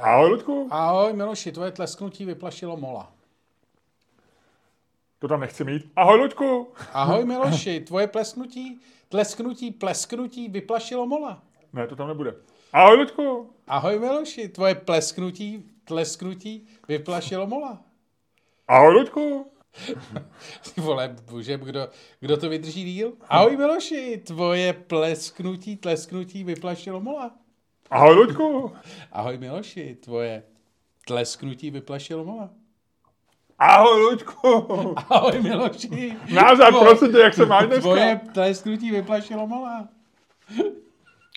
Ahoj, Ludku. Ahoj, Miloši, tvoje tlesknutí vyplašilo mola. To tam nechci mít. Ahoj, Ludku. Ahoj, Miloši, tvoje plesknutí, tlesknutí, plesknutí vyplašilo mola. Ne, to tam nebude. Ahoj, Ludku. Ahoj, Miloši, tvoje plesknutí, tlesknutí vyplašilo mola. Ahoj, Ludku. Vole, bože, kdo, kdo to vydrží díl? Ahoj, Miloši, tvoje plesknutí, tlesknutí vyplašilo mola. Ahoj, Ludku. Ahoj, Miloši, tvoje tlesknutí vyplašilo mola. Ahoj, Luďku. Ahoj, Miloši. Názad, Tvoje- prosím tě, jak se máš dneska? Tvoje tlesknutí vyplašilo mola.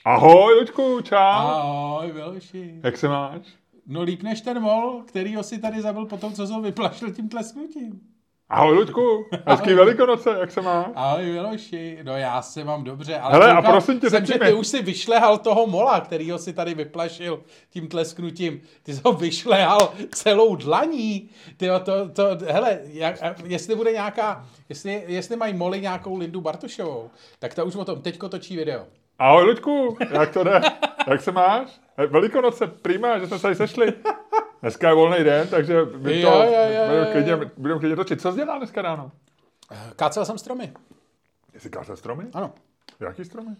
Ahoj, Luďku, čau. Ahoj, Miloši. Jak se máš? No líp než ten mol, který ho si tady zabil po tom, co jsem vyplašil tím tlesknutím. Ahoj, Luďku. Hezký velikonoce, jak se máš? Ahoj Miloši, no já se mám dobře, ale Hele, a prosím tě, jsem, že ty už si vyšlehal toho mola, kterýho si tady vyplašil tím tlesknutím. Ty jsi ho vyšlehal celou dlaní. Ty to, to, hele, jak, jestli bude nějaká, jestli, jestli mají moly nějakou Lindu Bartošovou, tak ta už o tom teďko točí video. Ahoj, Luďku. Jak to jde? Jak se máš? Velikonoce, prima, že jsme se tady sešli. Dneska je volný den, takže my to Jo, jo, jo, budeme klidně, jo. budeme klidně točit. Co jsi dělal dneska ráno? Kácel jsem stromy. Jsi kácel stromy? Ano. Jaký stromy?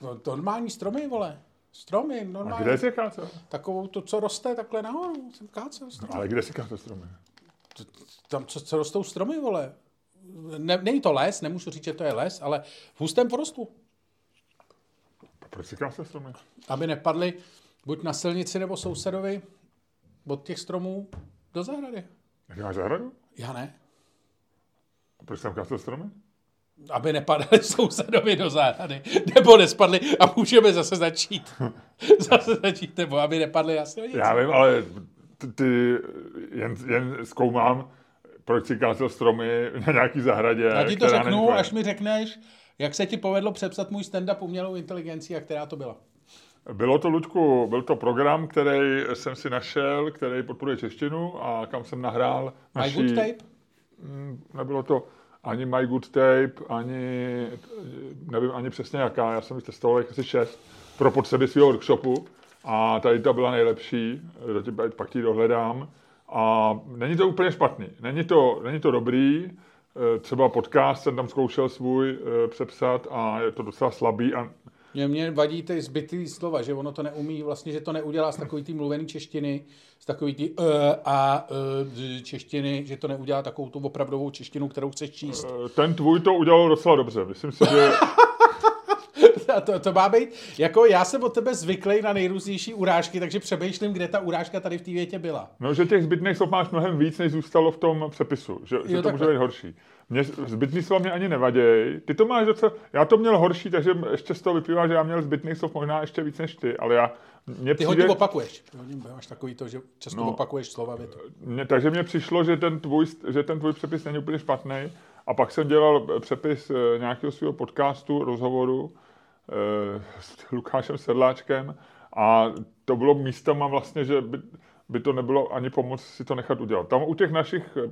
No, normální stromy, vole. Stromy, A normální. kde jsi kácel? Takovou to, co roste takhle nahoru. Jsem kácel stromy. Ale kde jsi kácel stromy? Tam, co, co rostou stromy, vole. Ne, není to les, nemůžu říct, že to je les, ale v hustém porostu. A proč jsi kácel stromy? Aby nepadly buď na silnici nebo sousedovi od těch stromů do zahrady. Jak máš zahradu? Já ne. A proč tam kácel stromy? Aby nepadaly sousedovi do zahrady. Nebo nespadly a můžeme zase začít. zase začít, nebo aby nepadly na silnici. Já vím, ale ty, ty jen, jen zkoumám, proč si kácel stromy na nějaký zahradě. Já ti to řeknu, až mi řekneš, jak se ti povedlo přepsat můj stand-up umělou inteligencí a která to byla. Bylo to, Luďku, byl to program, který jsem si našel, který podporuje češtinu a kam jsem nahrál My naší... good tape? Mm, Nebylo to ani My Good Tape, ani, nevím ani přesně jaká, já jsem ji testoval asi šest pro potřeby svého workshopu a tady ta byla nejlepší, pak ti dohledám a není to úplně špatný, není to, není to dobrý, třeba podcast jsem tam zkoušel svůj eh, přepsat a je to docela slabý a Mě, mě vadí ty zbytý slova, že ono to neumí, vlastně, že to neudělá z takový tý mluvený češtiny, z takový tý uh, a uh, češtiny, že to neudělá takovou tu opravdovou češtinu, kterou chceš číst. eh, ten tvůj to udělal docela dobře, myslím si, že to, to má být, jako já jsem od tebe zvyklý na nejrůznější urážky, takže přemýšlím, kde ta urážka tady v té větě byla. No, že těch zbytných slov máš mnohem víc, než zůstalo v tom přepisu. Že, že to takhle. může být horší. Mě zbytný slova mě ani nevaděj. Ty to máš docela... Já to měl horší, takže ještě z toho vyplývá, že já měl zbytných slov možná ještě víc než ty, ale já... Mně Ty přijde, hodně opakuješ. Hodně máš takový to, že často No. opakuješ slova větu. mně, takže mně přišlo, že ten, tvůj, že ten tvůj přepis není úplně špatný. A pak jsem dělal přepis eh, nějakého svého podcastu, rozhovoru eh, s Lukášem Sedláčkem a to bylo místama vlastně, že by, by to nebylo ani pomoc si to nechat udělat. Tam u těch našich eh,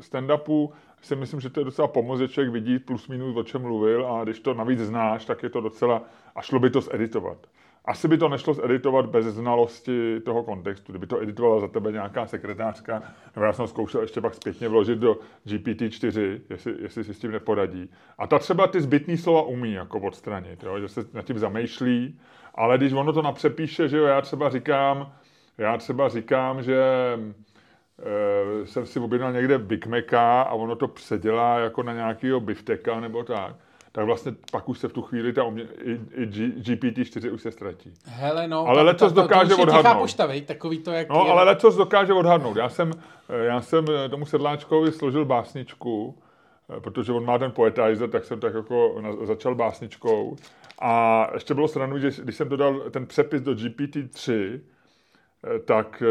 stand-upů si myslím, že to je docela pomoc, že člověk vidí plus minus, o čem mluvil a když to navíc znáš, tak je to docela, a šlo by to zeditovat. Asi by to nešlo zeditovat bez znalosti toho kontextu. Kdyby to editovala za tebe nějaká sekretářka, nebo já jsem zkoušel ještě pak zpětně vložit do GPT-4, jestli, jestli si s tím neporadí. A ta třeba ty zbytný slova umí jako odstranit, jo? že se nad tím zamýšlí, ale když ono to napřepíše, že jo, já třeba říkám, já třeba říkám, že e, jsem si objednal někde Big Maca a ono to předělá jako na nějakýho bifteka nebo tak, tak vlastně pak už se v tu chvíli ta umě, i, i G, GPT-4 už se ztratí. Hele, no, Ale to- letos to- to- dokáže to tichá odhadnout. pošta, vej, takový to, jak No, je- ale letos dokáže odhadnout. Já jsem, já jsem eh, tomu sedláčkovi složil básničku, eh, protože on má ten poetizer, tak jsem tak jako začal básničkou. A ještě bylo sranu, že když jsem dodal ten přepis do GPT-3, eh, tak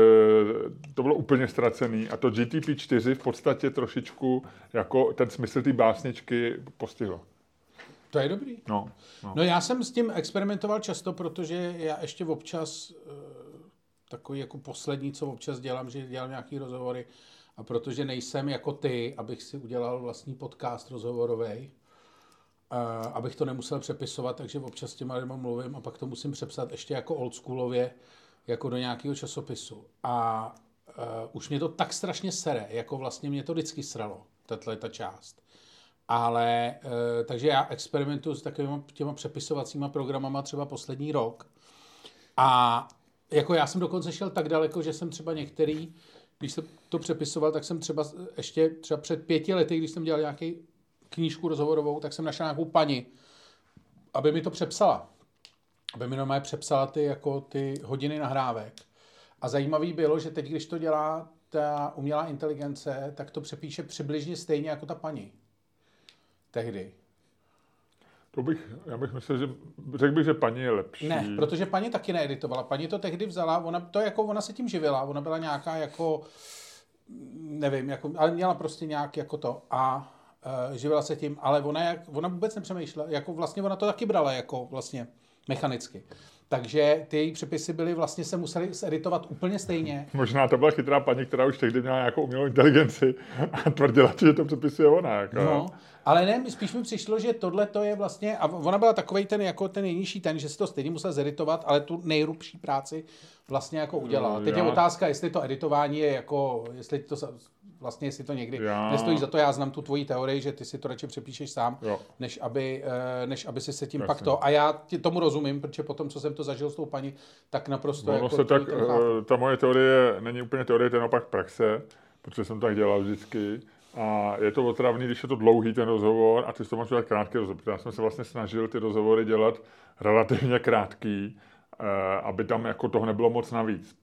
to bylo úplně ztracený. A to GTP4 v podstatě trošičku jako ten smysl té básničky postihlo. To je dobrý. No, no. No já jsem s tím experimentoval často, protože já ještě občas, eh, takový jako poslední, co občas dělám, že dělám nějaký rozhovory a protože nejsem jako ty, abych si udělal vlastní podcast rozhovorový, abych to nemusel přepisovat, takže občas s těma lidma mluvím a pak to musím přepsat ještě jako oldschoolově, jako do nějakého časopisu a uh, už mě to tak strašně sere, jako vlastně mě to vždycky sralo, tato ta část. Ale, uh, takže já experimentuji s takovými těma přepisovacíma programama třeba poslední rok a jako já jsem dokonce šel tak daleko, že jsem třeba některý, když jsem to přepisoval, tak jsem třeba ještě třeba před pěti lety, když jsem dělal nějaký knížku rozhovorovou, tak jsem našel nějakou paní, aby mi to přepsala. Aby mi normálně přepsala ty, jako ty hodiny nahrávek. A zajímavý bylo, že teď, když to dělá ta umělá inteligence, tak to přepíše přibližně stejně jako ta paní. Tehdy. To bych, já bych myslel, že řekl bych, že paní je lepší. Ne, protože paní taky needitovala. Paní to tehdy vzala, ona, to jako, ona se tím živila, ona byla nějaká jako, nevím, jako, ale měla prostě nějak jako to a uh, živila se tím, ale ona, jak, ona vůbec nepřemýšlela, jako vlastně ona to taky brala jako vlastně mechanicky. Takže ty její přepisy byly vlastně se museli editovat úplně stejně. Možná to byla chytrá paní, která už tehdy měla nějakou umělou inteligenci a tvrdila, že to přepisuje ona. Jako. No, ale ne, spíš mi přišlo, že tohle to je vlastně, a ona byla takový ten, jako ten nejnižší ten, že se to stejně musel zeditovat, ale tu nejrubší práci vlastně jako udělala. Teď je otázka, jestli to editování je jako, jestli to vlastně, jestli to někdy já... nestojí za to. Já znám tu tvoji teorii, že ty si to radši přepíšeš sám, jo. než aby, eh, než aby si se tím Jasně. pak to. A já ti tomu rozumím, protože potom, co jsem to zažil s tou paní, tak naprosto. Ono jako se tak, eh, ta moje teorie není úplně teorie, to je naopak praxe, protože jsem tak dělal vždycky. A je to otravný, když je to dlouhý ten rozhovor a ty to máš dělat krátký rozhovor. Já jsem se vlastně snažil ty rozhovory dělat relativně krátký, eh, aby tam jako toho nebylo moc navíc.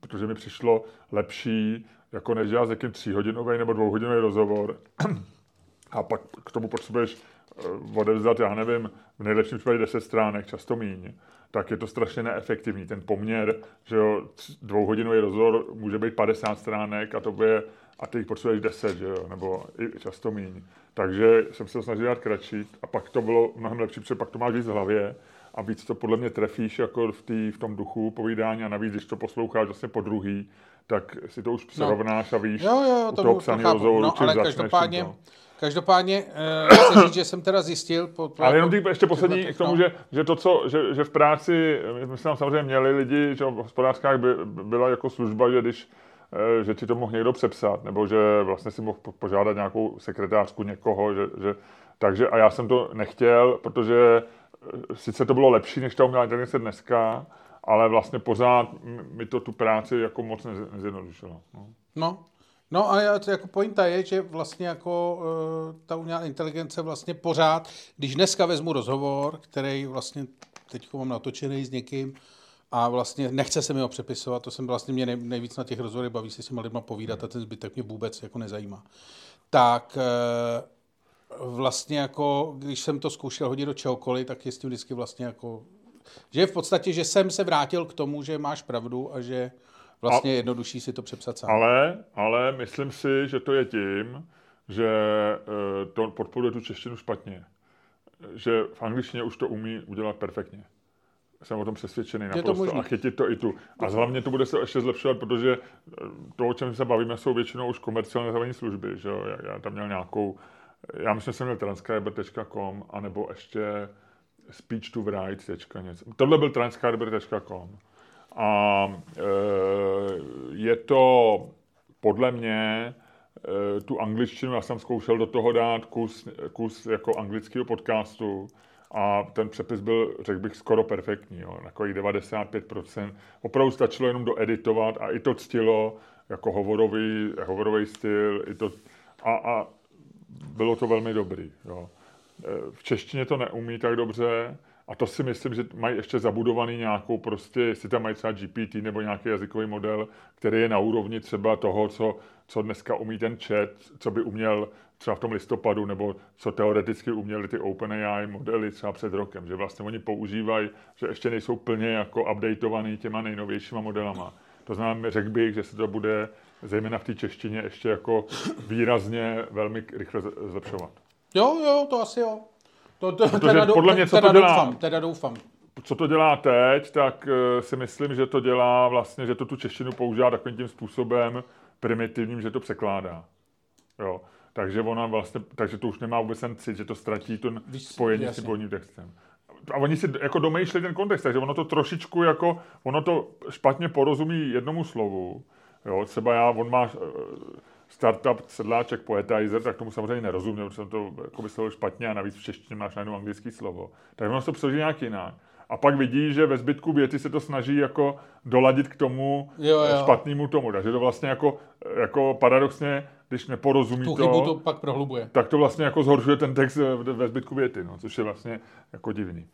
Protože mi přišlo lepší jako než dělat někým tříhodinový nebo dvouhodinový rozhovor a pak k tomu potřebuješ eh, odevzdat, já nevím, v nejlepším případě 10 stránek, často míň, tak je to strašně neefektivní. Ten poměr, že jo, dvouhodinový rozhovor může být 50 stránek a to bude a ty jich potřebuješ 10, že jo, nebo i často míň. Takže jsem se snažil dělat kratší a pak to bylo mnohem lepší, protože pak to máš víc v hlavě a víc to podle mě trefíš jako v, tý, v tom duchu povídání a navíc, když to posloucháš vlastně po druhý, tak si to už srovnáš no. a víš jo, jo, to u toho psaný rozhovoru, no, ale každopádně, každopádně uh, chci říct, že jsem teda zjistil... Po, po, ale jenom ty ještě poslední k tomu, no. že, že to, co, že, že v práci, my jsme tam samozřejmě měli lidi, že v hospodářkách by, byla jako služba, že když eh, že ti to mohl někdo přepsat, nebo že vlastně si mohl požádat nějakou sekretářku někoho, že, že, takže a já jsem to nechtěl, protože eh, sice to bylo lepší, než ta umělá inteligence dneska, ale vlastně pořád mi to tu práci jako moc nezjednodušilo. No. no. No a jako pointa je, že vlastně jako uh, ta umělá inteligence vlastně pořád, když dneska vezmu rozhovor, který vlastně teď mám natočený s někým a vlastně nechce se mi ho přepisovat, to jsem vlastně mě nejvíc na těch rozhovorech baví se s těma lidma povídat a ten zbytek mě vůbec jako nezajímá. Tak uh, vlastně jako, když jsem to zkoušel hodit do čehokoliv, tak je s tím vždycky vlastně jako že v podstatě, že jsem se vrátil k tomu, že máš pravdu a že vlastně a, jednodušší si to přepsat sám. Ale, ale myslím si, že to je tím, že eh, to podporuje tu češtinu špatně. Že v angličtině už to umí udělat perfektně. Jsem o tom přesvědčený naprosto. To a chytit to i tu. A hlavně to bude se ještě zlepšovat, protože eh, to, o čem se bavíme, jsou většinou už komercializované služby. Že? Já, já tam měl nějakou, já myslím, že jsem měl transcriber.com, anebo ještě speech to write, něco. Tohle byl transcriber.com. A e, je to podle mě e, tu angličtinu, já jsem zkoušel do toho dát kus, kus jako anglického podcastu a ten přepis byl, řekl bych, skoro perfektní, jo, takových 95%. Opravdu stačilo jenom doeditovat a i to ctilo jako hovorový, hovorový styl, i to, a, a bylo to velmi dobrý. Jo. Eh, v češtině to neumí tak dobře a to si myslím, že mají ještě zabudovaný nějakou prostě, jestli tam mají třeba GPT nebo nějaký jazykový model, který je na úrovni třeba toho, co, co dneska umí ten chat, co by uměl třeba v tom listopadu, nebo co teoreticky uměli ty OpenAI modely třeba před rokem, že vlastně oni používají, že ještě nejsou plně jako updateovaný těma nejnovějšíma modelama. To znamená, řekl bych, že se to bude zejména v té češtině ještě jako výrazně velmi rychle zlepšovat. Jo, jo, to asi jo. To, to, Protože teda, podle mě, co teda to dělá, doufám, teda doufám. Co to dělá teď, tak uh, si myslím, že to dělá vlastně, že to tu češtinu používá takovým tím způsobem primitivním, že to překládá. Jo. Takže ona vlastně, takže to už nemá vůbec ten cit, že to ztratí to spojení s tím textem. a oni si jako domýšlí ten kontext, takže ono to trošičku jako, ono to špatně porozumí jednomu slovu. Jo, třeba já, on má eh, startup sedláček poetizer, tak tomu samozřejmě nerozumím, protože jsem to jako myslel špatně a navíc v češtině máš najednou anglický slovo. Tak ono se to přeloží nějak jinak. A pak vidí, že ve zbytku věty se to snaží jako doladit k tomu Jo, jo. špatnému tomu. Takže to vlastně jako, jako paradoxně, když neporozumí Tu to, to pak prohlubuje. tak to vlastně jako zhoršuje ten text ve, ve zbytku věty, no, což je vlastně jako divný.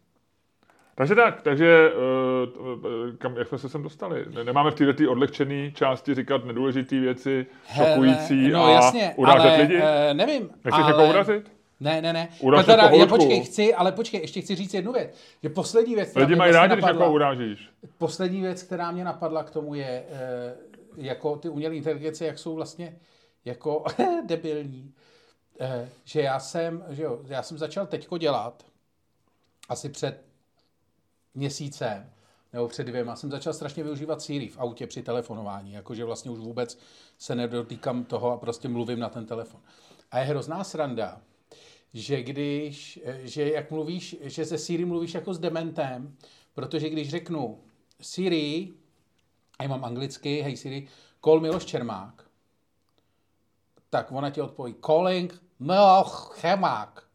Takže tak, takže uh, kam, jak jsme se sem dostali? Ne- Nemáme v této odlehčené části říkat nedůležité věci, šokující no a jasně, urážet ale, lidi? eh, nevím. Nechceš ale... někoho urazit? Ne, ne, ne. Uráž No teda, jako já počkej, chci, ale počkej, ještě chci říct jednu věc. Že poslední věc, která Lidi mě mají vlastně rádi, když napadla, někoho urážíš. poslední věc, která mě napadla k tomu je, eh, jako ty umělé inteligence, jak jsou vlastně jako debilní. Eh, že já jsem, že jo, já jsem začal teďko dělat, asi před měsícem, nebo před dvěma, jsem začal strašně využívat Siri v autě při telefonování, jakože vlastně už vůbec se nedotýkám toho a prostě mluvím na ten telefon. A je hrozná sranda, že když, že jak mluvíš, že se Siri mluvíš jako s dementem, protože když řeknu Siri, a já mám anglicky, hej Siri, call Miloš Čermák, tak ona ti odpoví calling Miloš Chemák.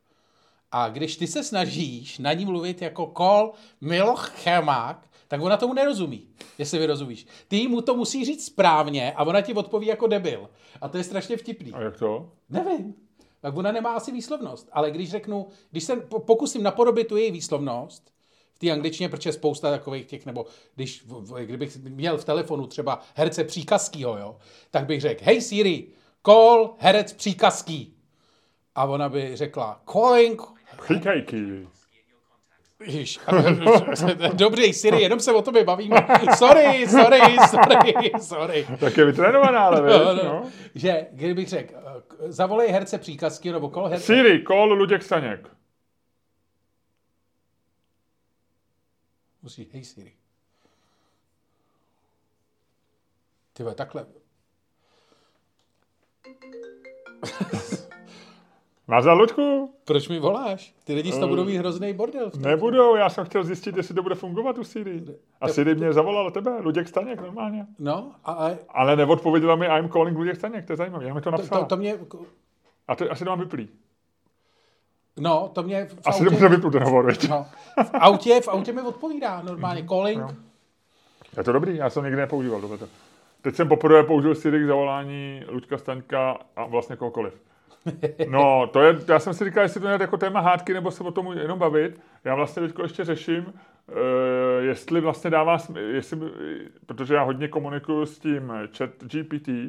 A když ty se snažíš na ní mluvit jako call Miloš Chemák, tak ona tomu nerozumí, jestli vyrozumíš. Ty mu to musí říct správně a ona ti odpoví jako debil. A to je strašně vtipný. A jak to? Nevím. Tak ona nemá asi výslovnost. Ale když řeknu, když se po- pokusím napodobit tu její výslovnost, v té angličtině, protože spousta takových těch, nebo když, kdybych měl v telefonu třeba herce příkazskýho, jo, tak bych řekl, hej Siri, call herec příkazký. A ona by řekla, calling Chykajky. Ježiš, Dobrý, Siri, jenom se o tobě bavíme. Sorry, sorry, sorry, sorry. Tak je vytrénovaná, ale No, víš, no. no. Že, kdybych řekl, eh, zavolej herce příkazky, nebo kol herce, Siri, call Luděk Staněk. musí, hej Siri. Ty vole, takhle. Máš za Luďku? Proč mi voláš? Ty lidi z toho budou mít hrozný bordel. Nebudou, já jsem chtěl zjistit, jestli to bude fungovat u Siri. A Siri mě zavolala tebe, Luděk Staněk, normálně. No, a, a Ale neodpověděla mi I'm calling Luděk Staněk, to je zajímavé, já mi to to, napsala. to, to mě, A to asi to mám vyplý. no, to mě v Asi to autě, bude vyplý ten hovor, no, v autě, v autě mi odpovídá normálně, calling. Je to dobrý, já jsem nikdy nepoužíval tohleto. Teď jsem poprvé použil Siri k zavolání Luďka Staňka a vlastně kohokoliv. No, to je, já jsem si říkal, jestli to je jako téma hádky, nebo se o tom jenom bavit. Já vlastně teď ještě řeším, uh, jestli vlastně dává, jestli, protože já hodně komunikuju s tím chat GPT, uh,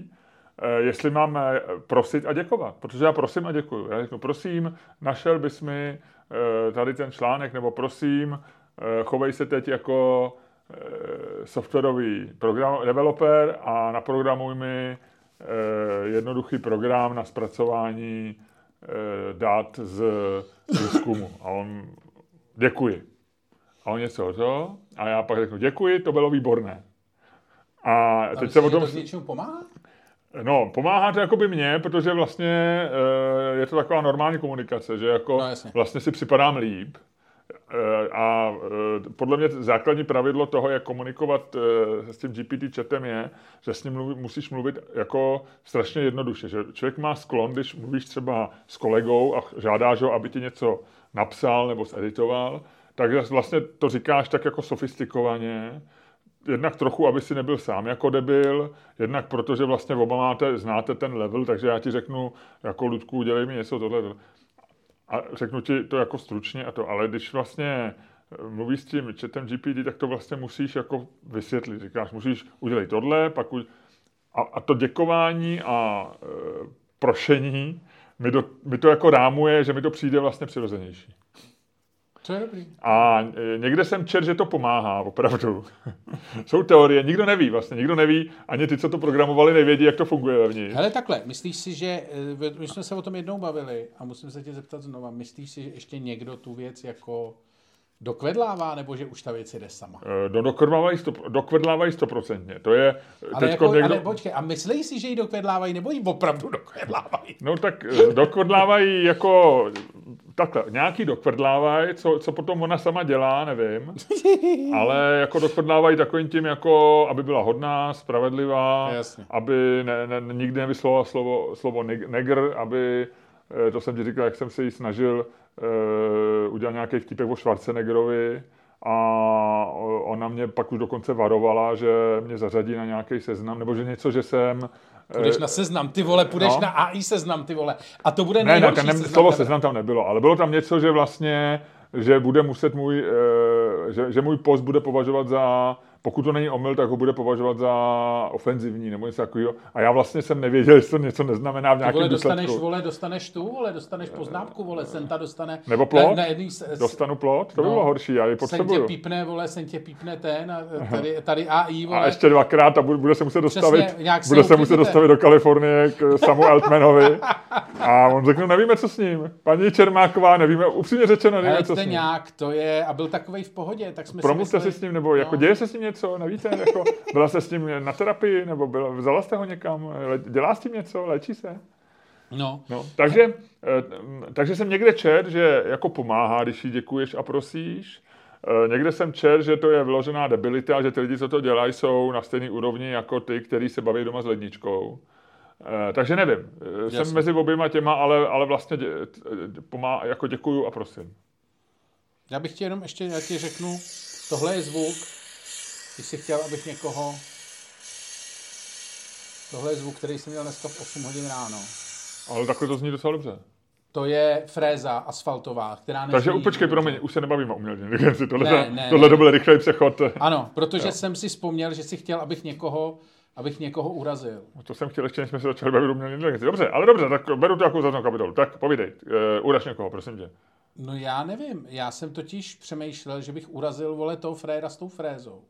jestli mám eh, prosit a děkovat. Protože já prosím a děkuju. Já řeknu, prosím, našel bys mi uh, tady ten článek, nebo prosím, chovej se teď jako eh, softwarový program, developer a naprogramuj mi eh, jednoduchý program na zpracování eh, dat z výzkumu. A on, děkuji. A on něco, to? A já pak řeknu, děkuji, to bylo výborné. A teď se o tom... to něčemu pomáhá? No, pomáhá to jakoby mně, protože vlastně eh, je to taková normální komunikace, že jako No, jasně. vlastně si připadám líp. Eh, A eh, podle mě základní pravidlo toho, jak komunikovat eh, s tím GPT chatem je, že s ním mluví, musíš mluvit jako strašně jednoduše. Že člověk má sklon, když mluvíš třeba s kolegou a žádáš ho, aby ti něco napsal nebo zeditoval, tak vlastně to říkáš tak jako sofistikovaně, jednak trochu, aby si nebyl sám jako debil, jednak protože vlastně oba máte, znáte ten level, takže já ti řeknu, jako Ludku, udělej mi něco tohle. A řeknu ti to jako stručně a to, ale když vlastně eh, mluvíš s tím chatem GPT, tak to vlastně musíš jako vysvětlit. Říkáš, musíš udělat tohle, pak u... a, a to děkování a e, prošení mi, do, mi to jako rámuje, že mi to přijde vlastně přirozenější. To je dobrý. A e, někde jsem čet, že to pomáhá, opravdu. Jsou teorie, nikdo neví vlastně, nikdo neví, ani ty, co to programovali, nevědí, jak to funguje vevnitř. Hele, takhle, myslíš si, že, eh, my jsme se o tom jednou bavili a musím se tě zeptat znova, myslíš si, že ještě někdo tu věc jako dokvedlává, nebo že už ta věc jde sama? E, Do, dokvedlávají, sto, dokvedlávají stoprocentně. To je Ale, teďko jako, někdo... ale počkej, a myslíš si, že ji dokvedlávají, nebo ji opravdu dokvedlávají? No tak e, dokvedlávají jako takhle, nějaký dokvrdlávají, co, co potom ona sama dělá, nevím, ale jako dokvrdlávají takovým tím, jako, aby byla hodná, spravedlivá, Jasně. aby ne, ne, nikdy nevyslovila slovo, slovo neg- negr, aby, eh, to jsem ti říkal, jak jsem se jí snažil uh, udělat nějaký vtipek o Schwarzeneggerovi a ona mě pak už dokonce varovala, že mě zařadí na nějaký seznam, nebo že něco, že jsem... eh, Půjdeš na seznam, ty vole, půjdeš no. na AI seznam, ty vole. A to bude Ne, ne, nejhorší ten ne, seznam slovo seznam tam nebylo, ale bylo tam něco, že vlastně, že bude muset můj, eh, že, že můj post bude považovat za, pokud to není omyl, tak ho bude považovat za ofenzivní nebo něco takového. A já vlastně jsem nevěděl, jestli to něco neznamená v nějakém vole, dostaneš, důsledku. vole, dostaneš tu, vole, dostaneš poznámku, vole, Senta dostane... Nebo plot? Na, na jedný, s- Dostanu plot? To by No. bylo horší, já ji Sen tě potřebuju. pípne, vole, sen tě pípne ten, a tady, tady AI, vole. A ještě dvakrát a bu- bude se muset dostavit, nějak se bude se muset dostavit do Kalifornie k Samu Altmanovi. A on řekne, nevíme, co s ním. Paní Čermáková, nevíme, upřímně řečeno, nevíme, co s ním. nějak, to je, a byl takovej v pohodě, tak jsme Promluvte si si s ním, nebo jako no. děje se s ním něco, nevíte, jako byla jste s ním na terapii, nebo byla, vzala jste ho někam, dělá s tím něco, léčí se? No, No, takže, eh, takže jsem někde čet, že jako pomáhá, když jí děkuješ a prosíš. Eh, Někde jsem čet, že to je vyložená debilita, že ty lidi, co to dělají, jsou na stejné úrovni jako ty, kteří se baví doma s ledničkou. Eh, Takže nevím, jsem Jasně. mezi oběma těma, ale, ale vlastně dě, pomá, jako děkuju a prosím. já bych ti jenom ještě, já ti řeknu, tohle je zvuk, když jsi chtěl, abych někoho, tohle je zvuk, který jsem měl dneska v 8 hodin ráno. Ale takhle to zní docela dobře. To je fréza asfaltová, která nezní. Takže počkej, promiň, už se nebavíme o umělé inteligenci. Tohle, Ne, ne, tohle ne. to byl rychlej přechod. Ano, protože jsem si vzpomněl, že si chtěl, abych někoho, abych někoho urazil. To jsem chtěl ještě, než jsme se začali bavit o umělé inteligenci. Dobře, ale dobře, tak beru to jako za kapitolu. Tak povídej, uh, uraž někoho, prosím tě. No já nevím, já jsem totiž přemýšlel, že bych urazil, vole, toho fréra s tou frézou.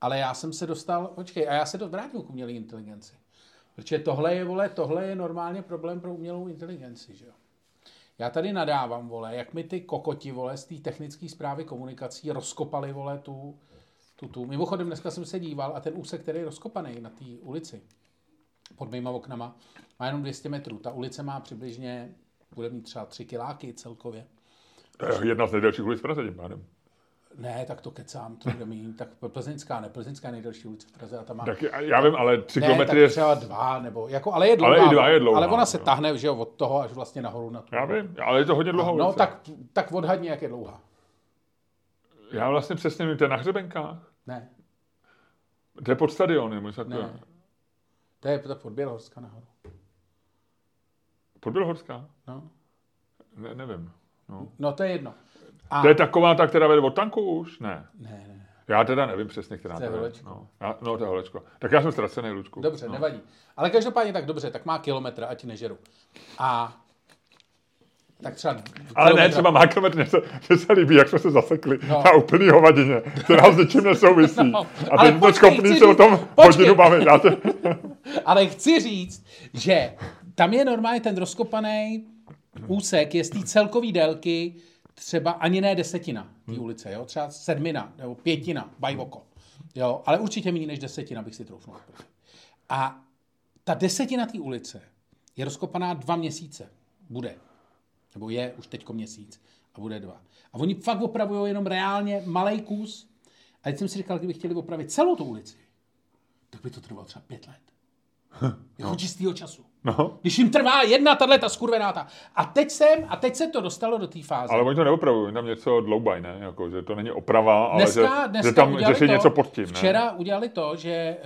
Ale já jsem se dostal, počkej, a já se vrátím k umělé inteligenci. Protože tohle je, vole, tohle je normálně problém pro umělou inteligenci, že jo. Já tady nadávám, vole, jak mi ty kokoti, vole, z té technické zprávy komunikací rozkopali, vole, tu, tu, tu. Mimochodem, dneska jsem se díval a ten úsek, který je rozkopaný na té ulici, pod mýma oknama, má jenom 200 metrů. Ta ulice má přibližně, bude mít třeba 3 kiláky celkově. Jedna z nejdelších ulic v Praze tím pádem. Ne, tak to kecám, to bude mít, tak Plzeňská, ne, Plzeňská je nejdelší ulice v Praze a ta má... Tak já- vím, ale tři ne, kilometry je... třeba dva, nebo, jako, ale je dlouhá. Ale i dva je dlouhá, Ale ona se jo. tahne, že jo, od toho až vlastně nahoru na tu. Já vím, ale je to hodně dlouhá No, ulice. tak, tak odhadni, jak je dlouhá. Já vlastně přesně vím, to je na hřebenkách. Ne, To je pod stadionem, něco ne. takového. To je to pod Bělhorska nahoru. Pod Bělhorská? No. Ne, nevím. No. no, to je jedno. A... To je taková ta, která vede od tanku už? Ne. Ne, ne. Já teda nevím přesně, která To je. Holečko. No, já, no, to je holečko. Tak já jsem ztracený, Lučku. Dobře, no. nevadí. Ale každopádně tak dobře, tak má kilometr, ať nežeru. A tak třeba Ale ne, třeba má kilometr, mně se, mně se líbí, jak jsme se zasekli No. na úplný hovadině, která s ničím nesouvisí. No, A teď jsme chci se o tom počkej. hodinu bavit. Já te... Ale chci říct, že tam je normálně ten rozkopaný úsek, je z té celkové délky třeba ani ne desetina té ulice, jo? třeba sedmina nebo pětina, bajvoko. Jo? Ale určitě méně než desetina bych si troufnul. A ta desetina té ulice je rozkopaná dva měsíce. Bude. Nebo je už teďko měsíc a bude dva. A oni fakt opravují jenom reálně malý kus. A teď jsem si říkal, kdyby chtěli opravit celou tu ulici, tak by to trvalo třeba pět let. Jako čistýho času. No, Když jim trvá jedna tahle ta skurvenáta. A teď jsem, a teď se to dostalo do té fáze. ale oni to neopravují, tam něco dloubají, ne? Jako, že to není oprava, ale Dneska, že, dneska že tam řeší to, něco pod tím, ne? Včera udělali to, že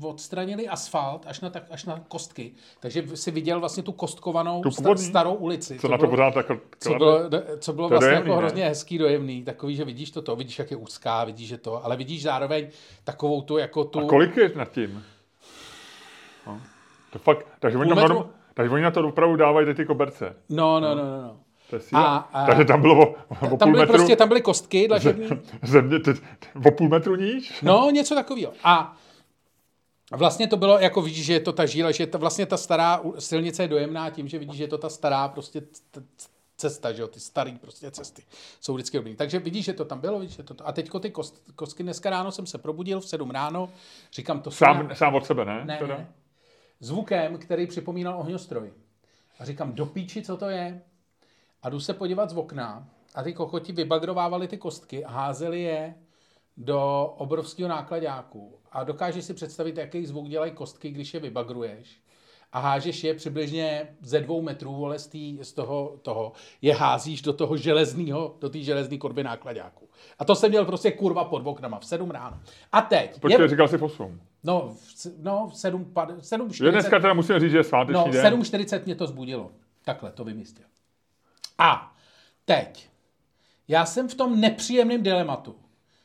uh, odstranili asfalt až na, tak, až na kostky. Takže si viděl vlastně tu kostkovanou Tu původní? starou ulici. Co na to pořád tak co bylo, co bylo To vlastně dojemný, jako ne? hrozně hezký, dojemný, takový, že vidíš to, to vidíš, jak je úzká, vidíš, že to, ale vidíš zároveň takovou tu, jako tu... A kolik je nad tím? No. To fakt, takže oni, tam metru? norm, takže oni na to opravdu dávají ty, ty koberce. No, no, no, no. no. To je síla. A- a- takže tam bylo o, o Tam půl byly metru, prostě, tam byly kostky dlažební. země, teď, o půl metru níž? No, něco takového. A vlastně to bylo, jako vidíš, že je to ta žíla, že ta, vlastně ta stará silnice je dojemná tím, že vidíš, že je to ta stará prostě cesta, že jo, ty starý prostě cesty jsou vždycky dobrý. Takže vidíš, že to tam bylo, vidíš, že to, a teďko ty kost, kostky, dneska ráno jsem se probudil v 7 ráno, říkám to Sám, sám od sebe, ne? ne, Teda? ne, zvukem, který připomínal ohňostroj. A říkám, do píči, co to je? a jdu se podívat z okna a ty kokoti vybagrovávali ty kostky a házeli je do obrovského nákladáku. A dokážeš si představit, jaký zvuk dělají kostky, když je vybagruješ. A hážeš je přibližně ze dvou metrů, vole, z, tý, z toho, toho, je házíš do toho železného, do té železné korby nákladáku. A to jsem měl prostě kurva pod oknama v 7 ráno. A teď. Počkej, je, říkal jsi v 8. no, no, v 7, pad- 7 Že dneska teda musíme říct, že je sváteční No, den. 7.40 mě to zbudilo. Takhle, to vymystil. A teď. Já jsem v tom nepříjemném dilematu,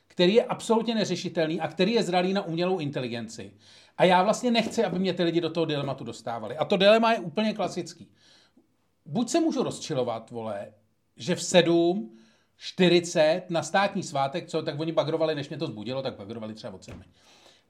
který je absolutně neřešitelný a který je zralý na umělou inteligenci. A já vlastně nechci, aby mě ty lidi do toho dilematu dostávali. A to dilema je úplně klasický. Buď se můžu rozčilovat, vole, že v 7, 40 na státní svátek, co, tak oni bagrovali, než mě to zbudilo, tak bagrovali třeba od 7.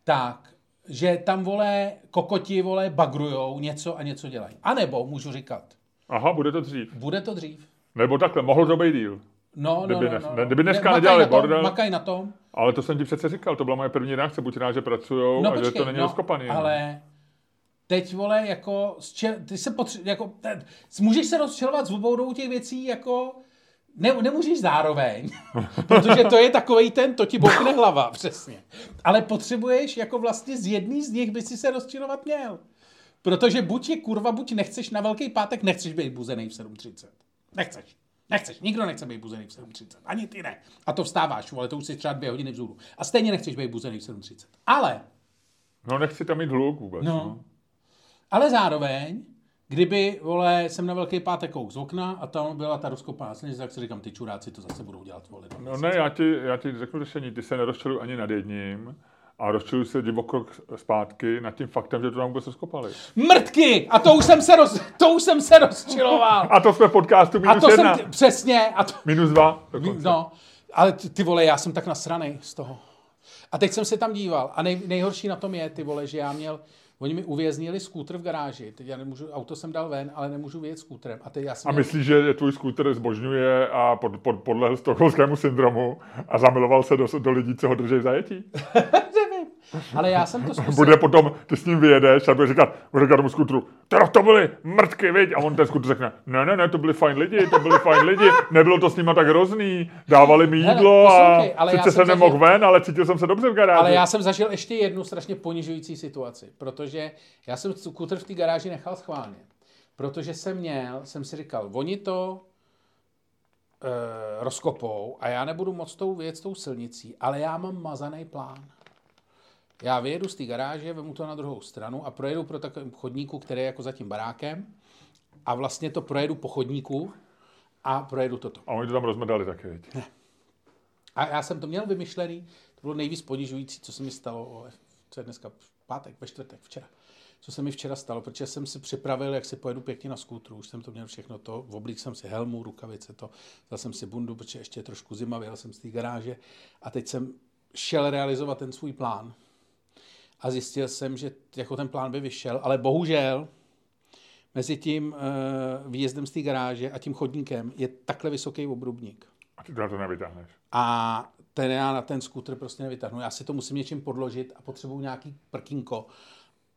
Tak, že tam, vole, kokoti, vole, bagrujou něco a něco dělají. A nebo můžu říkat, Aha, bude to dřív. bude to dřív. Nebo takhle, mohlo to být díl. No, Kdyby no, ne- no, no, ne- no. kdyby dneska makaj nedělali na tom, bordel. Makaj na tom. Ale to jsem ti přece říkal, to byla moje první reakce, buď rád, že pracujou No a že počkej, to není no, rozkopaný. ale teď, vole, jako, ty se potře- jako, te- můžeš se rozčilovat z obou těch věcí, jako, ne, nemůžeš zároveň, protože to je takovej ten, to ti bokne hlava, přesně. Ale potřebuješ, jako vlastně z jedný z nich by si se rozčilovat měl. Protože buď je kurva, buď nechceš na Velký pátek, nechceš být buzený v 7.30. Nechceš. Nechceš. Nikdo nechce být buzený v 7.30. Ani ty ne. A to vstáváš, ale to už jsi třeba dvě hodiny vzhůru. A stejně nechceš být buzený v 7.30. Ale No nechci tam mít hluk vůbec. No. No. Ale zároveň, kdyby, vole, jsem na Velký pátek kouk z okna a tam byla ta rozkopaná silnice, tak si říkám, ty čuráci to zase budou dělat, vole. no ne, já ti, já ti řeknu řešení, ty se nerozčiluj ani nad jedním a rozčiluj se divoko k- zpátky nad tím faktem, že to tam vůbec rozkopali. Mrtky! A to už jsem se, roz, to už jsem se rozčiloval. A to jsme v podcastu A minus to jedna. jsem, t- přesně, a to, Minus dva dokonce. no, ale ty, ty vole, já jsem tak nasranej z toho. A teď jsem se tam díval a nej, nejhorší na tom je, ty vole, že já měl, oni mi uvěznili skútr v garáži, teď já nemůžu, auto jsem dal ven, ale nemůžu vyjet skútrem. A teď já jsem A měl, myslíš, že tvůj skúter zbožňuje a pod, pod, podlehl stokholmskému syndromu a zamiloval se do, do lidí, co ho drží v zajetí? nevím, ale já jsem to zkusil. Bude potom, ty s ním vyjedeš a bude říkat, bude říkat tomu skutru, teda to byly mrtky, viď? A on ten skutr řekne, ne, ne, ne, to byli fajn lidi, to byli fajn lidi, nebylo to s nima tak hrozný, dávali mi jídlo a ale sice jsem nemohl zažil- ven, ale cítil jsem se dobře v garáži. Ale já jsem zažil ještě jednu strašně ponižující situaci, protože já jsem skútr v té garáži nechal schválně. Protože jsem měl, jsem si říkal, oni to e, rozkopou a já nebudu moc tou věc tou silnicí, ale já mám mazaný plán. Já vyjedu z té garáže, vemu to na druhou stranu a projedu pro takovém chodníku, který je jako za tím barákem a vlastně to projedu po chodníku a projedu toto. A oni to tam rozmedali taky, viď? A já jsem to měl vymyšlený, to bylo nejvíc ponižující, co se mi stalo, co je dneska pátek, ve čtvrtek, včera. Co se mi včera stalo, protože jsem si připravil, jak si pojedu pěkně na skútru, už jsem to měl všechno to, v oblík jsem si helmu, rukavice, to, vzal jsem si bundu, protože ještě je trošku zima, vyjel jsem z té garáže a teď jsem šel realizovat ten svůj plán. A zjistil jsem, že jako ten plán by vyšel, ale bohužel mezi tím uh, výjezdem z té garáže a tím chodníkem je takhle vysoký obrubník. A ty to nevytáhneš. A ten já na ten skútr prostě nevytáhnu. Já si to musím něčím podložit a potřebuju nějaký prkínko.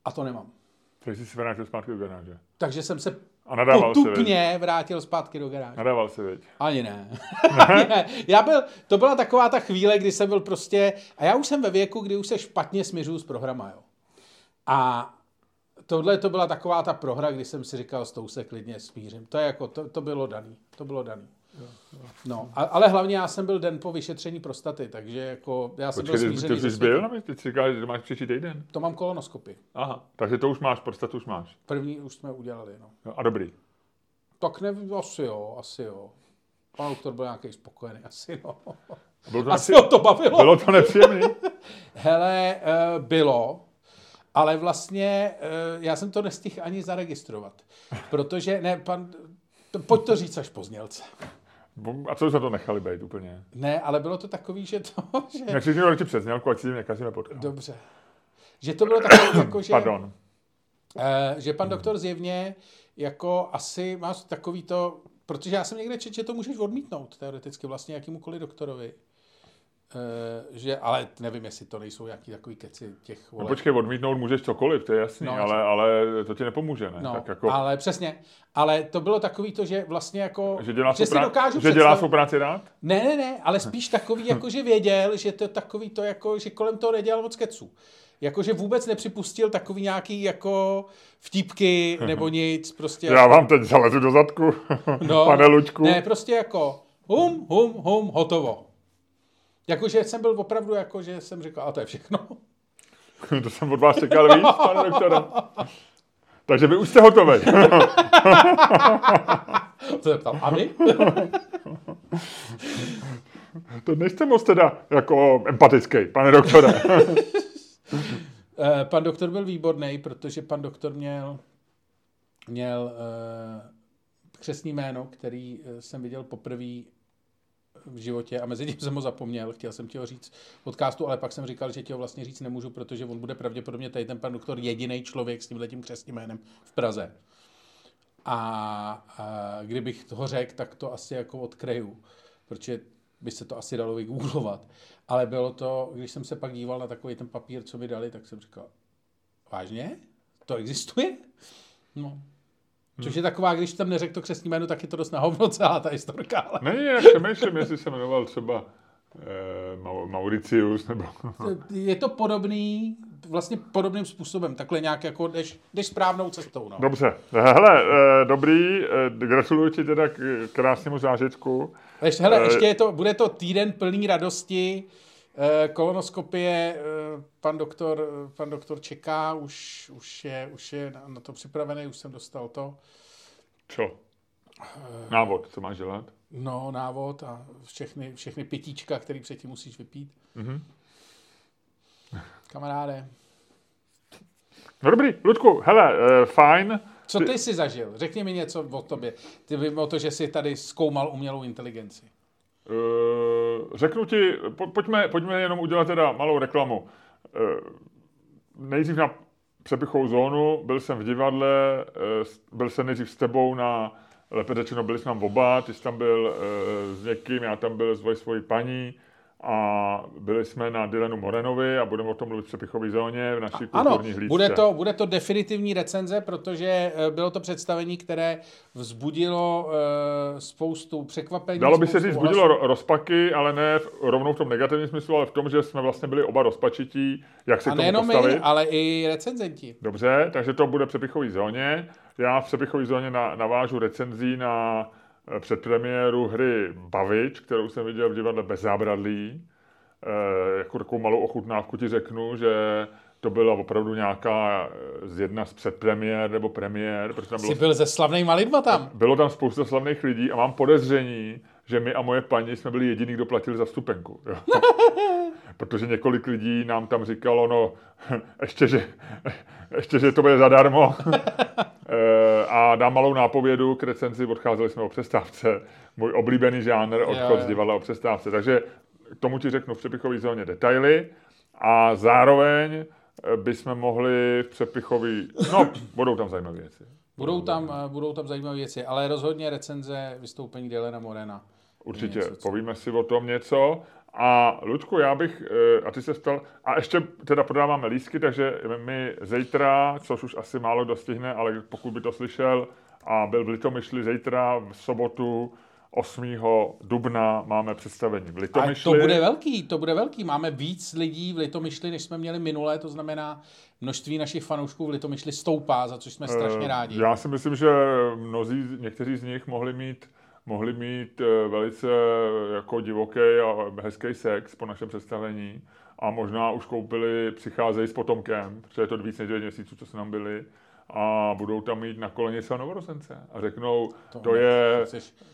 A to nemám. Takže jsi se vrátil zpátky do garáže. Takže jsem se A nadával potupně vrátil zpátky do garáže. Nadával si, viď? Ani ne. Ani ne. Já byl, to byla taková ta chvíle, kdy jsem byl prostě, a já už jsem ve věku, kdy už se špatně směřuju s programa, jo. A tohle to byla taková ta prohra, kdy jsem si říkal, s tou se klidně smířím. To, je jako, to, to bylo daný. To bylo daný. No, a, ale hlavně já jsem byl den po vyšetření prostaty, takže jako já jsem Počkej, byl smířený ty jsi byl, no, ty jsi říkal, že máš příští týden. To mám kolonoskopy. Aha, takže to už máš, prostatu už máš. První už jsme udělali, no. Jo, a dobrý. Tak nevím, asi jo, asi jo. Pan doktor byl nějaký spokojený, asi no. Bylo to, Asi ho to bavilo. Bylo to nepříjemný? Hele, eh, bylo, ale vlastně eh, já jsem to nestihl ani zaregistrovat, protože, ne, pan, pojď to říct až po znělce. A co jsme to nechali být úplně? Ne, ale bylo to takový, že to, že, Jak si radši přes znělku, ať si tím nekazíme potkal. dobře, že to bylo takový, jako, že, Pardon. eh, že pan doktor zjevně jako asi má takový to, protože já jsem někde četl, že to můžeš odmítnout teoreticky vlastně jakýmukoliv doktorovi. Uh, že, ale nevím, jestli to nejsou nějaký takový keci těch No, voleb. počkej, odmítnout můžeš cokoliv, to je jasný, No, ale, ale to ti nepomůže, ne? No, tak jako, ale přesně. Ale to bylo takový to, že vlastně jako... že dělá, svou, si prá- dokážu že dělá svou práci rád? Ne, ne, ne, ale spíš takový, jako že věděl, že to je takový to, jako, že kolem toho nedělal moc keců. Jakože vůbec nepřipustil takový nějaký jako vtípky nebo nic, prostě. Já vám teď zalezu do zadku, no, pane Luďku. Ne, prostě jako hum, hum, hum, hotovo. Jakože jsem byl opravdu jako, že jsem říkal, a to je všechno. to jsem od vás čekal víc, pane doktore. Takže vy už jste hotový. To se ptal, a vy? to nejste moc teda jako empatický, pane doktore. Eh, pan doktor byl výborný, protože pan doktor měl, měl uh, křesní jméno, který eh, jsem viděl poprvé v životě a mezi tím jsem ho zapomněl, chtěl jsem ti ho říct v podcastu, ale pak jsem říkal, že ti ho vlastně říct nemůžu, protože on bude pravděpodobně tady ten pan doktor jediný člověk s tímhle tím křesním jménem v Praze. A, a kdybych toho řekl, tak to asi jako odkryju, protože by se to asi dalo vygooglovat. Ale bylo to, když jsem se pak díval na takový ten papír, co mi dali, tak jsem říkal, vážně? To existuje? No. Což je taková, když tam neřekl to křesní jméno, tak je to dost na hovno celá ta historka. Ale Není, jak přemýšlím, jestli se jmenoval třeba eh, Mau- Mauricius, nebo... je to podobný, vlastně podobným způsobem. Takhle nějak jako jdeš, jdeš správnou cestou. No. Dobře, hele, eh, dobrý, eh, gratuluji ti teda k krásnému zážitku. Ještě, hele, Eh, ještě je to, bude to týden plný radosti, kolonoskopie, eh, pan doktor, pan doktor čeká, už, už, je, už je na, to připravený, už jsem dostal to. Co? Návod, co máš dělat? No, návod a všechny, všechny pitíčka, který předtím musíš vypít. Mhm. Kamaráde, No dobrý, Ludku, hele, eh, fajn. co ty jsi zažil? Řekni mi něco o tobě. Ty vím o to, že jsi tady zkoumal umělou inteligenci. Eh, řeknu ti, po, pojďme, pojďme jenom udělat teda malou reklamu. Eh, nejdřív na přepichovou zónu, byl jsem v divadle, eh, byl jsem nejdřív s tebou na, lépe řečeno, byli jsme tam oba, ty jsi tam byl eh, s někým, já tam byl s svojí paní a byli jsme na Dylanu Morenovi a budeme o tom mluvit v přepichové zóně v naší Ano, kulturní hlídce. bude to, bude to definitivní recenze, protože eh, bylo to představení, které vzbudilo eh, spoustu překvapení. Dalo by se říct, ohlasů. budilo ro- rozpaky, ale ne v, rovnou v tom negativním smyslu, ale v tom, že jsme vlastně byli oba rozpačití, jak se A k tomu nejenom postavit. my, ale i recenzenti. Dobře, takže to bude v přepichový zóně. Já v přepichové zóně na, navážu recenzí na eh, předpremiéru hry Bavič, kterou jsem viděl v divadle Bez zábradlí. E, jako takovou malou ochutnávku ti řeknu, že to byla opravdu nějaká eh, z jedna z předpremiér nebo premiér, protože tam Jsi bylo, byl ze slavnýma lidma tam. bylo tam spousta slavných lidí a mám podezření, že my a moje paní jsme byli jediní, kdo platil za vstupenku. Jo. Protože několik lidí nám tam říkalo, no, ještě, že, ještě, že to bude zadarmo. Eh, a dám malou nápovědu k recenzi, odcházeli jsme o přestávce. Můj oblíbený žánr, odchod jo. z divadla o přestávce. Takže k tomu ti řeknu v přepichové zóně detaily a zároveň eh, bychom mohli v přepichový, no, budou tam zajímavé věci. Budou tam, eh, budou tam zajímavé věci, ale rozhodně recenze vystoupení Dylena Morena. Určitě, Něco, co- povíme si o tom něco. A Luďku, já bych, eh, a ty se stal, a ještě teda prodáváme lísky, takže my zítra, což už asi málo dostihne, ale pokud by to slyšel a byl v Litomyšli zítra v sobotu 8. dubna máme představení v A Litomyšli. to bude velký, to bude velký. Máme víc lidí v Litomyšli, než jsme měli minulé, to znamená, množství našich fanoušků v Litomyšli stoupá, za což jsme strašně Eh, rádi. Já si myslím, že mnozí, někteří z nich mohli mít mohli mít eh, velice jako divoký a hezký sex po našem představení a možná už koupili, přicházejí s potomkem, protože je to víc než 9 měsíců, co se nám byli a budou tam mít na koleně své novorozence a řeknou, to, to je,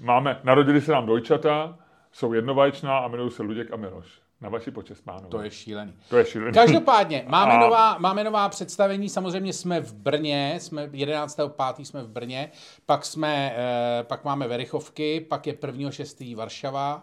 máme, narodili se nám dojčata, jsou jednovaječná a jmenují se Luděk a Miloš. Na vaši počest, pánové. To je šílený. to je šílený. Každopádně, máme, A- nová, máme nová představení, samozřejmě jsme v Brně, jsme 11.5. jsme v Brně, pak, jsme, eh, pak máme Verichovky, pak je 1.6. Varšava,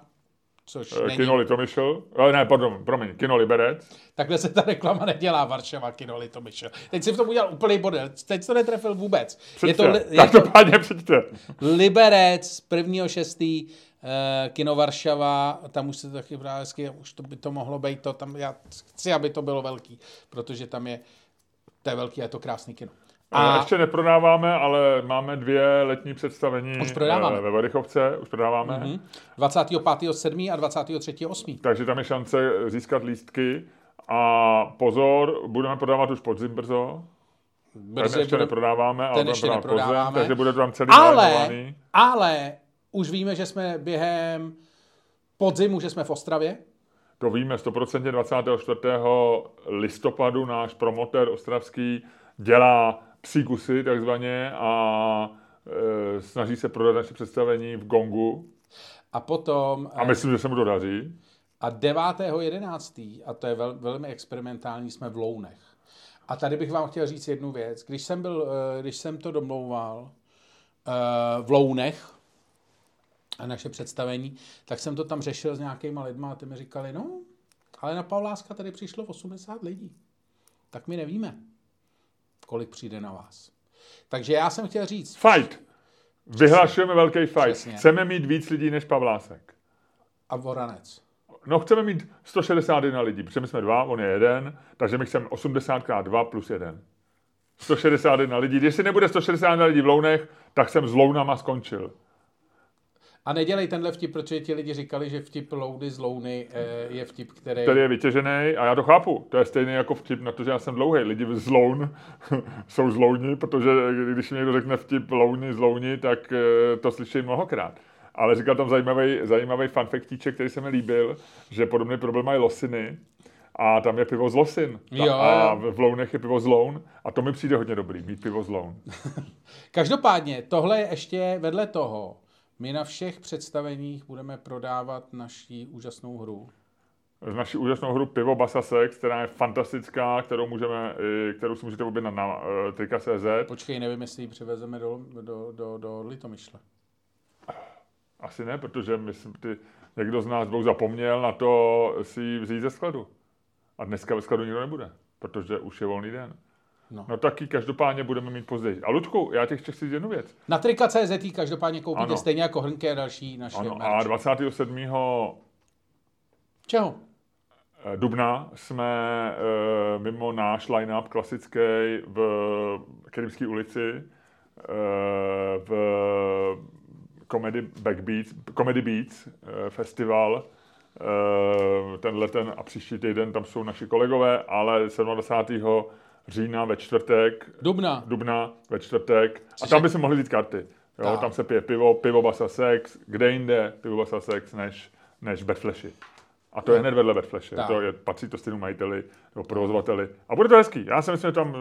což Eh, není. Kino Litomyšl, eh, ne, pardon, promiň, Kino Liberec, Takhle se ta reklama nedělá, Varšava, Kino Litomyšl. Teď si v tom udělal úplný bodel, teď to netrefil vůbec. Je to, li- je to každopádně přijďte. Liberec, 1.6. Uh, Kino Varšava, tam už se to taky právě hezky, už to by to mohlo být to, tam já chci, aby to bylo velký, protože tam je, to je velký a je to krásný kino. A... Ještě neprodáváme, ale máme dvě letní představení Už prodáváme. eh, ve Varychovce, už prodáváme, Mhm. 25.7. a 23.8. takže tam je šance získat lístky. A pozor, budeme prodávat už podzim brzo, ten Brzy ještě bude, neprodáváme, ale ten ještě prodávat podzim, neprodáváme. takže bude tam celý ale, ale už víme, že jsme během podzimu, že jsme v Ostravě, To víme 100% 24. listopadu náš promotér ostravský dělá psí kusy takzvaně a e, snaží se prodat naše představení v Gongu a potom a myslím, že se mu to daří. A 9.11., a to je vel, velmi experimentální, jsme v Lounech. A tady bych vám chtěl říct jednu věc. Když jsem, byl, eh, když jsem to domlouval eh, v Lounech, a naše představení, tak jsem to tam řešil s nějakýma lidma a ty mi říkali, no, ale na Pavláska tady přišlo 80 lidí. Tak my nevíme, kolik přijde na vás. Takže já jsem chtěl říct, Fight! Vyhlašujeme velký fight. Přesně. Chceme mít víc lidí než Pavlásek. a Voranec. No, chceme mít 161 lidí, protože my jsme dva, on je jeden, takže my chceme 80 x 2 plus 1. 161 lidí. Když si nebude 161 lidí v Lounech, tak jsem s Lounama skončil. A nedělej tenhle vtip, protože ti lidi říkali, že vtip Loudy z Louny eh, je vtip, který... který je vytěžený a já to chápu. To je stejný jako vtip na to, že já jsem dlouhý. Lidi z Loun jsou z Louni, protože když mi někdo řekne vtip Louny z Louni, tak eh, to slyší mnohokrát. Ale říkal tam zajímavý, zajímavý fanfektíček, který se mi líbil, že podobný problém mají Losiny a tam je pivo z Losin. Ta- Jo, a v Lounech je pivo z Loun a to mi přijde hodně dobrý, mít pivo z Loun. Každopádně, tohle je ještě vedle toho. My na všech představeních budeme prodávat naší úžasnou hru. Z naší úžasnou hru Pivo Basasex, která je fantastická, kterou, můžeme, kterou si můžete objednat na uh, trika.cz. Počkej, nevím, jestli ji přivezeme do, do, do, do Litomyšle. Asi ne, protože myslím, ty, někdo z nás dvou zapomněl na to si ji vzít ze skladu. A dneska ve skladu nikdo nebude, protože už je volný den. No. No taky každopádně budeme mít později. A Ludku, já těch chci říct jednu věc. Na trika.cz každopádně koupíte Ano. stejně jako hrnky a další naše Ano, merch. a 27. Čeho? dubna jsme eh, mimo náš line-up klasický v Krymské ulici eh, v Comedy Backbeats, Comedy Beats eh, festival. Eh, Tenhle ten a příští týden tam jsou naši kolegové, ale 27. října ve čtvrtek, Dubna. dubna ve čtvrtek. A tam by se mohli vzít karty. Jo, Tak. tam se pije pivo, pivo Basa Sex, kde jinde pivo Basa Sex než, než Flashy. A to je hned vedle. Tak. To je, patří to stejnému majiteli nebo provozovateli. A bude to hezký. Já si myslím, že tam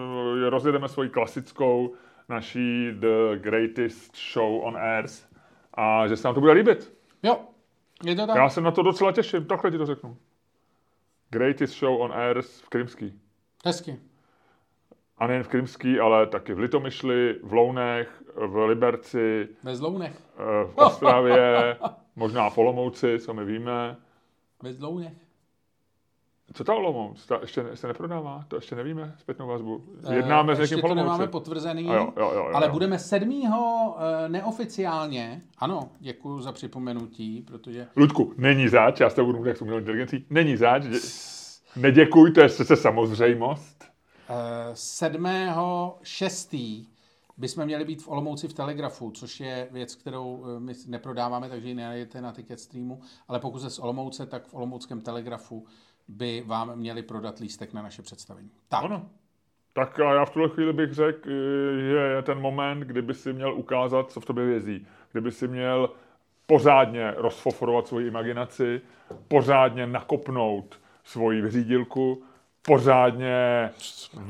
eh, rozjedeme svoji klasickou naší The Greatest Show on Earth a že se nám to bude líbit. Jo, je to tak. Já se na to docela těším, takhle ti to řeknu. Greatest Show on Earth v Krymský. Hezky. A nejen v Krymský, ale taky v Litomyšli, v Lounech, v Liberci, Ve Zlounech. eh, v Ostravě, možná v Olomouci, co my víme. Ve Zlounech. Co ta Olomouc? Ta ještě se neprodává? To ještě nevíme zpětnou vazbu. Jednáme Eh, s ještě někým v to nemáme Olomouci. potvrzený, A jo, jo, jo, jo, ale jo. budeme sedmýho eh, neoficiálně, ano, děkuji za připomenutí, protože Ludku, není záč, já s tebou budu jak s umělou inteligencí, není záč, dě... neděkuj, to je přece samozřejmost. Eh, sedmého šestý bychom měli být v Olomouci v Telegrafu, což je věc, kterou eh, my neprodáváme, takže ji nenajdete na ticket streamu, ale pokud se z Olomouce, tak v Olomouckém Telegrafu by vám měli prodat lístek na naše představení. Tak, Ano. Tak a já v tuhle chvíli bych řekl, eh, že je ten moment, kdyby si měl ukázat, co v tobě vězí. Kdyby si měl pořádně rozfoforovat svoji imaginaci, pořádně nakopnout svoji vyřídilku, pořádně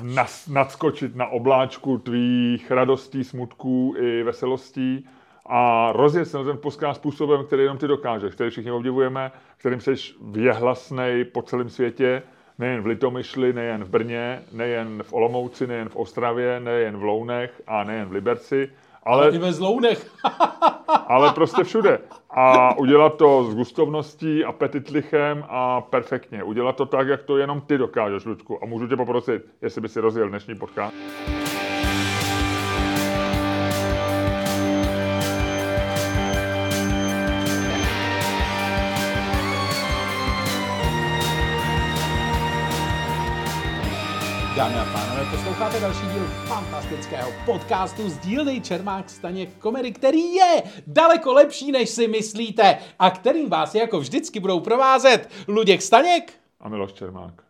nas, nadskočit na obláčku tvých radostí, smutků i veselostí a rozjet se na ten podcast způsobem, který jenom ty dokážeš, který všichni obdivujeme, kterým jsi věhlasnej po celém světě, nejen v Litomyšli, nejen v Brně, nejen v Olomouci, nejen v Ostravě, nejen v Lounech a nejen v Liberci, Ale, I ve zlounech. ale prostě všude. A udělat to s gustovností, apetitlichem a perfektně. Udělat to tak, jak to jenom ty dokážeš, Ludku. A můžu tě poprosit, jestli by si rozjel dnešní podcast. Posloucháte další díl fantastického podcastu z dílny Čermák Staněk komedy, který je daleko lepší, než si myslíte a kterým vás jako vždycky budou provázet Luděk Staněk. A Miloš Čermák.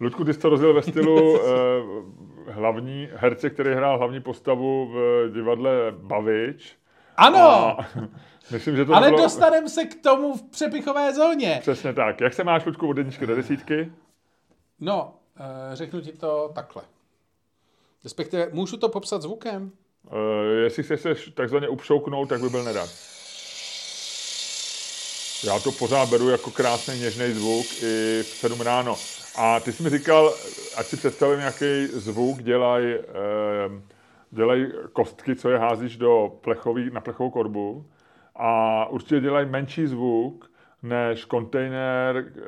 Ludku, ty jsi to rozjel ve stylu eh, hlavní herce, který hrál hlavní postavu v divadle Bavič. Ano, A myslím, že to ale bylo... dostaneme se k tomu v přepichové zóně. Přesně tak. Jak se máš, Ludku, od jedničky do desítky? No, eh, řeknu ti to takhle. Respektive, můžu to popsat zvukem? Uh, jestli se chceš takzvaně upšouknout, tak by byl nerad. Já to pořád beru jako krásný něžný zvuk i v 7 ráno. A ty jsi mi říkal, ať si představím, jaký zvuk dělají eh, dělaj kostky, co je házíš do plechový, na plechovou korbu. A určitě dělají menší zvuk než kontejner eh,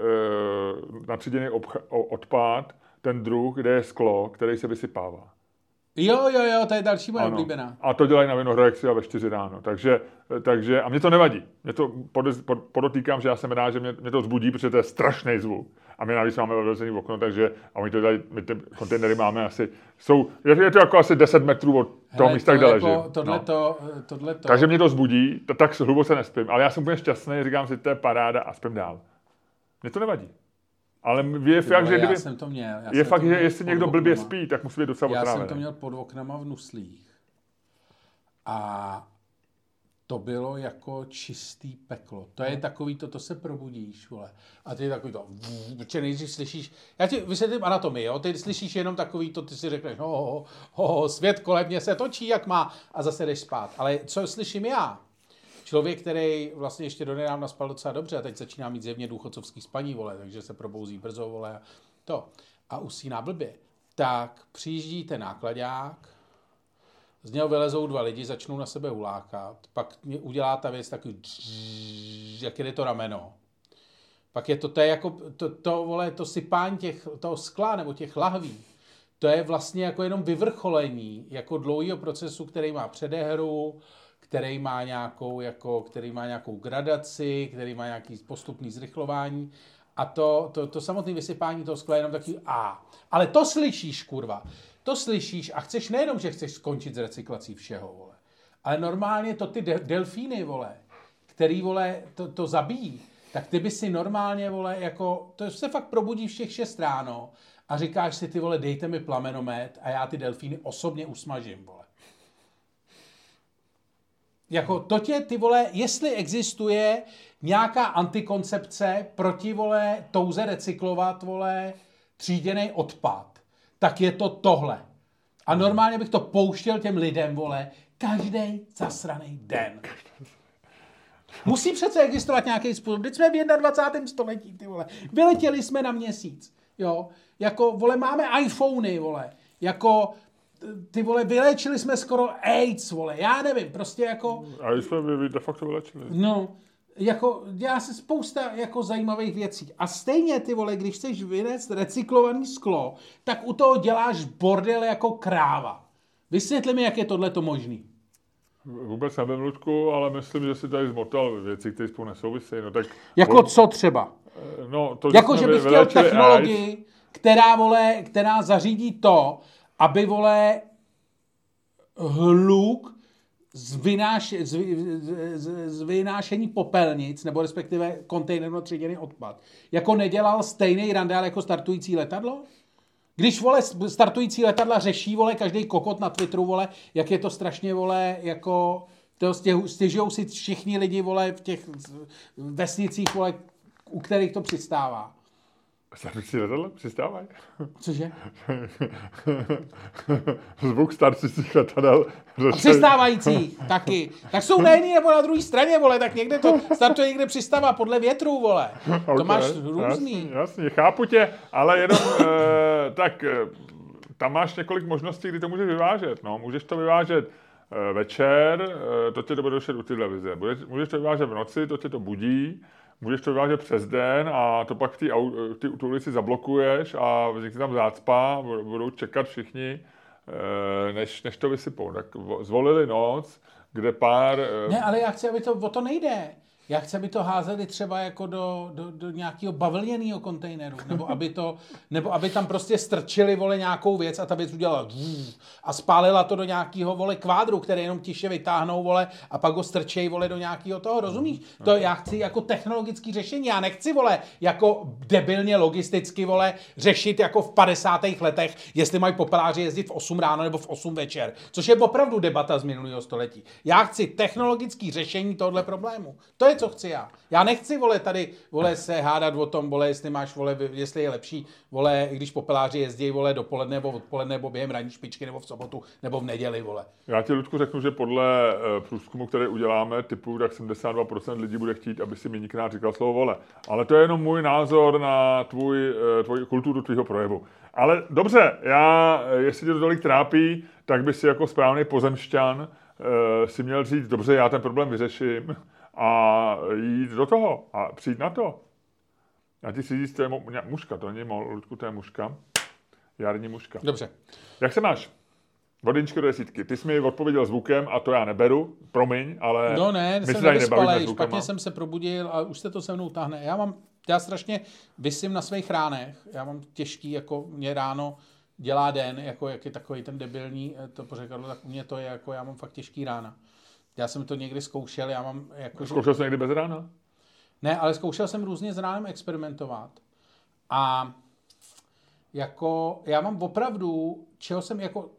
natříděný odpad, ten druh, kde je sklo, který se vysypává. Jo, jo, jo, to je další moje oblíbená. A to dělají na Vinohradech třeba ve 4 ráno. Takže, takže, a mě to nevadí. Mě to podez, pod, podotýkám, že já jsem rád, že mě, mě to vzbudí, protože to je strašný zvuk. A my navíc máme otevřený okno, takže a my to tady, my ty kontejnery máme asi, jsou, je, je to jako asi 10 metrů od toho Hele, místa, kde ležím. Tohle No. to, tohle to. Takže mě to vzbudí, to, tak hluboce nespím. Ale já jsem úplně šťastný, říkám si, to je paráda a spím dál. Mě to nevadí. Ale je fakt, že já kdyby, jsem to měl. Já je jsem fakt, to že jestli někdo blbě oknama. spí, tak musí být docela Já jsem to měl pod oknama v Nuslích. A to bylo jako čistý peklo. To je takový to, to se probudíš, vole. A ty takový to, protože nejdřív slyšíš, já ti vysvětlím anatomii, jo, ty slyšíš jenom takový to, ty si řekneš, ho, ho, ho, ho, svět kolem mě se točí, jak má, a zase jdeš spát. Ale co slyším já? Člověk, který vlastně ještě donedávna spal docela dobře a teď začíná mít zjevně důchodcovský spaní, vole, takže se probouzí brzo, vole, to. A usíná blbě. Tak přijíždí ten nákladák, z něho vylezou dva lidi, začnou na sebe hulákat, pak udělá ta věc takový, jak jde to rameno. Pak je to, to je jako, to, to, vole, to sypání těch, toho skla nebo těch lahví, to je vlastně jako jenom vyvrcholení jako dlouhého procesu, který má předehru, který má nějakou, jako, který má nějakou gradaci, který má nějaký postupný zrychlování. A to, to, to samotné vysypání toho skla je jenom takový a. Ale to slyšíš, kurva. To slyšíš a chceš nejenom, že chceš skončit s recyklací všeho, vole. Ale normálně to ty de- delfíny, vole, který, vole, to, to zabíjí, tak ty by si normálně, vole, jako, to se fakt probudí všech šest ráno a říkáš si, ty vole, dejte mi plamenomet a já ty delfíny osobně usmažím, vole. Jako to tě, ty vole, jestli existuje nějaká antikoncepce proti, vole, touze recyklovat, vole, tříděný odpad, tak je to tohle. A normálně bych to pouštěl těm lidem, vole, každý zasraný den. Musí přece existovat nějaký způsob. Teď jsme v 21. století, ty vole. Vyletěli jsme na měsíc, jo. Jako, vole, máme iPhony, vole. Jako, ty vole, vyléčili jsme skoro AIDS, vole. Já nevím, prostě jako... A jsme vy- vy de facto vylečili. No, jako dělá se spousta jako zajímavých věcí. A stejně ty vole, když chceš vynést recyklovaný sklo, tak u toho děláš bordel jako kráva. Vysvětli mi, jak je tohle to možný. Vůbec nevím, Ludku, ale myslím, že si tady zmotal věci, které spolu nesouvisí. No tak, Jako co třeba? No, to, Jako, že vy- bych chtěl vylečili AIDS, technologii, která, vole, která zařídí to, aby, vole, hluk z, vynáš, z, z, z, vynášení popelnic, nebo respektive kontejnerno tříděný odpad, jako nedělal stejný randál jako startující letadlo? Když, vole, startující letadla řeší, vole, každý kokot na Twitteru, vole, jak je to strašně, vole, jako, to stěžují si všichni lidi, vole, v těch vesnicích, vole, u kterých to přistává. Startující letadla přistávají. Cože? Zvuk startujících letadel. řešej- Přistávající taky. Tak jsou na jedné nebo na druhé straně, vole, tak někde to startuje, někde přistává podle větru, vole. To Ok, máš různý. Jasný, jasný, chápu tě, ale jenom eh, tak eh, tam máš několik možností, kdy to můžeš vyvážet. No. Můžeš to vyvážet eh, večer, eh, to tě to bude došet u televize. Budeš, můžeš to vyvážet v noci, to tě to budí, můžeš to vyvážet přes den a to pak té ty, tu ulici zablokuješ a vznikne tam zácpa, budou čekat všichni, eh, než, než to vysypou. Tak zvolili noc, kde pár... Ne, ale já chci, aby to, o to nejde. Já chci, aby to házeli třeba jako do, do, do nějakého bavlněného kontejneru, nebo aby, to, nebo aby tam prostě strčili, vole, nějakou věc a ta věc udělala a spálila to do nějakého, vole, kvádru, který jenom tiše vytáhnou, vole, a pak ho strčej, vole, do nějakého toho, rozumíš? To já chci jako technologické řešení, já nechci, vole, jako debilně logisticky, vole, řešit jako v 50. letech, jestli mají popeláři jezdit v 8 ráno nebo v 8 večer, což je opravdu debata z minulého století. Já chci technologické řešení tohle problému. To je co chci já. Já nechci, vole, tady, vole, se hádat o tom, vole, jestli máš, vole, jestli je lepší, vole, když popeláři jezdí, vole, dopoledne nebo odpoledne, nebo během ranní špičky, nebo v sobotu, nebo v neděli, vole. Já ti, Ludku, řeknu, že podle uh, průzkumu, který uděláme, typu, tak 72% lidí bude chtít, aby si měníkrát říkal slovo vole. Ale to je jenom můj názor na tvůj, uh, tvoji kulturu tvýho projevu. Ale dobře, já, eh, jestli tě to tolik trápí, tak by si jako správný pozemšťan si měl říct, dobře, já ten problém vyřeším a jít do toho a přijít na to. Já ti si říct, to je muška, to není Ludku, to je muška. Jarní muška. Dobře. Jak se máš? Vodinčky do desítky. Ty jsi mi odpověděl zvukem a to já neberu, promiň, ale No ne, jsem nevyspalej, špatně jsem se probudil a už se to se mnou tahne. Já mám, já strašně vysím na svých ránech, já mám těžký, jako mě ráno dělá den, jako jak je takový ten debilní eh, to pořekadlo, tak u mě to je jako, já mám fakt těžký rána. Já jsem to někdy zkoušel, já mám jako... Zkoušel jsi někdy bez rána? Ne, ale zkoušel jsem různě s ránem experimentovat. A jako já mám opravdu, čeho jsem jako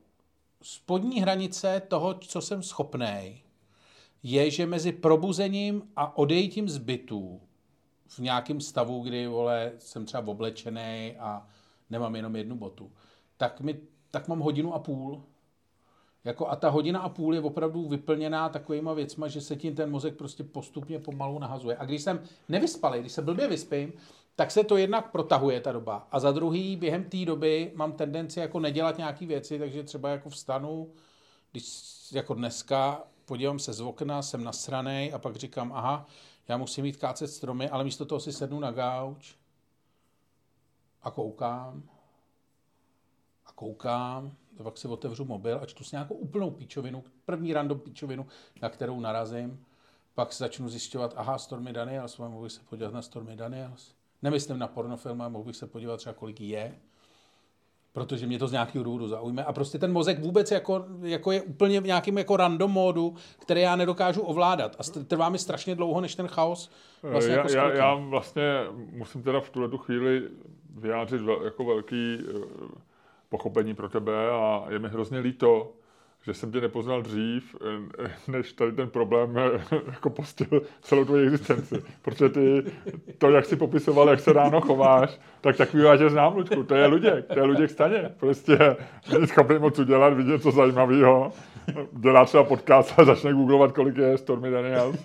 spodní hranice toho, co jsem schopný, je, že mezi probuzením a odejítím z bytu v nějakém stavu, kdy, vole, jsem třeba oblečený a nemám jenom jednu botu, tak, mi, tak mám hodinu a půl, jako a ta hodina a půl je opravdu vyplněná takovýma věcma, že se tím ten mozek prostě postupně pomalu nahazuje. A když jsem nevyspalý, když se blbě vyspím, tak se to jednak protahuje ta doba. A za druhý, během té doby mám tendenci jako nedělat nějaké věci, takže třeba jako vstanu, když jako dneska podívám se z okna, jsem nasranej a pak říkám, aha, já musím jít kácet stromy, ale místo toho si sednu na gauč a koukám koukám pak si otevřu mobil a čtu si nějakou úplnou píčovinu, první random píčovinu, na kterou narazím, pak začnu zjišťovat, aha, Stormy Daniels, mohl bych se podívat na Stormy Daniels. Nemyslím na pornofilmy, mohl bych se podívat třeba, kolik je, protože mě to z nějakého důvodu zaujme. A prostě ten mozek vůbec jako, jako je úplně v nějakém jako random módu, který já nedokážu ovládat. A trvá mi strašně dlouho, než ten chaos vlastně já, jako já, já, vlastně musím teda v tuhle chvíli vyjádřit vel, jako velký pochopení pro tebe a je mi hrozně líto, že jsem tě nepoznal dřív, než tady ten problém jako postil celou tvoji existenci. Protože ty, to, jak jsi popisoval, jak se ráno chováš, tak takový tě znám, Luďku. To je Luděk, to je Luděk staně. Prostě není schopný moc udělat, vidět něco zajímavého. Dělá třeba podcast a začne googlovat, kolik je Stormy Daniels.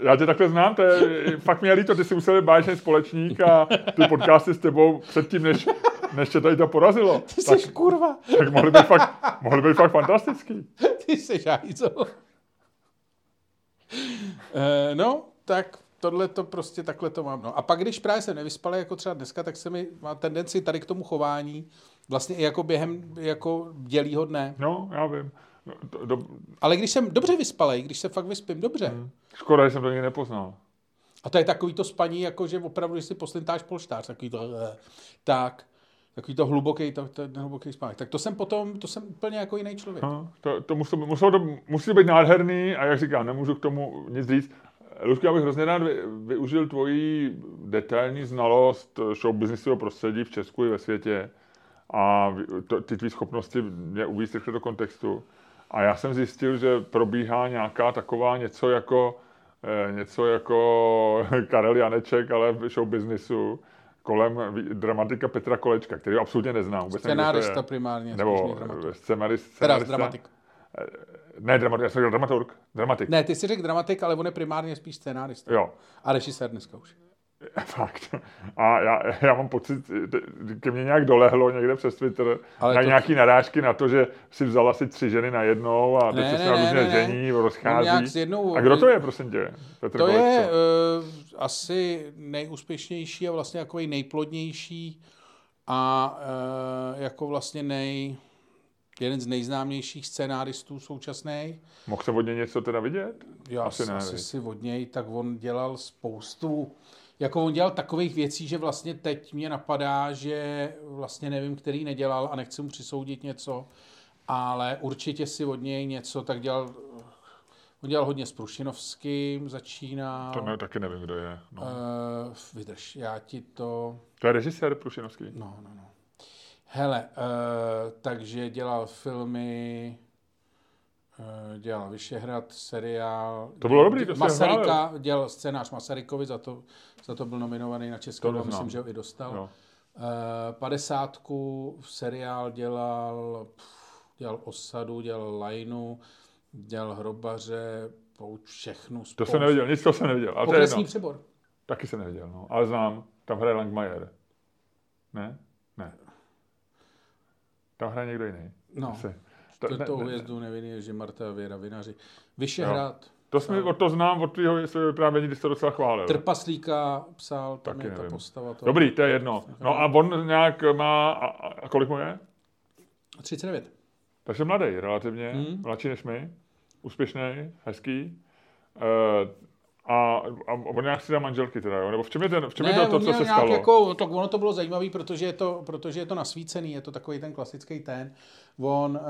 Já tě takhle znám, to je, fakt mě líto, ty jsi musel báječný společník a ty podcasty s tebou předtím, než než tě tady to porazilo. Ty jsi tak, kurva. Tak mohli být fakt, mohli být fakt fantastický. Ty jsi žájzo. Uh, no, tak tohle to prostě takhle to mám. No. A pak, když právě se nevyspal, jako třeba dneska, tak se mi má tendenci tady k tomu chování, vlastně i jako během jako dělího dne. No, já vím. No, do, do... Ale když jsem dobře vyspalej, když se fakt vyspím dobře. Hmm. Škoda, že jsem to nikdy nepoznal. A to je takový to spaní, jako že opravdu, když si poslintáš polštář, takový to, eh, tak takový to hluboký, to, to, hluboký spánek. Tak to jsem potom, to jsem úplně jako jiný člověk. No, to, to, muselo, muselo to musí být nádherný a jak říkám, nemůžu k tomu nic říct. Luďku, já bych hrozně rád využil tvoji detailní znalost show businessového prostředí v Česku i ve světě a to, ty tvý schopnosti mě uvíct do kontextu. A já jsem zjistil, že probíhá nějaká taková něco jako, eh, něco jako Karel Janeček, ale v show businessu, kolem dramatika Petra Kolečka, který ho absolutně neznám. Vůbec scenárista primárně. Nebo scenarist, Teda dramatik. Eh, ne, dramatik, já jsem řekl dramaturg. Dramatik. Ne, ty jsi řekl dramatik, ale on je primárně spíš scenárista. Jo. A režisér dneska už. Fakt. A já, já mám pocit, ke mně nějak dolehlo někde přes Twitter Ale na to... nějaký narážky na to, že si vzal asi tři ženy na jednou a teď ne, se ne, různě ne, žení, rozchází. Jednou... A kdo to je, prosím tě? Petr to Kolečko? je uh, asi nejúspěšnější a vlastně jako nejplodnější a uh, jako vlastně nej, jeden z nejznámějších scénáristů současných. Mohl se od něj něco teda vidět? Já asi, ne, asi si od něj, tak on dělal spoustu jako on dělal takových věcí, že vlastně teď mě napadá, že vlastně nevím, který nedělal a nechci mu přisoudit něco, ale určitě si od něj něco, tak dělal, on dělal hodně s Prušinovským, začínal. To ne, taky nevím, kdo je. No. Uh, vydrž, já ti to... To je režisér Prušinovský? No, no, no. Hele, uh, takže dělal filmy, dělal Vyšehrad, seriál. To bylo dobrý, to Masaryka, dělal scénář Masarykovi, za to, za to byl nominovaný na Českou, myslím, že ho i dostal. Jo. Uh, padesátku seriál dělal, pff, dělal Osadu, dělal Lajnu, dělal Hrobaře, pouč všechnu. Spoustu. To jsem neviděl, nic to jsem neviděl. Ale Pokresný přebor. Taky jsem neviděl, no. ale znám, tam hraje Langmajer. Ne? Ne. Tam hraje někdo jiný. No. Asi. To, to, to hvězdu nevinný, že Marta a Věra vinaři. Vyšehrad. Jo. To jsme, od to znám, od tvého vyprávění, když jsi to docela chválil. Trpaslíka psal, tam Taky je nevím. ta postava. To Dobrý, to je jedno. No a on nějak má, a, a kolik mu je? 39. Takže mladý, relativně, hmm. mladší než my, úspěšný, hezký. Uh, a, a on nějak si dá manželky teda, jo? Nebo v čem je, ten, v čem ne, je to, to co se stalo? Jako, to, ono to bylo zajímavé, protože je to, protože je to nasvícený, je to takový ten klasický ten. On uh,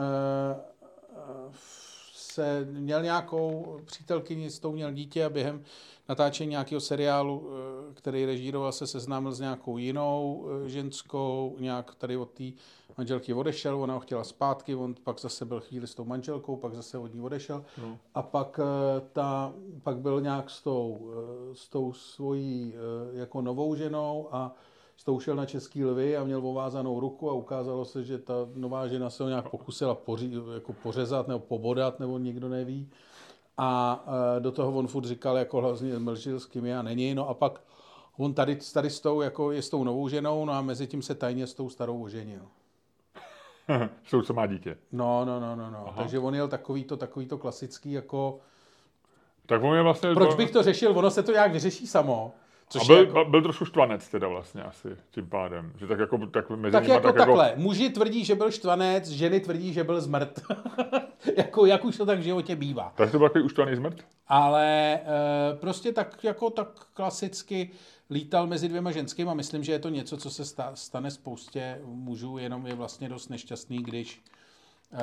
uh, se měl nějakou přítelkyni, s tou měl dítě a během natáčení nějakého seriálu, který režíroval, se seznámil s nějakou jinou ženskou, nějak tady od té manželky odešel, ona ho chtěla zpátky, on pak zase byl chvíli s tou manželkou, pak zase od ní odešel no. a pak, eh, ta, pak byl nějak s tou, eh, s tou svojí eh, jako novou ženou a s tou šel na Český lvy a měl ovázanou ruku a ukázalo se, že ta nová žena se ho nějak pokusila poří, jako pořezat nebo pobodat, nebo nikdo neví. A do toho on furt říkal, jako hlavně mlžil s kým je a není. No a pak on tady, tady s tou, jako je s tou novou ženou, no a mezi tím se tajně s tou starou oženil. Jsou, co má dítě. No, no, no, no, no. Takže on jel takový to, takový to klasický jako... Tak on je vlastně... Proč bych to řešil? Ono se to nějak vyřeší samo. Což a byl, jako... byl trošku štvanec teda vlastně asi tím pádem. Že tak jako, tak mezi tak jako tak takhle. Jako... Muži tvrdí, že byl štvanec, ženy tvrdí, že byl zmrt. jako, jak už to tak v životě bývá. Tak to byl takový uštvaný zmrt? Ale e, prostě tak jako tak klasicky lítal mezi dvěma ženskými a myslím, že je to něco, co se stane spoustě mužů, jenom je vlastně dost nešťastný, když Uh,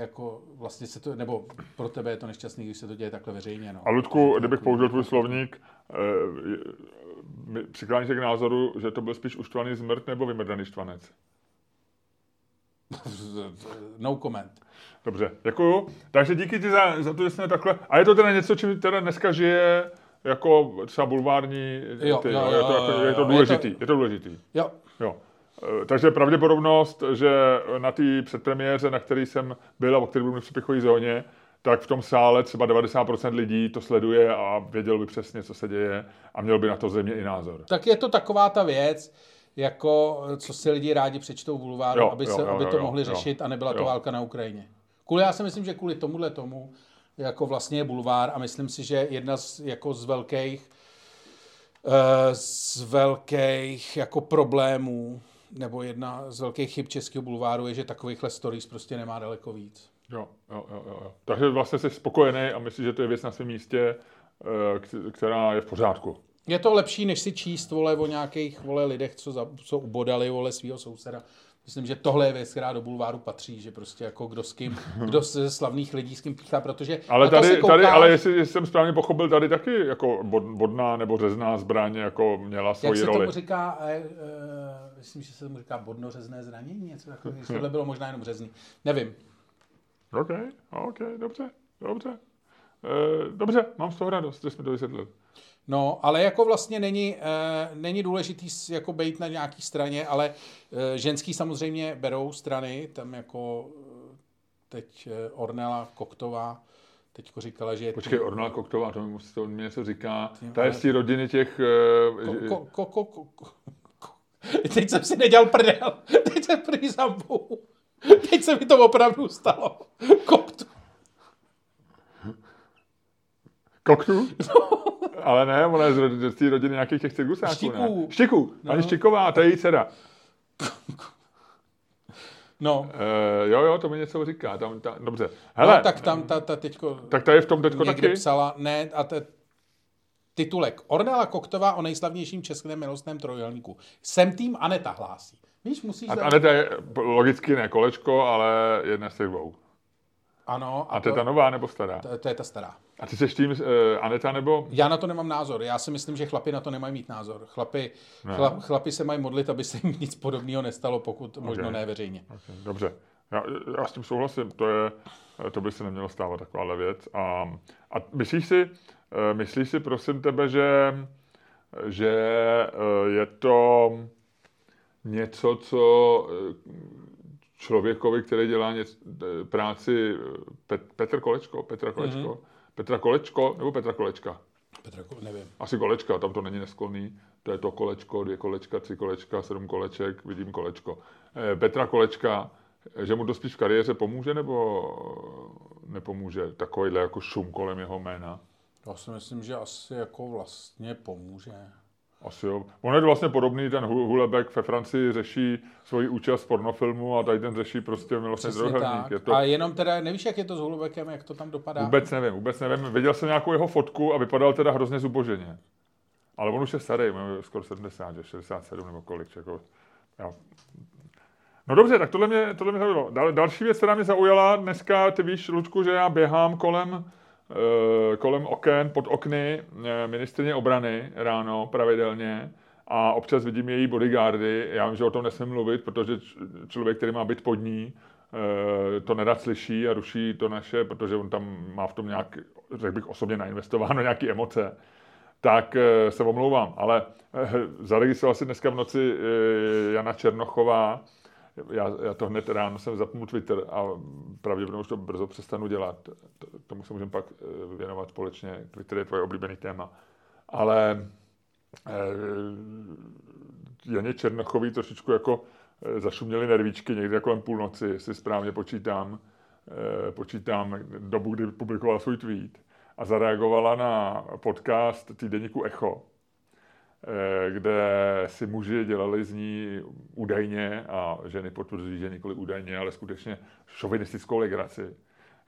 jako vlastně se to, nebo pro tebe je to nešťastný, když se to děje takhle veřejně. No. A Ludku, kdybych použil tvůj slovník, uh, přiklání se k názoru, že to byl spíš uštvaný zmrt nebo vymrdaný štvanec? no comment. Dobře, děkuju. Takže díky ti za, za to, že jsme takhle... A je to teda něco, čím teda dneska žije jako třeba bulvární, jo, ty, jo, jo, je, to, jako, je to důležitý. Je to, je to důležitý. Jo. jo. E, takže pravděpodobnost, že na té předpremiéře, na který jsem byl a o který budu v přepichové zóně, tak v tom sále třeba 90% lidí to sleduje a věděl by přesně, co se děje a měl by na to země i názor. Tak je to taková ta věc, jako co si lidi rádi přečtou v bulváru, jo, aby, se, jo, aby to jo, mohli jo, řešit a nebyla jo. to válka na Ukrajině. Kvůli, já si myslím, že kvůli tomuhle tomu jako vlastně je bulvár a myslím si, že jedna z, jako z velkých eh, z velkých jako problémů nebo jedna z velkých chyb českého bulváru je, že takovýchhle stories prostě nemá daleko víc. Jo, jo, jo, jo. Takže vlastně jsi spokojený a myslíš, že to je věc na svém místě, eh, která je v pořádku. Je to lepší, než si číst vole o nějakých vole lidech, co, za, co ubodali vole svého souseda. Myslím, že tohle je věc, která do bulváru patří, že prostě jako kdo s kým, kdo ze slavných lidí s kým píchá, protože... Ale tady, kouká... tady, ale jestli, jestli, jsem správně pochopil, tady taky jako bodná nebo řezná zbraň jako měla svoji Jak se roli. tomu říká, e, e, myslím, že se tomu říká bodnořezné zranění, něco takového, tohle bylo možná jenom řezný. Nevím. OK, OK, dobře, dobře. E, dobře, mám z toho radost, že jsme to vysvětlili. No, ale jako vlastně není, e, není důležitý jako být na nějaký straně, ale e, ženský samozřejmě berou strany, tam jako teď Ornela Koktová teďko říkala, že je... Počkej, Ornella Koktová, to mi, to mi něco říká. Ta je z té rodiny těch... Ko, ko, ko, ko, ko, ko. Teď jsem si nedělal prdel. Teď jsem první zambou. Teď se mi to opravdu stalo. Koktu. Koktu? Ale ne, ona je z, rodi- z té rodiny nějakých těch cirkusáků, Štiků. ne? Štiků. No. Ani Štiková, to je její dcera. No, Uh, jo, jo, to mi něco říká. Tam, ta, dobře. Hele, no, tak tam ta, ta teďko tak ta je v tom teďko někde taky? psala, ne, a te, titulek. Ornella Koktová o nejslavnějším českém milostném trojuhelníku. Jsem tým Aneta hlásí. Víš, musíš... A za- Aneta je logicky ne kolečko, ale jedna z těch dvou. Ano, A to je ta nová nebo stará? to, to je ta stará. A ty seš tým uh, Aneta nebo? Já na to nemám názor. Já si myslím, že chlapi na to nemají mít názor. Chlapi, chla, chlapi se mají modlit, aby se jim nic podobného nestalo, pokud možno Ok. ne veřejně. Okay, dobře. Já, já s tím souhlasím. To, je, to by se nemělo stávat takováhle věc. A, a myslíš si, eh, myslíš si prosím tebe, že, že eh, je to něco, co eh, člověkovi, který dělá něco, práci eh, Pet, Petr Kolečko, Petra Kolečko, mm-hmm. Petra Kolečko nebo Petra Kolečka? Petr, nevím. Asi kolečka, tam to není neskolný. To je to kolečko, dvě kolečka, tři kolečka, sedm koleček, vidím kolečko. Eh, Petra Kolečka, že mu to spíš v kariéře pomůže nebo nepomůže takovýhle jako šum kolem jeho jména? Já si myslím, že asi jako vlastně pomůže. Asi jo. On je vlastně podobný, ten Hu- Hulebek ve Francii řeší svoji účast v pornofilmu a tady ten řeší prostě milostný trojuhelník. tak. Je to, A jenom teda, nevíš, jak je to s Hulubekem, jak to tam dopadá? Vůbec nevím, vůbec nevím. Viděl jsem nějakou jeho fotku a vypadal teda hrozně zuboženě. Ale on už je starý, má skoro 70, že 67 nebo kolik. Jako, já. No dobře, tak tohle mě, tohle mě zaujalo. Dal, další věc, která mě zaujala dneska, ty víš, Lučku, že já běhám kolem, kolem oken, pod okny eh, ministrině obrany ráno pravidelně a občas vidím její bodyguardy. Já vím, že o tom nesmím mluvit, protože člověk, který má být pod ní, eh, to nerad slyší a ruší to naše, protože on tam má v tom nějak, řekl bych, osobně nainvestováno nějaké emoce tak eh, se omlouvám, ale eh, zaregistroval si dneska v noci eh, Jana Černochová, já, já to hned ráno jsem zapnul Twitter a pravděpodobně už to brzo přestanu dělat. To- Tomu se můžeme pak eh, věnovat společně. Twitter je tvoje oblíbený téma. Ale eh, Janě Černochový trošičku jako eh, zašuměly nervíčky někde kolem půlnoci, jestli správně počítám, počítám dobu, kdy publikovala svůj tweet a zareagovala na podcast týdeníku Echo, kde si muži dělali z ní údajně, a ženy potvrzují, že nikoli údajně, ale skutečně šovinistickou legraci,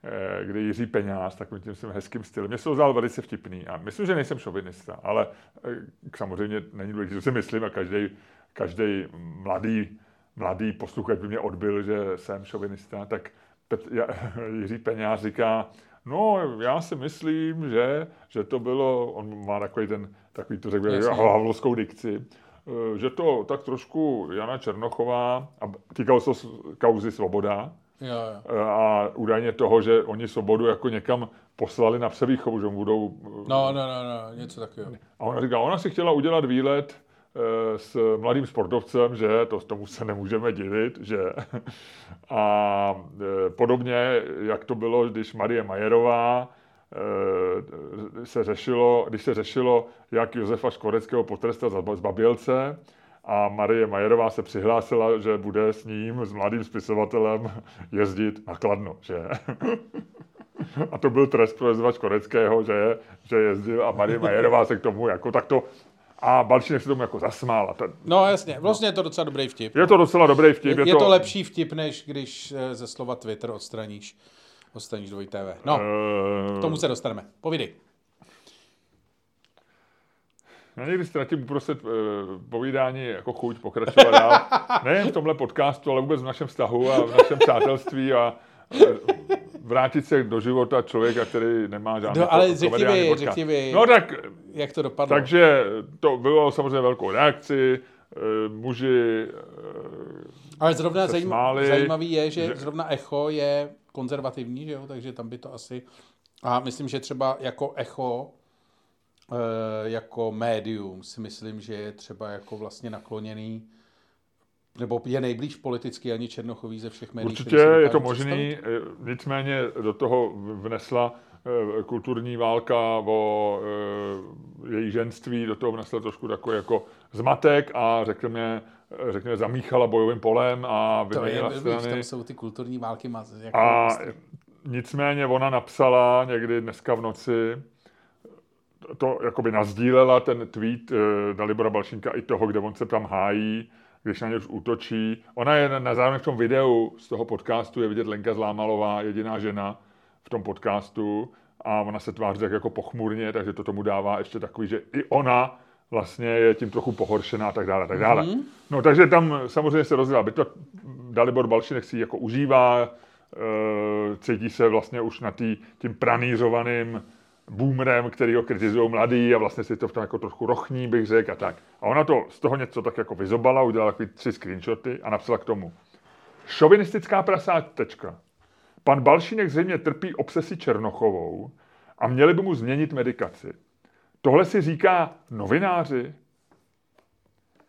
eh, kde Jiří Peňáz takovým tím svým hezkým stylem. Mně se to zdál velice vtipný a myslím, že nejsem šovinista, ale eh, samozřejmě není důležité, co si myslím a každý, každý mladý, mladý posluchač by mě odbil, že jsem šovinista, tak Pet, ja, Jiří Peňáz říká, no já si myslím, že, že to bylo, on má takový ten, takový to řekl, Jasně. havlovskou dikci, eh, že to tak trošku Jana Černochová, a týkalo se kauzy Svoboda, Jo, jo. eh, a údajně toho, že oni Svobodu jako někam poslali na převýchovu, že mu budou... eh, No, no, no, no, něco takového. A ona říká, ona si chtěla udělat výlet s mladým sportovcem, že to tomu se nemůžeme divit, že a eh, podobně, jak to bylo, když Marie Majerová eh, se řešilo, když se řešilo, jak Josefa Škvoreckého potrestat za zbabělce, a Marie Majerová se přihlásila, že bude s ním, s mladým spisovatelem, jezdit na Kladno, že? A to byl trest pro Josefa Škoreckého, že, že jezdil a Marie Majerová se k tomu jako takto a Balčínek se tomu jako zasmál. A ten, No jasně, vlastně je to docela dobrý vtip. je to docela dobrý vtip. Je, je to lepší vtip, než když eh, ze slova Twitter odstraníš, odstraníš dvoj TV. No, Uh, k tomu se dostaneme. Povídej. Já někdy ztratím uprostřed uh, povídání jako chuť pokračovat dál. Nejen v tomhle podcastu, ale vůbec v našem vztahu a v našem přátelství a vrátit se do života člověka, který nemá žádný No, ale řekni mi, řekni mi. No tak, Jak to dopadlo? takže to bylo samozřejmě velkou reakci. eh, Muži eh, Ale zrovna zajím, smáli, zajímavý je, že, že- zrovna Echo je konzervativní, že jo? takže tam by to asi... A myslím, že třeba jako Echo, eh, jako médium, si myslím, že je třeba jako vlastně nakloněný nebo je nejblíž politicky ani Černochový ze všech médií. Určitě je to možný, eh, nicméně do toho vnesla eh, kulturní válka, o eh, její ženství, do toho vnesl trošku takový jako zmatek a řekněme, řekněme zamíchala bojovým polem a To je, vyměnila strany. tam jsou ty kulturní války. Jako A prostě- nicméně ona napsala někdy dneska v noci, to jakoby nazdílela ten tweet Dalibora Balšinka i toho, kde on se tam hájí, když na ně už útočí. Ona je na, na zároveň v tom videu z toho podcastu, je vidět Lenka Zlámalová, jediná žena v tom podcastu a ona se tváří tak jako pochmurně, takže to tomu dává ještě takový, že i ona vlastně je tím trochu pohoršená a tak dále, a tak dále. Mm-hmm. No takže tam samozřejmě se rozdělá bitva. Dalibor Balšinek si jako užívá, eh, cítí se vlastně už na tý, tím pranířovaným boomerem, který ho kritizují mladý a vlastně si to v tom jako trošku rochní, bych řekl a tak. A ona to z toho něco tak jako vyzobala, udělala takový tři screenshoty a napsala k tomu. Šovinistická prasátečka. Pan Balšínek zřejmě trpí obsesi Černochovou a měli by mu změnit medikaci. Tohle si říká novináři.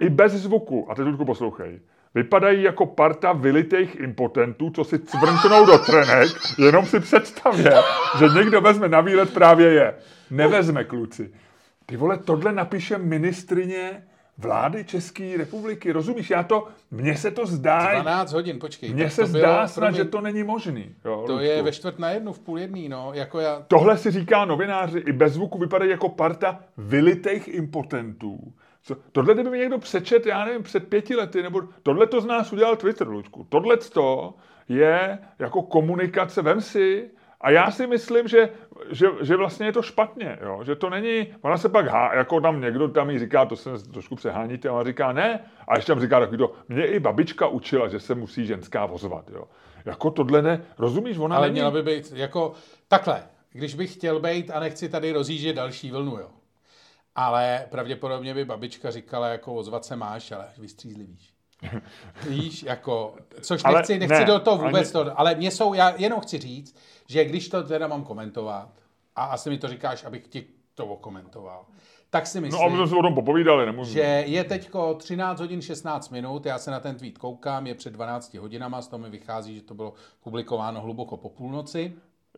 I bez zvuku, a teď Ludku poslouchej, vypadají jako parta vylitých impotentů, co si cvrnknou do trenek, jenom si představě, že někdo vezme na výlet právě je. Nevezme, kluci. Ty vole, tohle napíše ministrině vlády České republiky, rozumíš? Já to, mně se to zdá, 12 hodin, počkej. mně se to zdá bylo, snad, promiň, že to není možný. Jo, To Ludku. je ve čtvrt na jednu, v půl jedný, no. Jako já, Tohle si říká novináři, i bez zvuku vypadají jako parta vylitých impotentů. Co, tohle kdyby mi někdo přečet, já nevím, před pěti lety, nebo tohle to z nás udělal Twitter, Luďku. Tohle to je jako komunikace, vem si, a já si myslím, že, že, že vlastně je to špatně, jo? že to není, ona se pak há, jako tam někdo tam jí říká, to se trošku přeháníte, a ona říká ne, a ještě tam říká takový to, mě i babička učila, že se musí ženská vozvat, jo. Jako tohle ne, rozumíš, ona ale není... měla by být jako takhle. Když bych chtěl být a nechci tady rozjíždět další vlnu, jo. Ale pravděpodobně by babička říkala, jako ozvat se máš, ale vystřízlivíš. Víš, jako, což Ale nechci, nechci ne, do toho vůbec ani- to, ale mě jsou, já jenom chci říct, že když to teda mám komentovat, a asi mi to říkáš, abych ti to okomentoval, tak si No myslím, a my jsme se o tom popovídali, nemůžu. že je teďko 13 hodin 16 minut, já se na ten tweet koukám, je před 12 hodinama, z toho mi vychází, že to bylo publikováno hluboko po půlnoci.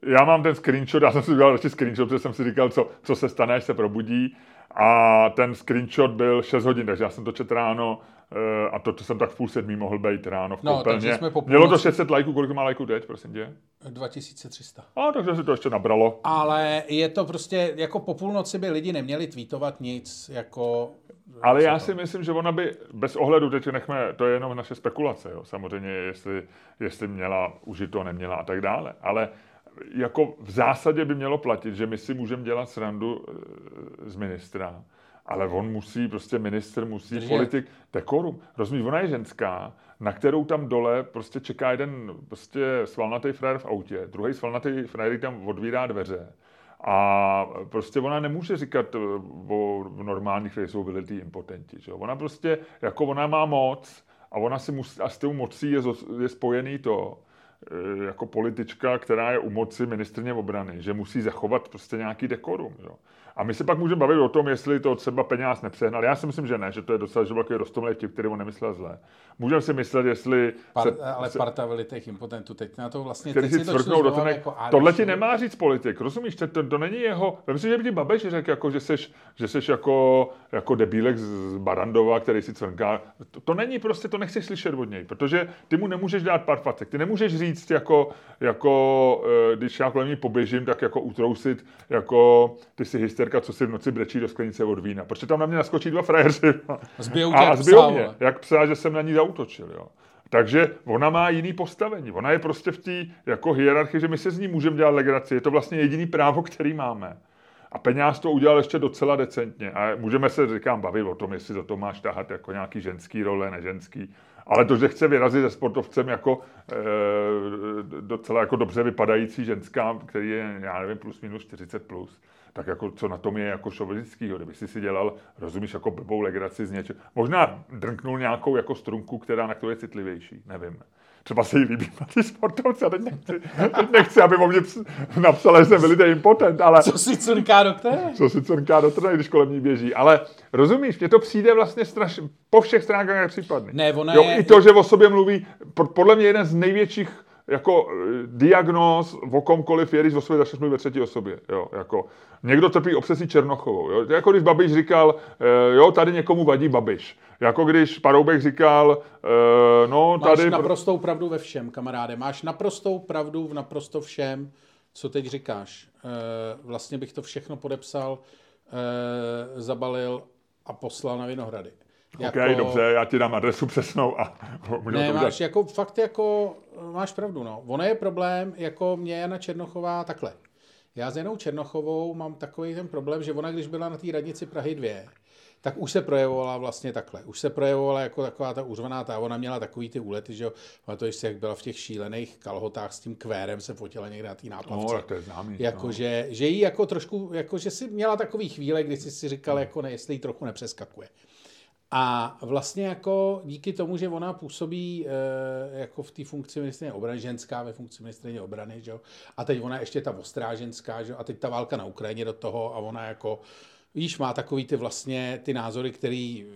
Já mám ten screenshot, já jsem si udělal ještě screenshot, protože jsem si říkal, co, co se stane, až se probudí. A ten screenshot byl 6 hodin, takže já jsem to četl ráno eh, a to, to jsem tak v půl sedmí mohl být ráno v No, koupelně. jsme po Mělo to půlnoci. 600 lajků, kolik má lajků teď, prosím tě? 2300. A takže si to ještě nabralo. Ale je to prostě, jako po půlnoci by lidi neměli tweetovat nic, jako... Ale já to? si myslím, že ona by bez ohledu, teď nechme, to je jenom naše spekulace, jo. samozřejmě, jestli, jestli měla užito, neměla a tak dále. Ale jako v zásadě by mělo platit, že my si můžeme dělat srandu eh, z ministra, ale on musí, prostě minister musí, Držet. politik, dekorum. Rozumíš, ona je ženská, na kterou tam dole prostě čeká jeden prostě svalnatý frajer v autě, druhý svalnatý frajer tam odvírá dveře. A prostě ona nemůže říkat eh, o normálních, kteří jsou vylitý impotenti. Že? Ona prostě, jako ona má moc a ona si musí, a s tou mocí je, je spojený to, jako politička, která je u moci ministrně obrany, že musí zachovat prostě nějaký dekorum. Jo. A my se pak můžeme bavit o tom, jestli to třeba peněz nepřehnal. Já si myslím, že ne, že to je docela že takový rostomilý vtip, který on nemyslel zle. Můžeme si myslet, jestli... Par, se- ale se- parta velitých impotentů, teď na to vlastně... který teď si to cvrknou do tenek. jako Tohle ti nemá říct politik, rozumíš? To, to, to není jeho... Myslím, že by ti Babiš řekl, jako, že seš, že seš jako, jako debílek z Barandova, který si cvrnká. To, to, není prostě, to nechceš slyšet od něj, protože ty mu nemůžeš dát pár facek. Ty nemůžeš říct, jako, jako eh, když já kolem ní poběžím, tak jako utrousit, jako ty si hysterka, co si v noci brečí do sklenice od vína. Protože tam na mě naskočí dva frajeři. Zbijou a, zbijou psa, mě, vole. jak psa, že jsem na ní zautočil. Jo. Takže ona má jiný postavení. Ona je prostě v té jako hierarchii, že my se z ní můžeme dělat legraci. Je to vlastně jediný právo, který máme. A peněz to udělal ještě docela decentně. A můžeme se, říkám, bavit o tom, jestli za to máš tahat jako nějaký ženský role, neženský. Ale to, že chce vyrazit se sportovcem jako e, docela jako dobře vypadající ženská, který je, já nevím, plus minus 40 plus, tak jako co na tom je jako šovinickýho, kdyby si si dělal, rozumíš, jako blbou legraci z něčeho. Možná drnknul nějakou jako strunku, která na to je citlivější, nevím. Třeba se jí líbí ty sportovce, a teď nechci, teď nechci, aby o mě ps- napsala, že jsem vylitý impotent, ale Co si crnká do které? co si crnká do trny, když kolem ní běží. Ale rozumíš, mně to přijde vlastně strašně, po všech stránkách je případný. Ne, ona jo, je- I to, že o sobě mluví, po- podle mě jeden z největších jako eh, diagnóz o komkoliv je, když o sobě začneš mluvit ve třetí osobě. Jo, jako, někdo trpí obsesí Černochovou. Jo. Jako když Babiš říkal, eh, jo, tady někomu vadí Babiš. Jako když Paroubek říkal, eh, no Máš tady... naprostou pravdu ve všem, kamaráde. Máš naprostou pravdu v naprosto všem, co teď říkáš. Vlastně bych to všechno podepsal, zabalil a poslal na Vinohrady. Jako- OK, dobře, já ti dám adresu přesnou a můžeme Ne, to máš jako fakt jako, máš pravdu, no. Ono je problém, jako mě Jana Černochová takhle. Já s Janou Černochovou mám takový ten problém, že ona, když byla na té radnici Prahy 2, tak už se projevovala vlastně takhle. Už se projevovala jako taková ta uřvaná ta, ona měla takový ty úlety, že jo, to si, jak byla v těch šílených kalhotách s tím kvérem, se fotila někde na té náplavce. No, to je známý. Jako, no. že, že jí jako trošku, jako, že si měla takový chvíle, kdy jsi si říkal, jako ne, jestli jí trochu nepřeskakuje. A vlastně jako díky tomu, že ona působí e, jako v té funkci ministrině obrany, ženská ve funkci ministrině obrany, že jo? a teď ona ještě ta ostrá ženská, že jo? a teď ta válka na Ukrajině do toho a ona jako, víš, má takový ty vlastně ty názory, který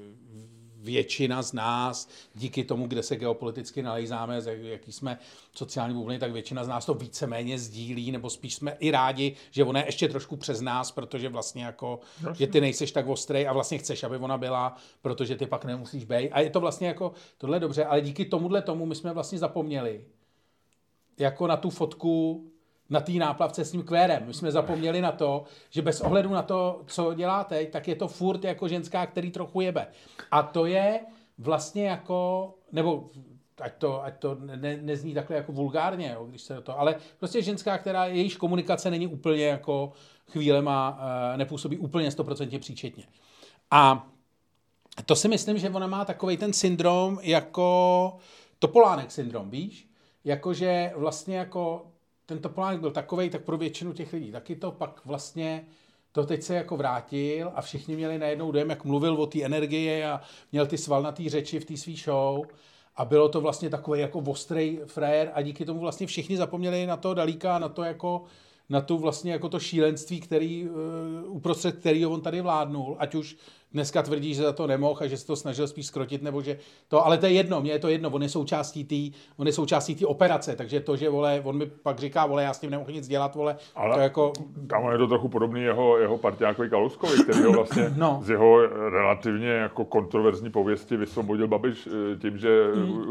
většina z nás, díky tomu, kde se geopoliticky nalejzáme, jak- jaký jsme sociální bubliny, tak většina z nás to víceméně sdílí, nebo spíš jsme i rádi, že ona je ještě trošku přes nás, protože vlastně jako, že ty nejseš tak ostrý a vlastně chceš, aby ona byla, protože ty pak nemusíš být. A je to vlastně jako, tohle je dobře, ale díky tomuhle tomu my jsme vlastně zapomněli, jako na tu fotku na té náplavce s tím kvérem. My jsme zapomněli na to, že bez ohledu na to, co děláte, tak je to furt jako ženská, který trochu jebe. A to je vlastně jako, nebo ať to, ať to ne, nezní takhle jako vulgárně, jo, když se to, ale prostě ženská, která jejíž komunikace není úplně jako chvílema, eh, nepůsobí úplně 100% příčetně. A to si myslím, že ona má takový ten syndrom jako Topolánek syndrom, víš? Jakože vlastně jako ten Topolánek byl takovej, tak pro většinu těch lidí taky to pak vlastně to teď se jako vrátil a všichni měli najednou dojem, jak mluvil o té energii a měl ty svalnatý řeči v té svý show. A bylo to vlastně takový jako ostrý frajer a díky tomu vlastně všichni zapomněli na to Dalíka, na to jako na tu vlastně jako to šílenství, který, uh, uprostřed kterého on tady vládnul, ať už dneska tvrdí, že za to nemohl a že se to snažil spíš skrotit, nebo že to, ale to je jedno, mně je to jedno, on je součástí té, on je součástí té operace, takže to, že vole, on mi pak říká, vole, já s tím nemohu nic dělat, vole, Ale- to jako, Tam je to trochu podobný jeho, jeho partiákovi Kalouskovi, který ho vlastně No. z jeho relativně jako kontroverzní pověsti vysvobodil Babiš eh, tím, že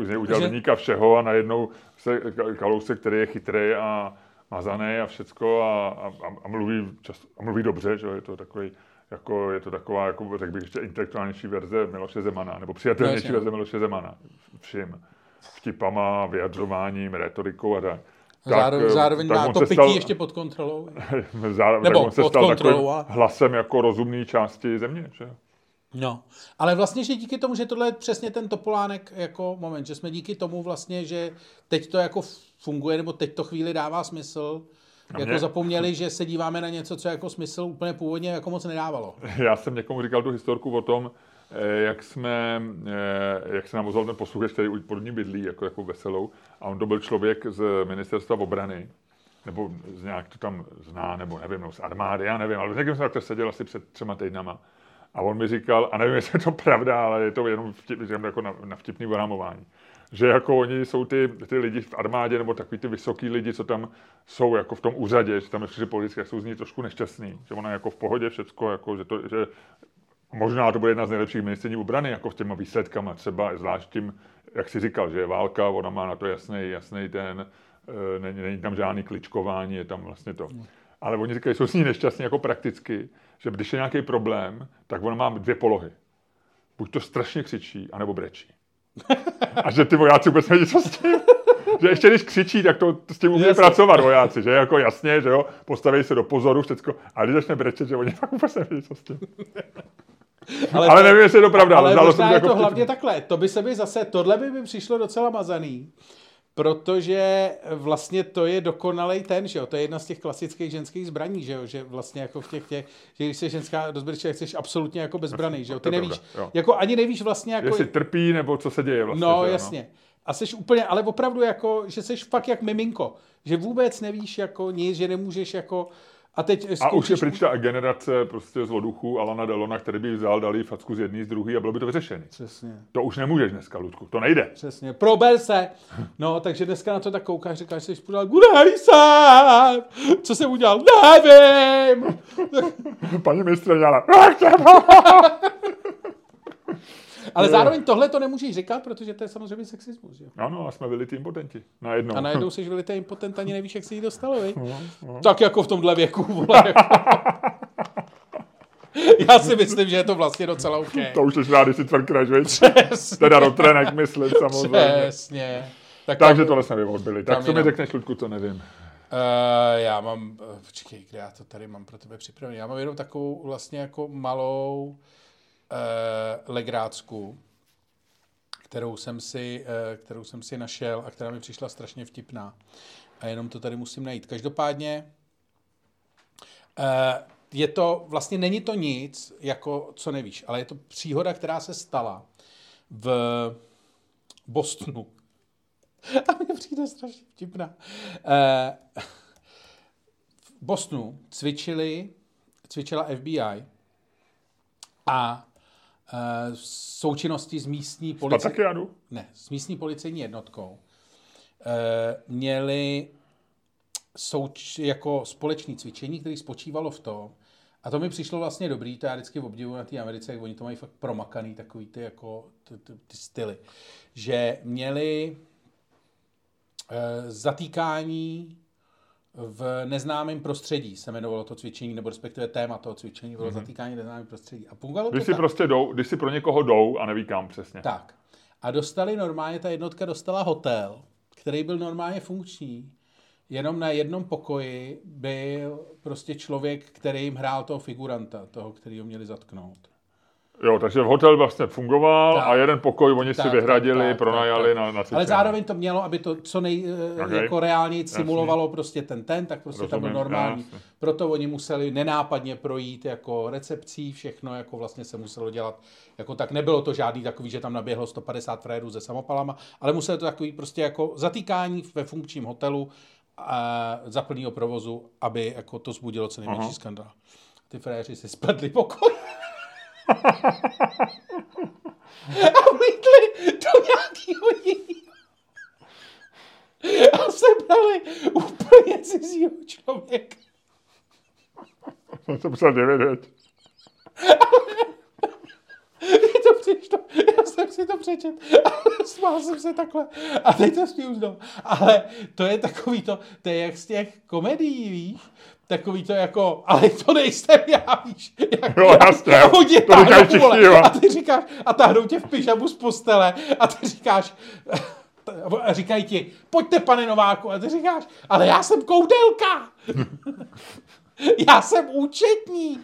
z něj udělal Že- všeho a najednou se Ka- Kalousek, který je chytrý a mazaný a všecko a, a, a mluví, často, a mluví dobře, že je to takový jako, je to taková, jako, řekl bych, ještě intelektuálnější verze Miloše Zemana, nebo přijatelnější verze Miloše Zemana. Vším. Vtipama, vyjadřováním, retorikou a tak. zároveň, eh, zároveň tak má to pití stal- ještě pod kontrolou. Zároveň, Nebo tak on se pod stal kontrolou, takovým hlasem jako rozumné části země. Že? No, ale vlastně, že díky tomu, že tohle je přesně ten Topolánek jako moment, že jsme díky tomu vlastně, že teď to jako funguje, nebo teď to chvíli dává smysl, jako mě- zapomněli, že se díváme na něco, co jako smysl úplně původně jako moc nedávalo. Já jsem někomu říkal tu historku o tom, eh, jak jsme, eh, jak se nám ozval ten posluchač, který pod ní bydlí, jako, jako veselou, a on to byl člověk z ministerstva obrany, nebo z nějak to tam zná, nebo nevím, no, z armády, já nevím, ale někým jsem takhle seděl asi před třema týdnama. A on mi říkal, a nevím, jestli je to pravda, ale je to jenom vtip, jako na, na vtipný orámování, že jako oni jsou ty, ty lidi v armádě, nebo takový ty vysoký lidi, co tam jsou jako v tom úřadě, že tam ještě politicky, jak jsou z ní trošku nešťastný, že ona je jako v pohodě všecko, jako, že, to, že možná to bude jedna z nejlepších ministrní obrany, jako s těma výsledkama, třeba zvlášť tím, jak si říkal, že je válka, ona má na to jasný, jasný ten, eh, není, není tam žádný kličkování, je tam vlastně to. Ale oni říkají, jsou s ní nešťastní jako prakticky, že když je nějaký problém, tak ona má dvě polohy. Buď to strašně křičí, anebo brečí. A že ty vojáci vůbec neví, co s tím. Že ještě když křičí, tak to, to s tím umí Jasně. pracovat vojáci, že jako jasně, že jo, postaví se do pozoru, všecko, a když začne brečet, že oni fakt vůbec neví, co s tím. Ale, ale nevím, jestli je to pravda, ale, ale možná je jako to vtipný. hlavně takhle. To by se mi zase, tohle by mi přišlo docela mazaný. Protože vlastně to je dokonalej ten, že jo, to je jedna z těch klasických ženských zbraní, že jo, že vlastně jako v těch, těch že když jsi ženská rozběrčí, jsi absolutně jako bezbraný, že jo, ty nevíš, pravda, jako ani nevíš vlastně jako, Jestli trpí, nebo co se děje vlastně. no že jo, jasně, a jsi úplně, ale opravdu jako, že jsi fakt jak miminko, že vůbec nevíš jako nic, že nemůžeš jako, A teď A už je zkoušíš- pryč ta generace prostě zloduchů Alana Delona, který by vzal, dal jí facku z jedný, z druhý a bylo by to vyřešený. Přesně. To už nemůžeš dneska, Ludku, to nejde. Přesně, prober se. No, takže dneska na to tak koukáš, říkáš že kde jsem? Co jsem udělal? Nevím. Paní ministrině, ale... Ale zároveň tohle to nemůžeš říkat, protože to je samozřejmě sexismus. Jo? Ano, a jsme vylitý impotenti. Najednou. A najednou jsi vylitý impotent, ani nevíš, jak se jí dostalo, vi? No, Tak jako v tomhle věku, vole. Jako. Já si myslím, že je to vlastně docela OK. To už jsi rád, když si tvrdkneš, viď? Teda rotrenek, myslím, samozřejmě. Přesně. Tak Takže tam- tohle jsme vyodbili. Tak co mi řekneš, Ludku, to nevím. Uh, já mám, uh, počkej, kde já to tady mám pro tebe připravený. Já mám jenom takovou vlastně jako malou uh, legrácku, kterou jsem, si, uh, kterou jsem si našel a která mi přišla strašně vtipná. A jenom to tady musím najít. Každopádně uh, je to, vlastně není to nic, jako co nevíš, ale je to příhoda, která se stala v Bostonu. A mně přijde strašně vtipná. Eh, v Bostonu cvičili, cvičila FBI a eh, součinnosti s místní policií, Patakiadu? ne, s místní policejní jednotkou eh, měli souč, jako společné cvičení, které spočívalo v tom, a to mi přišlo vlastně dobrý, to já vždycky obdivuju na té Americe, jak oni to mají fakt promakaný, takový ty, jako, ty, ty, ty styly, že měli eh, zatýkání v neznámém prostředí, se jmenovalo to cvičení, nebo respektive téma toho cvičení bylo mm-hmm. zatýkání neznámém prostředí. A fungovalo to Když si tak, prostě jdou, když si pro někoho jdou a neví kam přesně. tak. A dostali normálně, ta jednotka dostala hotel, který byl normálně funkční. Jenom na jednom pokoji byl prostě člověk, který jim hrál toho figuranta, toho, který ho měli zatknout. Jo, takže hotel vlastně fungoval Tak. a jeden pokoj oni si Tak, vyhradili, tak, tak, pronajali tak. na, na cvičení. Ale zároveň to mělo, aby to co nej, Okay. okay. jako reálně simulovalo prostě ten ten, tak prostě tam byl Rozumím, normální. jasně. Proto oni museli nenápadně projít jako recepcí, všechno jako vlastně se muselo dělat. Jako tak nebylo to žádný takový, že tam naběhlo 150 frérů se samopalama, ale museli to takový prostě jako zatýkání ve funkčním hotelu a za plného provozu, aby jako to zbudilo co největší skandál. Ty fréři si spadli pokoj. A vlítli do nějakého jiného. A sebrali úplně cizího člověka. Se musel veď. Mně to přišlo, já jsem si to přečet a smál jsem se takhle. A teď to smiju znovu. Ale to je takový to, to je jak z těch komedií, víš? Takový to jako, ale to nejsem já, víš? Jak, Jo, jasně. A oni To říkají všichni, jo. A ty říkáš, a táhnou tě v pyžamu z postele a ty říkáš, a říkají ti, pojďte pane Nováku, a ty říkáš, ale já jsem koudelka. já jsem účetní.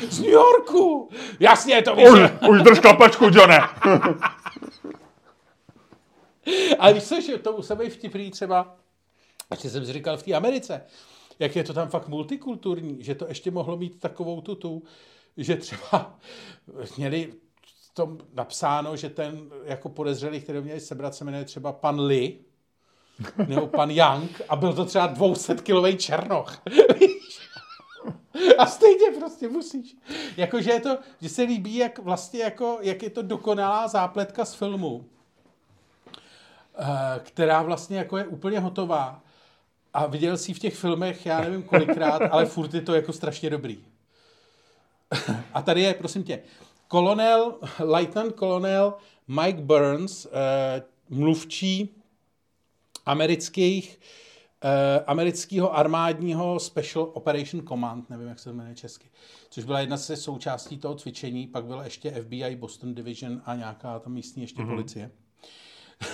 Z New Yorku. Jasně, to víš. Už, už drž klapačku, Johne. Ale víš co, že to u sebe vtipný třeba, ještě jsem si říkal v té Americe, jak je to tam fakt multikulturní, že to ještě mohlo mít takovou tu, tu že třeba měli tom napsáno, že ten jako podezřelý, který měli sebrat, se jmenuje třeba pan Lee, nebo pan Young a byl to třeba 200 kilový černoch. Víš? A stejně prostě musíš. Jakože je to, že se líbí, jak vlastně jako, jak je to dokonalá zápletka z filmu, eh, která vlastně jako je úplně hotová. A viděl jsi v těch filmech, já nevím kolikrát, ale furt je to jako strašně dobrý. A tady je, prosím tě, kolonel, lieutenant kolonel Mike Burns, eh, mluvčí amerických, eh, amerického armádního Special Operation Command, nevím, jak se to jmenuje česky, což byla jedna ze součástí toho cvičení, pak byla ještě FBI Boston Division a nějaká tam místní ještě mm-hmm. policie.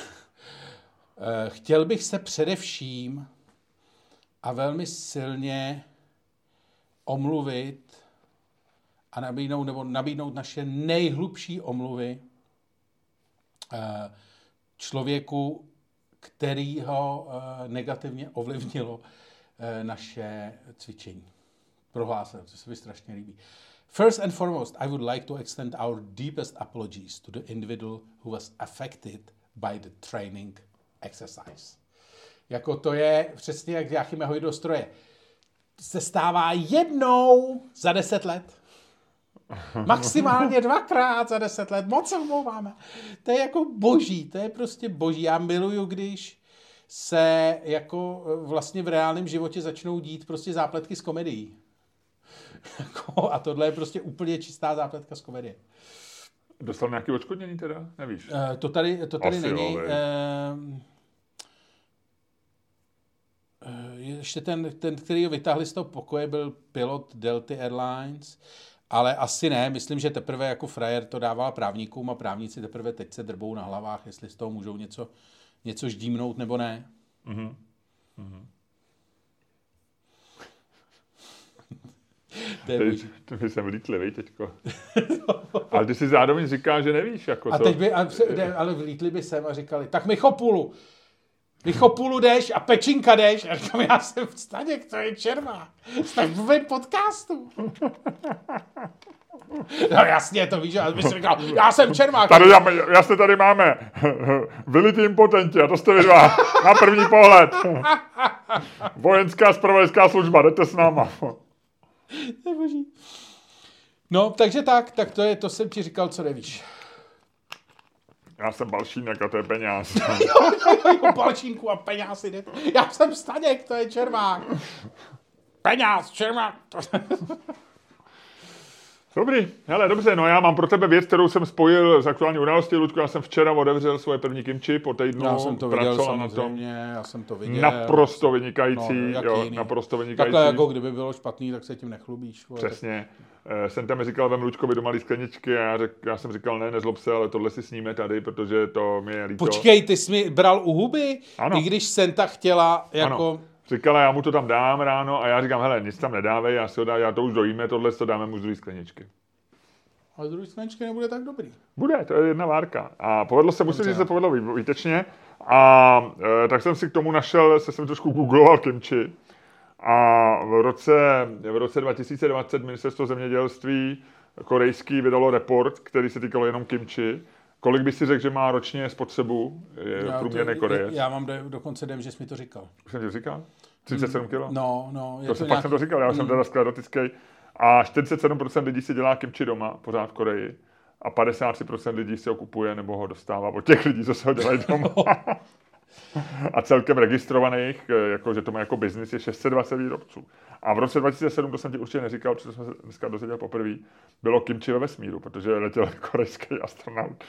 Eh, Chtěl bych se především a velmi silně omluvit a nabídnout, nebo nabídnout naše nejhlubší omluvy eh, člověku, který ho eh, negativně ovlivnilo eh, naše cvičení. Prohlásil, to se mi strašně líbí. First and foremost, I would like to extend our deepest apologies to the individual who was affected by the training exercise. Jako to je přesně jak Jáchyme Hojdostroje. se stává jednou za deset let. Maximálně dvakrát za deset let. Moc se omlouváme. To je jako boží, to je prostě boží. Já miluju, když se jako vlastně v reálném životě začnou dít prostě zápletky z komedií. Jako, a tohle je prostě úplně čistá zápletka z komedie. Dostal nějaký odškodnění teda? Nevíš? Uh, to tady, to tady Asi není. jo, uh, vej. uh, ještě ten, ten, který ho vytáhli z toho pokoje, byl pilot Delta Airlines, ale asi ne. Myslím, že teprve jako frajer to dával právníkům a právníci teprve teď se drbou na hlavách, jestli z toho můžou něco, něco ždímnout nebo ne. Mhm. To je Teď, to by jsem lítlivý teďko. Ale ty si zároveň říká, že nevíš, jako A to. teď by, a, ne, ale vlítli by sem a říkali, tak Michopulu, Michopulu jdeš a Pečinka jdeš. A říkám, já jsem v Staněk, to je červá. Jste v mém podcastu. No jasně, to víš, a bys říkal, já jsem Čermák. Tady, já, jasně tady máme vylitý impotenti, a to jste vy dva, na první pohled. Vojenská spravodajská služba, jdete s náma. No, takže tak, tak to je, to jsem ti říkal, co nevíš. Já jsem Balšínek a to je peněz. Jo, palčínku a peněz jde. Já jsem Staněk, to je Čermák. Peněz, Čermák. Dobrý, hele, dobře, no já mám pro tebe věc, kterou jsem spojil s aktuální událostí, Ludku, já jsem včera otevřel svoje první kimči po týdnu, Já jsem to viděl pracoval na tom. já jsem to viděl. Naprosto vynikající, No, jo, jiný. naprosto vynikající. Takhle jako kdyby bylo špatný, tak se tím nechlubíš. vole. Přesně. Eh, Jsem tam říkal, vem Lučkovi do malý skleničky a já, řek, já jsem říkal, ne, nezlob se, ale tohle si sníme tady, protože to mi je líto. Počkej, ty jsi mi bral u huby, Ano. i když Senta chtěla jako... Ano. Říkala, já mu to tam dám ráno a já říkám, hele, nic tam nedávej, já si ho dá, já to už dojíme, tohle to dáme mu z druhé skleničky. Ale druhý skleničky nebude tak dobrý. Bude, to je jedna várka. A povedlo se, musím říct, že se povedlo vý- výtečně. A e, tak jsem si k tomu našel, se jsem trošku googloval kimči. A v roce, v roce 2020 ministerstvo zemědělství korejský vydalo report, který se týkal jenom kimči. Kolik by si řekl, že má ročně spotřebu průměrné to, Korejec? já mám do, dokonce dem, že jsi mi to říkal. Už jsem ti říkal? 37 kg? No, no. Je To to, jsem, nějak... jsem to říkal, já jsem teda sklerotický. A 47% lidí si dělá kimči doma, pořád v Koreji. A 53% lidí si ho kupuje nebo ho dostává od těch lidí, co se ho dělají doma. A celkem registrovaných, eh, jako, že to má jako biznis, je 620 výrobců. A v roce 2007, to jsem ti určitě neříkal, protože jsme se dneska dozvěděli poprvé, bylo kimči ve vesmíru, protože letěl korejský astronaut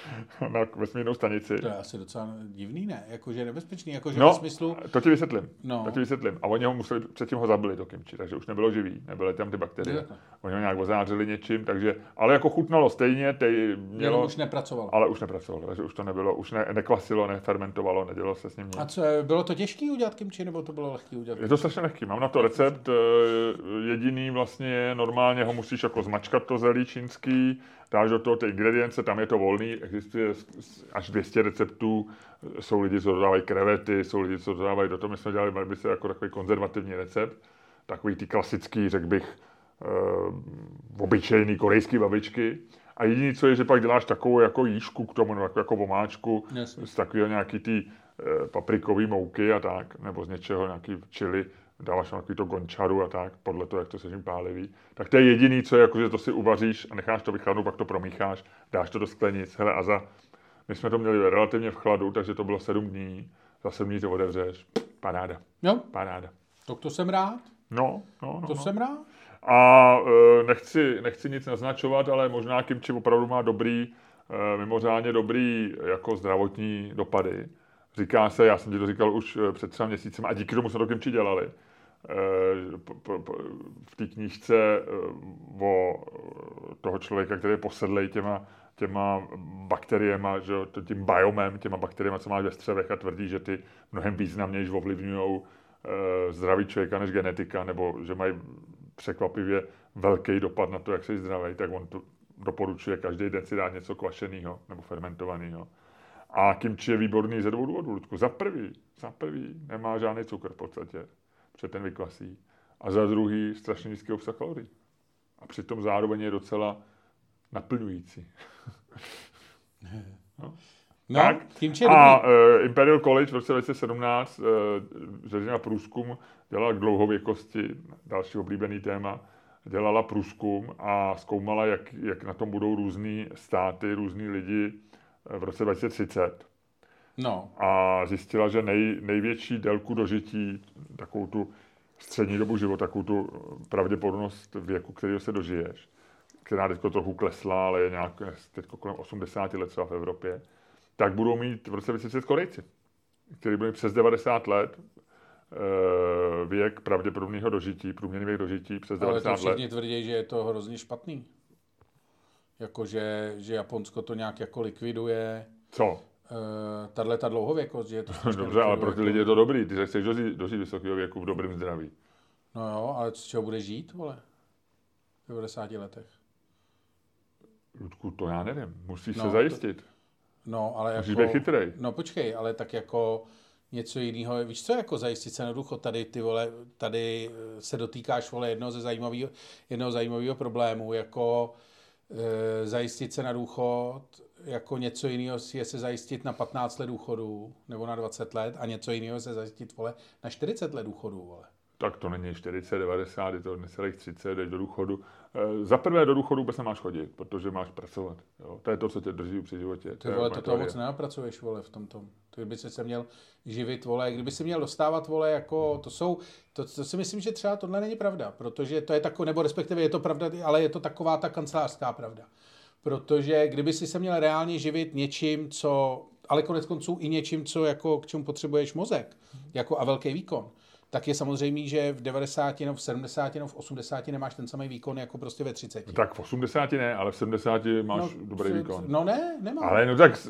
na vesmírnou stanici. To je asi docela divný, ne? Jakože nebezpečný, jakože No, ve smyslu... to ti vysvětlím. No. To ti vysvětlím. A oni ho museli, předtím ho zabili, to kimči, takže už nebylo živý, nebyly tam ty bakterie. Oni ho nějak ozářili něčím, takže, ale jako chutnalo stejně, tej, Jenom mělo, už nepracoval. ale už nepracovalo, takže už to nebylo, už ne, nekvasilo, nefermentovalo, nedělo se s ním nic. A co, bylo to těžký udělat kimči, nebo to bylo lehký udělat? Je to strašně lehký. Mám na to recept. eh, Jediný vlastně je, normálně ho musíš jako zmačkat to zelí čínský, dáš do toho ty ingredience, tam je to volný, existuje až 200 receptů, jsou lidi, co dodávají krevety, jsou lidi, co dodávají do toho, my jsme dělali velmi se jako takový konzervativní recept, takový ty klasický, řekl bych, eh, obyčejný korejský babičky. A jediný, co je, že pak děláš takovou jako jížku k tomu, no, jako, jako vomáčku, Jasně. z takového nějaký ty paprikový mouky a tak, nebo z něčeho nějaký čili, dáváš tam takový to gončaru a tak, podle toho, jak to se tím pálivý. Tak to je jediný, co je, jako, že to si uvaříš a necháš to vychladnout, pak to promícháš, dáš to do sklenic. Hele, a za, my jsme to měli relativně v chladu, takže to bylo sedm dní. Za sedm dní to otevřeš. Paráda, Jo, paráda. tak to jsem rád, No, no, no. to no. jsem rád. A e, nechci, nechci nic naznačovat, ale možná kimči opravdu má dobrý, e, mimořádně dobrý jako zdravotní dopady. Říká se, já jsem ti to říkal už e, před třeba měsícem a díky tomu jsme to kimči dělali. E, po, v té knížce e, o toho člověka, který je posedlej těma, těma bakteriema, že, tím biomem, těma bakteriema, co máš ve střevech a tvrdí, že ty mnohem významněji ovlivňují zdraví člověka než genetika, nebo že mají překvapivě velký dopad na to, jak jsi zdravý, tak on tu doporučuje každý den si dát něco kvašeného nebo fermentovaného. A kimči je výborný ze dvou důvodů, Ludku. Za prvý, za prvý nemá žádný cukr v podstatě, protože ten vykvasí. A za druhý strašně nízký obsah kalorií. A přitom zároveň je docela naplňující. No, tak. tím je A uh, Imperial College v roce 2017 uh, zveřejnila průzkum, dělala k dlouhověkosti, další oblíbený téma, dělala průzkum a zkoumala, jak, jak na tom budou různý státy, různí lidi v roce 2030. No. A zjistila, že nej, největší délku dožití, takovou tu střední dobu života, takovou tu pravděpodobnost věku, který se dožiješ, která teď trochu klesla, ale je nějak teď kolem 80 let třeba v Evropě, tak budou mít v roce 2030 Korejci, který budou mít přes 90 let, eh, věk pravděpodobného dožití, průměrný věk dožití přes 90 Ale to všichni let. tvrdí, že je to hrozně špatný. Jakože, že Japonsko to nějak jako likviduje. Co? Uh, tahle ta dlouhověkost, že je to Dobře, ale pro ty lidi je to dobrý. Ty se chceš dožít, dožít vysokého věku v dobrém zdraví. No jo, ale z čeho bude žít, vole? V 90 letech. Ludku, to já nevím. Musíš No, se to- zajistit. No, ale Musíš jako... být chytrej. No počkej, ale tak jako něco jiného, víš co, jako zajistit se na důchod, tady ty vole, tady eh, se dotýkáš, vole, jednoho ze zajímavého, jednoho zajímavého problému, jako zajistit se na důchod, jako něco jiného je se zajistit na 15 let důchodu, nebo na 20 let, a něco jiného se zajistit, vole, na 40 let důchodu, vole. Tak to není 40, 90, je to necelých 30, jdeš do důchodu. E, za prvé do důchodu vůbec nemáš chodit, protože máš pracovat. Jo? To je to, co tě drží při životě. Ty vole, to teorie. moc nenapracuješ, vole, v tomto. To by se měl živit, vole, kdyby si měl dostávat, vole, jako, to jsou, to, to si myslím, že třeba tohle není pravda, protože to je takové, nebo respektive je to pravda, ale je to taková ta kancelářská pravda. Protože kdyby si se měl reálně živit něčím, co, ale konec konců i něčím, co jako, k čemu potřebuješ mozek, jako a velký výkon, tak je samozřejmě, že v 90 nebo v 70 nebo v 80 nemáš ten samý výkon jako prostě ve 30. Tak v 80 ne, ale v 70 máš no, dobrý výkon. No ne, nemám. Ale no tak,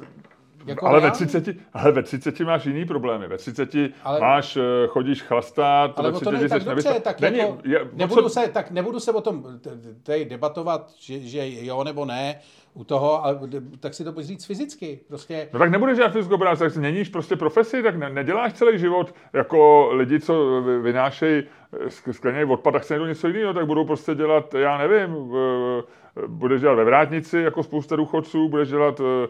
Jako ale, ve reálně? 30, ale ve 30 máš jiný problémy. Ve 30 Ale- máš, eh, chodíš chlastat, Ale ve o to 30 není tak jsi dobře, tak Není, jako, je, nebudu, co- se, tak nebudu se o tom tady debatovat, že, že jo nebo ne u toho, ale tak si to pojď říct fyzicky. Prostě No tak nebudeš dělat fyzickou práci, tak si měníš prostě profesi, tak ne, neděláš celý život jako lidi, co vy- vynášejí, sk- sklenějí odpad a chce někdo něco jiného, tak budou prostě dělat, já nevím, budeš dělat ve vrátnici jako spousta důchodců, budeš dělat, eh,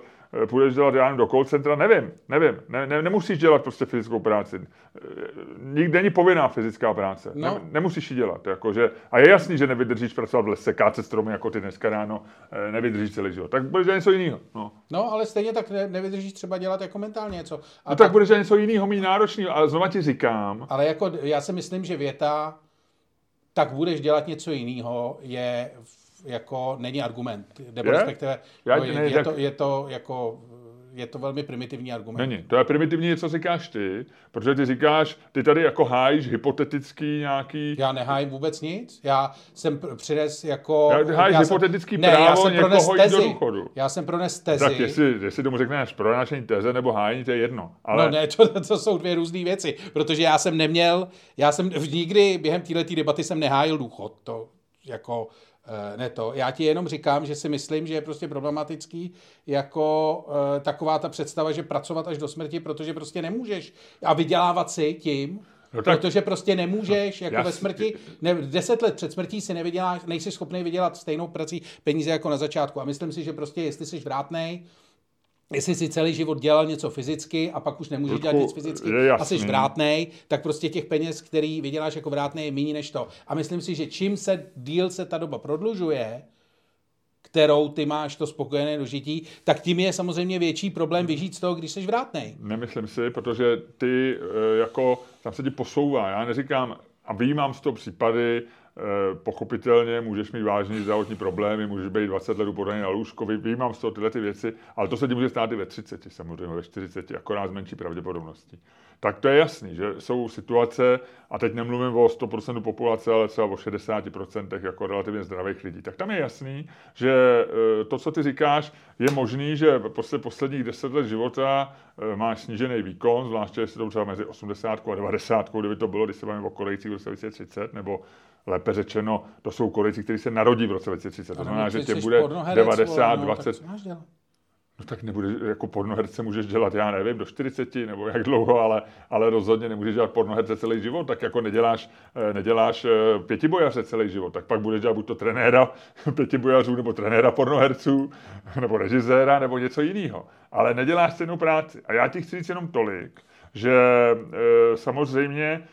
půjdeš dělat, já nevím, do call centra, nevím, nevím, ne, ne, nemusíš dělat prostě fyzickou práci. Eh, Nikdy není povinná fyzická práce, No. ne, nemusíš ji dělat, jakože, a je jasný, že nevydržíš pracovat v lese, kácet stromy jako ty dneska ráno, eh, nevydržíš celý život, tak budeš dělat něco jiného. No. No, ale stejně tak ne, nevydržíš třeba dělat jako mentálně něco. A No tak budeš dělat něco jiného, méně náročného, ale znova ti říkám, Ale jako já si myslím, že věta, tak budeš dělat něco jiného, je v- jako není argument. Nebo Je? respektive Já no, je, ne- je, tak- to, je to jako je to velmi primitivní argument. Není. To je primitivní, co říkáš ty, protože ty říkáš, ty tady jako hájíš hypotetický nějaký... Já nehájím vůbec nic. Já jsem přines jako... Já- hájíš jsem- hypotetický ne, já právo jsem někoho jít do důchodu. Já jsem prones tezi. Tak jestli, jestli tomu řekneš pronášení teze nebo hájení, to je jedno. Ale No ne, to, to jsou dvě různé věci, protože já jsem neměl, já jsem nikdy během této debaty jsem nehájil důchod, to jako ne to. Já ti jenom říkám, že si myslím, že je prostě problematický jako uh, taková ta představa, že pracovat až do smrti, protože prostě nemůžeš a vydělávat si tím, No no tak- protože prostě nemůžeš, jako já ve smrti, ne, deset let před smrtí si nevyděláš, nejsi schopný vydělat stejnou prací peníze jako na začátku. A myslím si, že prostě jestli jsi vrátnej, jestli si celý život dělal něco fyzicky a pak už nemůžeš Ludku, dělat nic fyzicky a jsi vrátnej, tak prostě těch peněz, který vyděláš jako vrátnej, je méně než to. A myslím si, že čím se díl se ta doba prodlužuje, kterou ty máš to spokojené dožití, tak tím je samozřejmě větší problém vyžít z toho, když jsi vrátnej. Nemyslím si, protože ty eh, jako, tam se ti posouvá. Já neříkám, a výjímám z toho případy, pochopitelně můžeš mít vážný zdravotní problémy, můžeš být 20 let upodaný na lůžko, vy- výjímám z toho tyhle ty věci, ale to se ti může stát i ve 30, samozřejmě ve 40, akorát s menší pravděpodobností. Tak to je jasný, že jsou situace, a teď nemluvím o 100% populace, ale třeba o 60% jako relativně zdravých lidí, tak tam je jasný, že eh, to, co ty říkáš, je možný, že posle posledních 10 let života eh, máš snížený výkon, zvláště jestli to třeba mezi 80 a 90, kdyby to bylo, když se bavíme o roce 2030, nebo lépe řečeno, to jsou Korejci, kteří se narodí v roce 2030. To znamená, že tě bude 90, 20, Co máš dělat? No tak nebude, jako pornoherce můžeš dělat, já nevím, do 40 nebo jak dlouho, ale, ale rozhodně nemůžeš dělat pornoherce celý život, tak jako neděláš, eh, neděláš eh, pětibojaře celý život, tak pak budeš dělat buď to trenéra pětibojařů, nebo trenéra pornoherců, nebo režiséra, nebo něco jiného. Ale neděláš stejnou práci. A já ti chci říct jenom tolik, že e, samozřejmě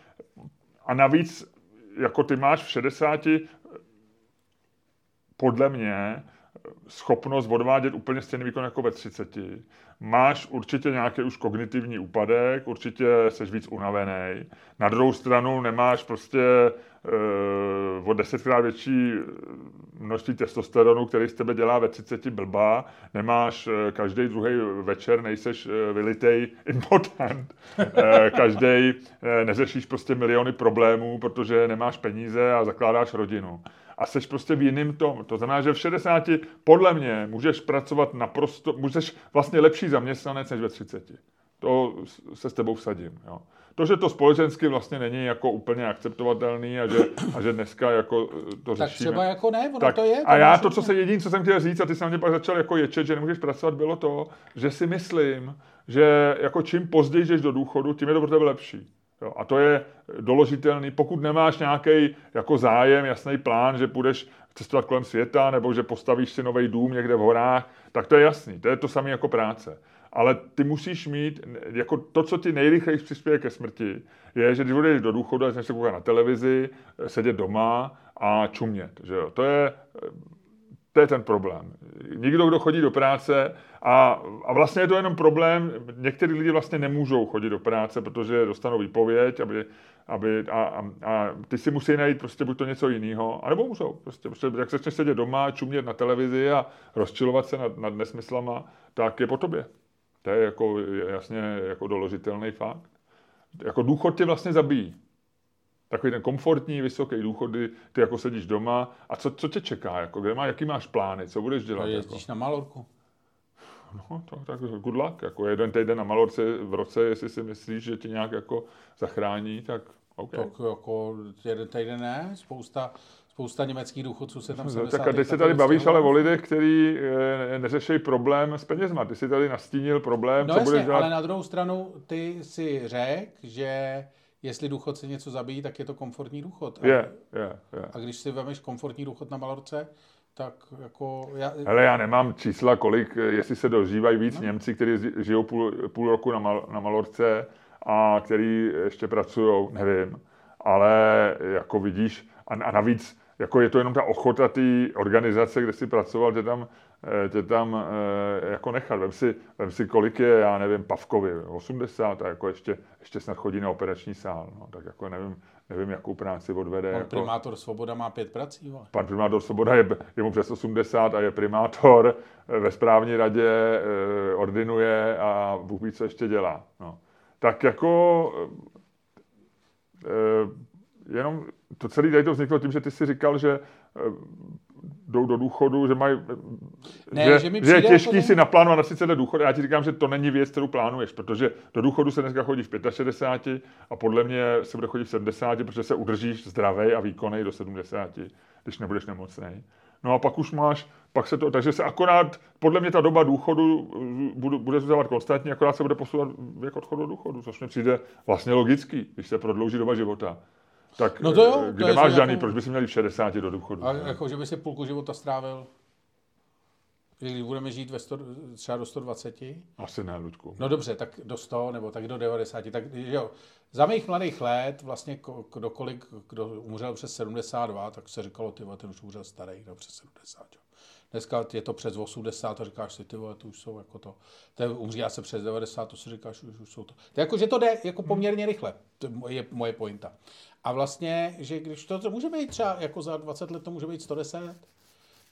a navíc, jako ty máš v 60, podle mě, schopnost odvádět úplně stejný výkon jako ve 30. Máš určitě nějaký už kognitivní úpadek, určitě jsi víc unavený. Na druhou stranu nemáš prostě o desetkrát větší množství testosteronu, který z tebe dělá ve 30 blbá. Nemáš uh, každý druhý večer, nejseš vylitej impotent. Každý neřešíš prostě miliony problémů, protože nemáš peníze a zakládáš rodinu a seš prostě v jiném tom. To znamená, že v 60 podle mě můžeš pracovat naprosto, můžeš vlastně lepší zaměstnanec než ve 30. To se s tebou vsadím. Jo. To, že to společensky vlastně není jako úplně akceptovatelný a že, a že dneska jako eh, to tak řešíme. třeba jako ne, ono tak, to je. To a já to, co se jediný, co jsem chtěl říct, a ty jsem mě pak začal jako ječet, že nemůžeš pracovat, bylo to, že si myslím, že jako čím později jdeš do důchodu, tím je to pro tebe lepší. Jo, a to je doložitelný, pokud nemáš nějaký jako zájem, jasný plán, že půjdeš cestovat kolem světa, nebo že postavíš si nový dům někde v horách, tak to je jasný, to je to samé jako práce. Ale ty musíš mít, jako to, co ti nejrychleji přispěje ke smrti, je, že když budeš do důchodu začneš se koukat na televizi, sedět doma a čumět. Že jo? To je to je ten problém. Nikdo, kdo chodí do práce a, a vlastně je to jenom problém, někteří lidi vlastně nemůžou chodit do práce, protože dostanou výpověď, aby, aby a, a, a ty si musí najít prostě buď to něco jiného, anebo můžou. Prostě, prostě jak se sedět doma, čumět na televizi a rozčilovat se nad, nad nesmyslama, tak je po tobě. To je jako jasně jako doložitelný fakt. Jako důchod tě vlastně zabíjí. Takový ten komfortní, vysoký důchod, kdy ty jako sedíš doma a co, co tě čeká, jako, kde má, jaký máš plány, co budeš dělat? jezdíš jako? na Malorku. No, to, tak good luck. Jako jeden týden na Malorce v roce, jestli si myslíš, že tě nějak jako zachrání, tak OK. Tak jako jeden týden ne, spousta, spousta německých důchodců se tam no, Tak a teď se tady bavíš ale o lidech, kteří e, neřeší problém s penězma. Ty jsi tady nastínil problém, no co jasně, budeš dělat. ale na druhou stranu ty si řekl, že jestli důchodce něco zabíjí, tak je to komfortní důchod. Je, je, je. A když si vemeš komfortní důchod na Malorce, tak jako... Já... Hele, já nemám čísla, kolik, jestli se dožívají víc no. Němci, kteří žijou půl, půl roku na, Mal, na Malorce a který ještě pracují, nevím. Ale jako vidíš, a, a navíc jako je to jenom ta ochota té organizace, kde jsi pracoval, tě tam, eh, tě tam eh, jako nechat. Vem si, vem si, kolik je, já nevím, Pavkovi, 80 a jako ještě, ještě snad chodí na operační sál. No, tak jako nevím, nevím, jakou práci odvede. Pan jako... primátor Svoboda má pět prací. Vole. Pan primátor Svoboda je, je mu přes 80 a je primátor, eh, ve správní radě ordinuje a Bůh ví, co ještě dělá. No. Tak jako jenom to celé tady to vzniklo tím, že ty si říkal, že eh, jdou do důchodu, že mají, ne, že, že, že je těžký jako si naplánovat na 30 let důchod. Já ti říkám, že to není věc, kterou plánuješ, protože do důchodu se dneska chodí v 65 a podle mě se bude chodit v 70, protože se udržíš zdravý a výkonný do 70, když nebudeš nemocný. No a pak už máš, pak se to, takže se akorát, podle mě ta doba důchodu eh, bude, bude zůstávat konstantní, akorát se bude posouvat věk odchodu do důchodu, což mi přijde vlastně logický, když se prodlouží doba života. Tak no to jo, kde to máš daný, jako... proč by si měli v 60 do důchodu? A jako, že by si půlku života strávil když budeme žít ve 100, třeba do 120? Asi ne, Ludku. No dobře, tak do 100 nebo tak do 90. Tak jo, za mých mladých let vlastně kdokoliv, kdo umřel přes 72, tak se říkalo, ty ten už umřel starý, no přes 70. Jo. Dneska je to přes 80 a říkáš si, ty vole, to už jsou jako to. To umří se přes 90, to si říkáš, už, už jsou to. To jako, že to jde jako poměrně rychle, to je moje pointa. A vlastně, že když to, to může být třeba jako za 20 let, to může být 110,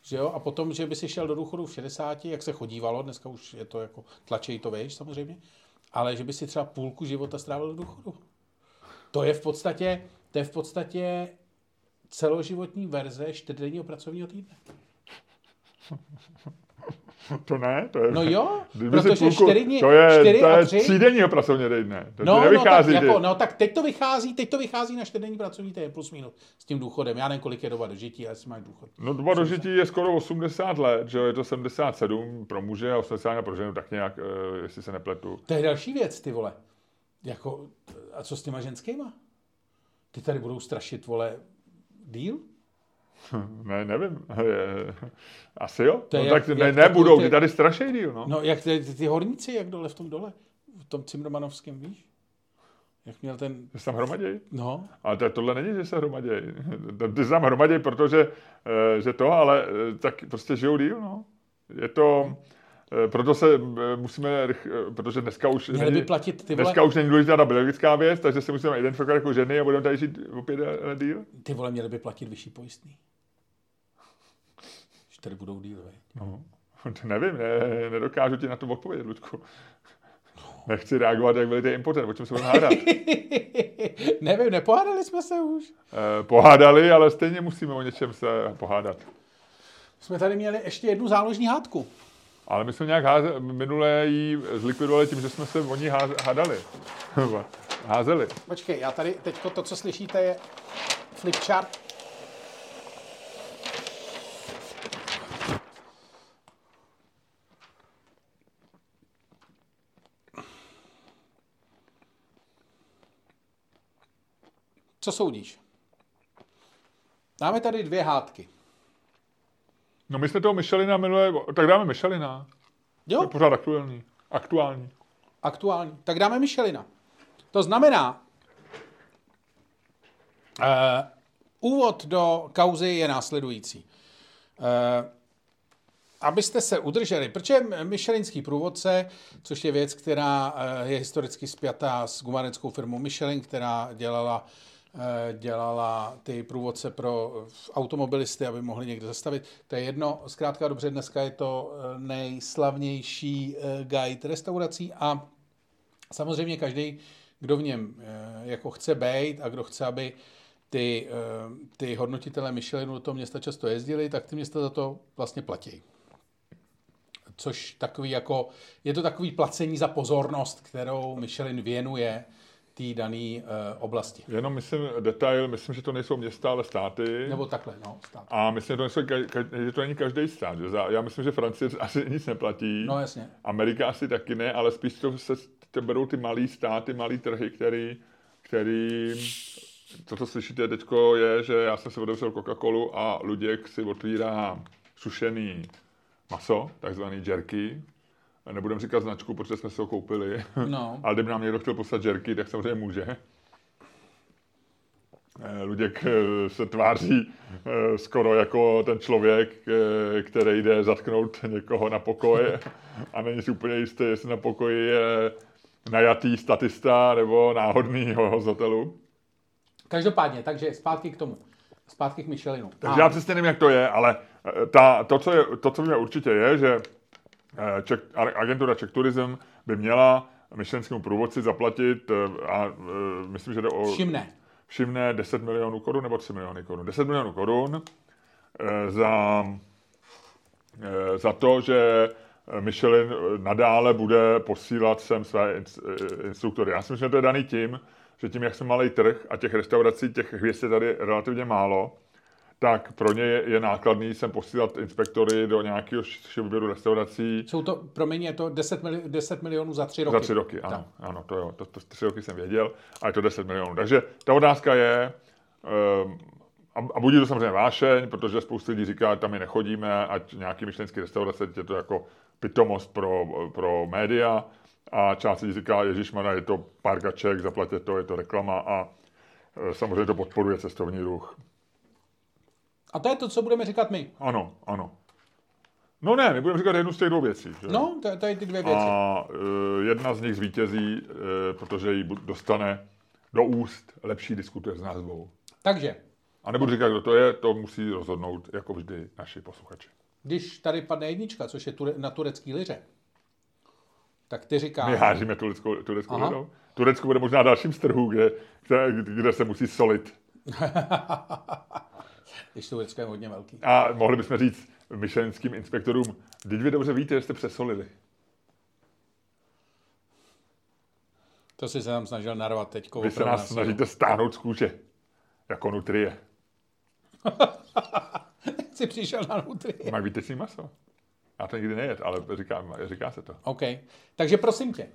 že jo? A potom, že by si šel do důchodu v 60, jak se chodívalo, dneska už je to jako tlačej to vejš samozřejmě, ale že by si třeba půlku života strávil do důchodu. To je v podstatě, to je v podstatě celoživotní verze čtyřdenního pracovního týdne. To ne, to je... No jo, si protože čtyři dny- to je, čtyři to a je tři- třídenního pracovně dne. To No, no, tak, jako, no tak teď to vychází, teď to vychází na čtyřdenní pracovní týden plus minus s tím důchodem. Já nevím, kolik je doba dožití, ale jestli máš důchod. No doba dožití je skoro 80 let, že jo, je to 77 pro muže a 80 pro ženu, tak nějak, eh, jestli se nepletu. To je další věc, ty vole. Jako, a co s těma ženskýma? Ty tady budou strašit, vole, díl? Ne, nevím. Je- Asi jo. To no, jak- tak ne, jak nebudou, ty- tady strašej díl, no. No, jak ty, ty, ty horníci, jak dole v tom dole, v tom Cimrmanovském, víš? Jak měl ten, Že se tam hromaděj. no, Ale to, tohle není, že se hromaděj. Ty se tam hromaděj, protože eh, že to, ale eh, tak prostě žijou díl, no. Je to, eh, proto se eh, musíme, eh, protože dneska už měli by není, platit ty vole, dneska už není důležitá ta biologická věc, takže se musíme identifikovat jako ženy a budeme tady žít opět eh, díl. ty vole, měli by platit vyšší pojistný. Že tady budou díl. No, nevím, ne, nedokážu ti na to odpovědět, Ludku. Nechci reagovat, jak byli ty impotent, o čem se budeme hádat. Nevím, nepohádali jsme se už. Eh, Pohádali, ale stejně musíme o něčem se pohádat. Jsme tady měli ještě jednu záložní hádku. Ale my jsme nějak háze, minule ji zlikvidovali tím, že jsme se o ní hádali. Házeli. Počkej, já tady teďko to, co slyšíte, je flipchart. Co soudíš? Máme tady dvě hádky. No my jsme toho Michelina minule, tak dáme Michelina. To je Jo, pořád aktuální. Aktuální. aktuální. Tak dáme Michelina. To znamená, uh, úvod do kauzy je následující. Uh, abyste se udrželi, protože Michelinský průvodce, což je věc, která eh, je historicky spjatá s gumarenskou firmou Michelin, která dělala, eh, dělala ty průvodce pro automobilisty, aby mohli někde zastavit. To je jedno, zkrátka dobře, dneska je to eh, nejslavnější eh, guide restaurací a samozřejmě každý, kdo v něm eh, jako chce být a kdo chce, aby ty, eh, ty hodnotitelé Michelinu do toho města často jezdili, tak ty města za to vlastně platí. Což takový jako, je to takový placení za pozornost, kterou Michelin věnuje té dané uh, oblasti. Jenom myslím detail, myslím, že to nejsou města, ale státy. Nebo takhle, no, stát. A myslím, že to, nejsou, že to není každý stát. Že za, já myslím, že Francie asi nic neplatí. No jasně. Amerika asi taky ne, ale spíš to se to berou ty malý státy, malý trhy, který, který to, co slyšíte teďko, je, že já jsem si otevřel Coca-Colu a Luděk si otvírá sušený maso, takzvaný jerky. Nebudem říkat značku, protože jsme si ho koupili. No. Ale kdyby nám někdo chtěl poslat jerky, tak samozřejmě může. Eh, Luděk eh, se tváří eh, skoro jako ten člověk, který jde zatknout někoho na pokoji a není si úplně jistý, jestli na pokoji je najatý statista nebo náhodný ho z hotelu. Každopádně, takže zpátky k tomu. Zpátky k Michelinu. Takže já přesně nevím, jak to je, ale ta, to, co je, to, co víme určitě je, že Czech, agentura Czech Tourism by měla myšlenskému průvodci zaplatit eh, a eh, myslím, že jde o Všimne. všimne 10 milionů korun nebo 3 miliony korun. 10 milionů korun eh, za, eh, za to, že Michelin eh, nadále bude posílat sem své ins- eh, instruktory. Já si myslím, že to je daný tím, že tím, jak jsme malý trh a těch restaurací, těch hvězd je tady relativně málo, tak pro ně je, je nákladný sem posílat inspektory do nějakého výběru restaurací Jsou to, promiň, je to 10, mili, 10 milionů za tři roky. za tři roky, ano, Tak. ano to jo, to, to tři roky jsem věděl, a je to 10 milionů. Takže ta otázka je, um, a, a budí to samozřejmě vášeň, protože spousta lidí říká, tam my nechodíme, ať nějaký myšlenský restaurace, je to jako pitomost pro, pro média, a část lidí říká, ježišmana, je to pár gaček, zaplatit to, je to reklama a e, samozřejmě to podporuje cestovní ruch. A to je to, co budeme říkat my. Ano, ano. No ne, my budeme říkat jednu z těch dvou věcí. Že? No, to, to je ty dvě věci. A e, jedna z nich zvítězí, e, protože ji dostane do úst lepší diskutuje s nás dvou. Takže, A nebudu říkat, kdo to je, to musí rozhodnout jako vždy naši posluchači. když tady padne jednička, což je ture, na turecký liře, tak ty říkáš... My hážíme tureckou, tureckou lidou. Turecko bude možná dalším z trhů, kde, kde, kde se musí solit. Když Turecko je hodně velký. A mohli bychom říct myšlenským inspektorům, teď vy dobře víte, že jste přesolili. To si se nám snažil narvat teď. Vy se nás snažíte stáhnout z kůže. Jako nutrie. Jsi přišel na nutrie. Mají výtečný maso. Já to nikdy nejet, ale říká, říká se to. OK. Takže prosím tě,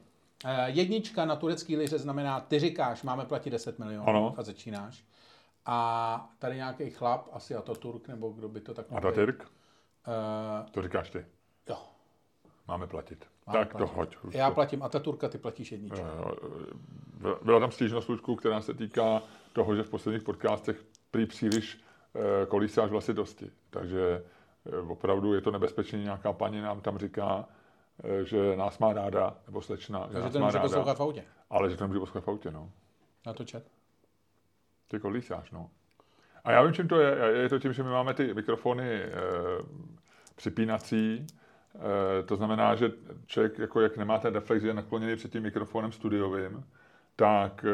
eh, jednička na turecký liře znamená, ty říkáš, máme platit 10 milionů Ano. a začínáš. A tady nějaký chlap, asi Ataturk, nebo kdo by to tak. Atatürk, Uh, to říkáš ty. jo. Máme platit. Máme tak platit. to hoď. Ludku. Já platím Ataturka, ty platíš jedničku. Eh, Byla tam stížnost, Luďku, která se týká toho, že v posledních podcastech prý příliš eh, kolísáš hlasitosti. Takže eh, opravdu je to nebezpečné. Nějaká paní nám tam říká, eh, že nás má ráda, nebo slečna, že Takže nás to má nemůže ráda, poslouchat v autě. ale že to nemůže poslouchat v autě. No. Na to čet. Ty kolísáš, no. A já vím, čím to je. Je to tím, že my máme ty mikrofony e, připínací. E, to znamená, že člověk, jako jak nemá ten reflex, je nakloněný před tím mikrofonem studiovým, tak e,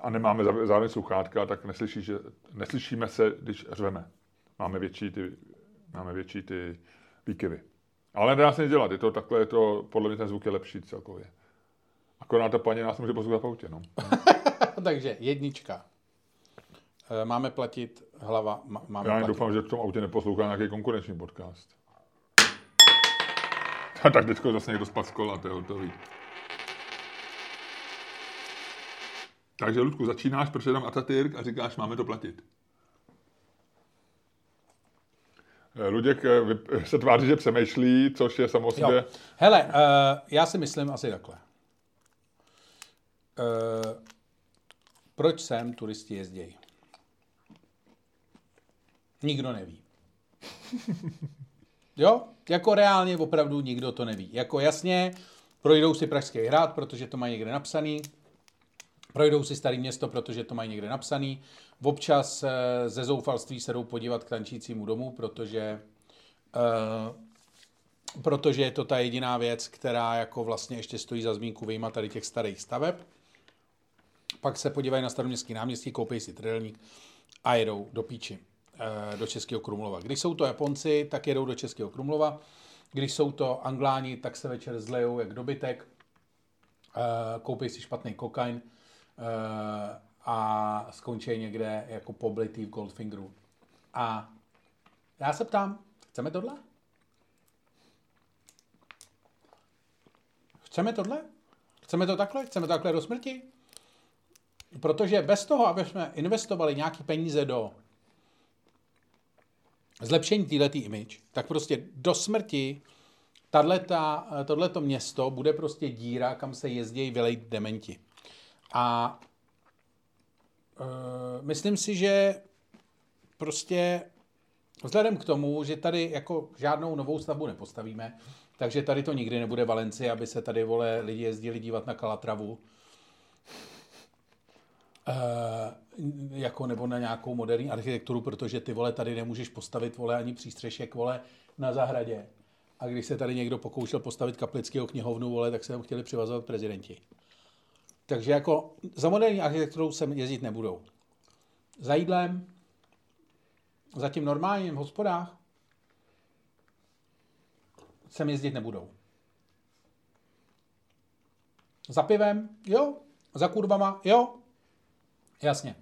a nemáme zá- zároveň sluchátka, tak neslyší, že, neslyšíme se, když řveme. Máme větší ty, máme větší ty výkyvy. Ale nedá se nic dělat, je to takhle, je to, podle mě ten zvuk je lepší celkově. Akorát ta paní nás může poslouchat v autě, no. Takže jednička. Eh, Máme platit hlava, máme Já jen platit. doufám, že v tom autě neposlouchá nějaký konkurenční podcast. tak teďko zase někdo spad z kola, to je hotový. Takže, Ludku, začínáš, protože tam Atatürk a říkáš, máme to platit. Eh, Luděk eh, se tváří, že přemýšlí, což je samo o Jo. Hele, uh, já si myslím asi takhle. Uh, proč sem turisti jezdí? Nikdo neví. Jo, jako reálně opravdu nikdo to neví. Jako jasně, projdou si Pražský hrad, protože to mají někde napsaný. Projdou si Starý město, protože to mají někde napsaný. Občas eh, ze zoufalství se jdou podívat k tančícímu domu, protože eh, protože je to ta jediná věc, která jako vlastně ještě stojí za zmínku vyjma tady těch starých staveb. Pak se podívají na staroměstský náměstí, koupí si trdelník a jedou do píči, do Českého Krumlova. Když jsou to Japonci, tak jedou do Českého Krumlova. Když jsou to Angláni, tak se večer zlejou jak dobytek, eh, koupí si špatný kokain eh, a skončí někde jako poblitý v Goldfingeru. A já se ptám, chceme tohle? Chceme tohle? Chceme to takhle? Chceme to takhle do smrti? Protože bez toho, aby jsme investovali nějaké peníze do zlepšení této image, tak prostě do smrti tohleto město bude prostě díra, kam se jezdí vylejt dementi. A e, myslím si, že prostě vzhledem k tomu, že tady jako žádnou novou stavbu nepostavíme, takže tady to nikdy nebude Valencie, aby se tady vole lidi jezdili dívat na Kalatravu, jako nebo na nějakou moderní architekturu, protože ty vole tady nemůžeš postavit vole ani přístřešek vole na zahradě. A když se tady někdo pokoušel postavit kaplického knihovnu, vole, tak se tam chtěli přivazovat prezidenti. Takže jako za moderní architekturou sem jezdit nebudou. Za jídlem, za tím normálním hospodách sem jezdit nebudou. Za pivem, jo. Za kurvama, jo. Jasně.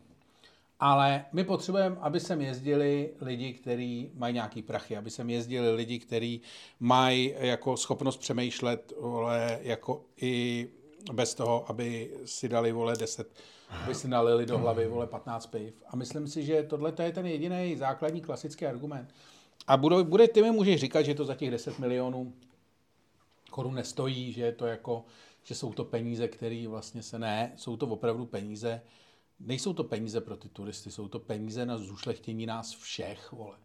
Ale my potřebujeme, aby sem jezdili lidi, kteří mají nějaký prachy, aby sem jezdili lidi, kteří mají jako schopnost přemýšlet, vole, jako i bez toho, aby si dali, vole, 10, aby si nalili do hlavy, vole, 15 piv. A myslím si, že tohle je ten jediný základní klasický argument. A bude, bude ty mi můžeš říkat, že to za těch 10 milionů korun nestojí, že je to jako, že jsou to peníze, které vlastně se ne, jsou to opravdu peníze, nejsou to peníze pro ty turisty, jsou to peníze na zušlechtění nás všech, vole.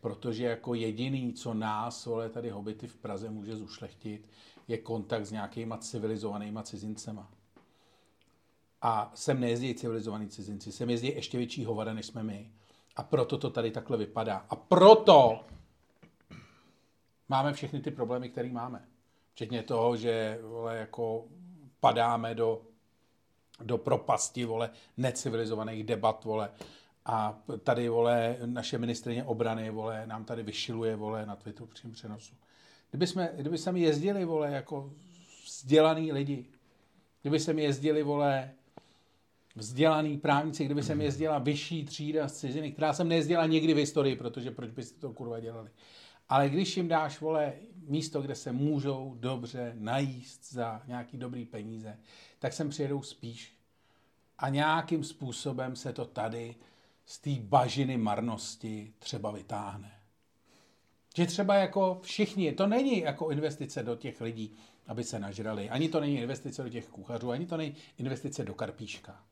Protože jako jediný, co nás, vole, tady hobity v Praze může zušlechtit, je kontakt s nějakýma civilizovanýma cizincema. A sem nejezdí civilizovaní cizinci, sem jezdí ještě větší hovada, než jsme my. A proto to tady takhle vypadá. A proto máme všechny ty problémy, které máme. Včetně toho, že vole, jako padáme do, do propasti vole, necivilizovaných debat vole, A tady, vole, naše ministrině obrany, vole, nám tady vyšiluje, vole, na Twitteru při přenosu. Kdyby jsme, kdyby jsme jezdili, vole, jako vzdělaný lidi, kdyby se mi jezdili, vole, vzdělaný právníci, kdyby se mi jezdila vyšší třída z ciziny, která jsem nejezdila nikdy v historii, protože proč byste to kurva dělali. Ale když jim dáš, vole, místo, kde se můžou dobře najíst za nějaký dobrý peníze, tak sem přijedou spíš. A nějakým způsobem se to tady z té bažiny marnosti třeba vytáhne. Že třeba jako všichni, to není jako investice do těch lidí, aby se nažrali. Ani to není investice do těch kuchařů, ani to není investice do karpíška.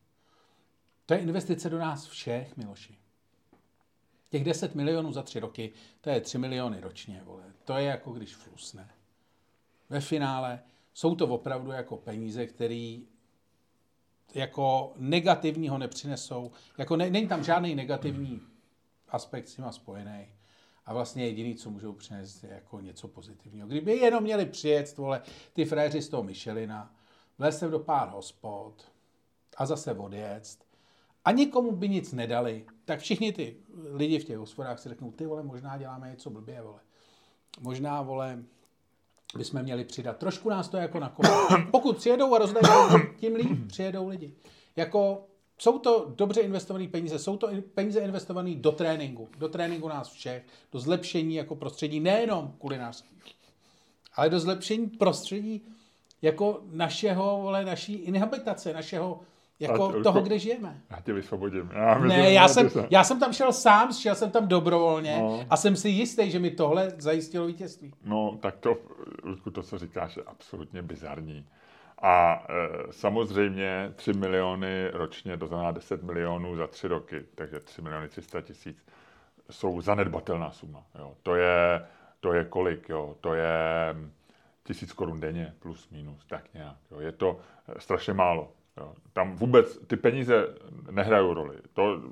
To je investice do nás všech, Miloši. Těch 10 milionů za tři roky, to je 3 miliony ročně, vole. To je jako když flusne. Ve finále jsou to opravdu jako peníze, které jako negativního nepřinesou. Jako ne, není tam žádný negativní aspekt s nima spojený. A vlastně jediný, co můžou přinést, je jako něco pozitivního. Kdyby jenom měli přijet, vole, ty fréři z toho Michelina, vlezte do pár hospod a zase odjet a nikomu by nic nedali, tak všichni ty lidi v těch hospodách si řeknou, ty vole, možná děláme něco blbě, vole. Možná, vole, bychom měli přidat. Trošku nás to jako na Pokud přijedou a rozdají, tím líp přijedou lidi. Jako jsou to dobře investované peníze, jsou to peníze investované do tréninku, do tréninku nás všech, do zlepšení jako prostředí, nejenom kulinářského, ale do zlepšení prostředí jako našeho, vole, naší inhabitace, našeho jako a, toho, kde žijeme. Já tě vysvobodím. Já myslím, ne, já jsem, já jsem tam šel sám, šel jsem tam dobrovolně no. a jsem si jistý, že mi tohle zajistilo vítězství. No, tak to, Ludku, to, co říkáš, je absolutně bizarní. A e, samozřejmě 3 miliony ročně, to znamená 10 milionů za 3 roky, takže 3 miliony 300 tisíc, jsou zanedbatelná suma. Jo. To, je, to je kolik? Jo. To je tisíc korun denně, plus minus, tak nějak. Jo. Je to strašně málo. Jo. Tam vůbec ty peníze nehrají roli. To,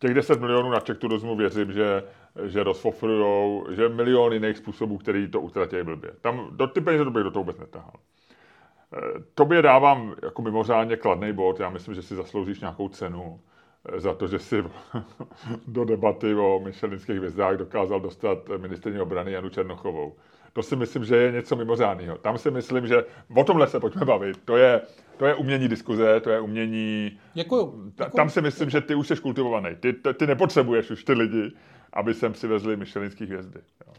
těch 10 milionů na Czech Turismu věřím, že, že rozfofrujou, že miliony jiných způsobů, který to utratí blbě. Tam do, ty peníze bych do toho vůbec netahal. E, tobě dávám jako mimořádně kladný bod. Já myslím, že si zasloužíš nějakou cenu e, za to, že si do debaty o Michelinských hvězdách dokázal dostat ministrní obrany Janu Černochovou to si myslím, že je něco mimořádného. Tam si myslím, že o tomhle se pojďme bavit. To je, to je umění diskuze, to je umění... Děkuju. Ta, tam si myslím, že ty už jsi kultivovaný. Ty, ty, nepotřebuješ už ty lidi, aby sem si vezli Michelinský hvězdy. Jo.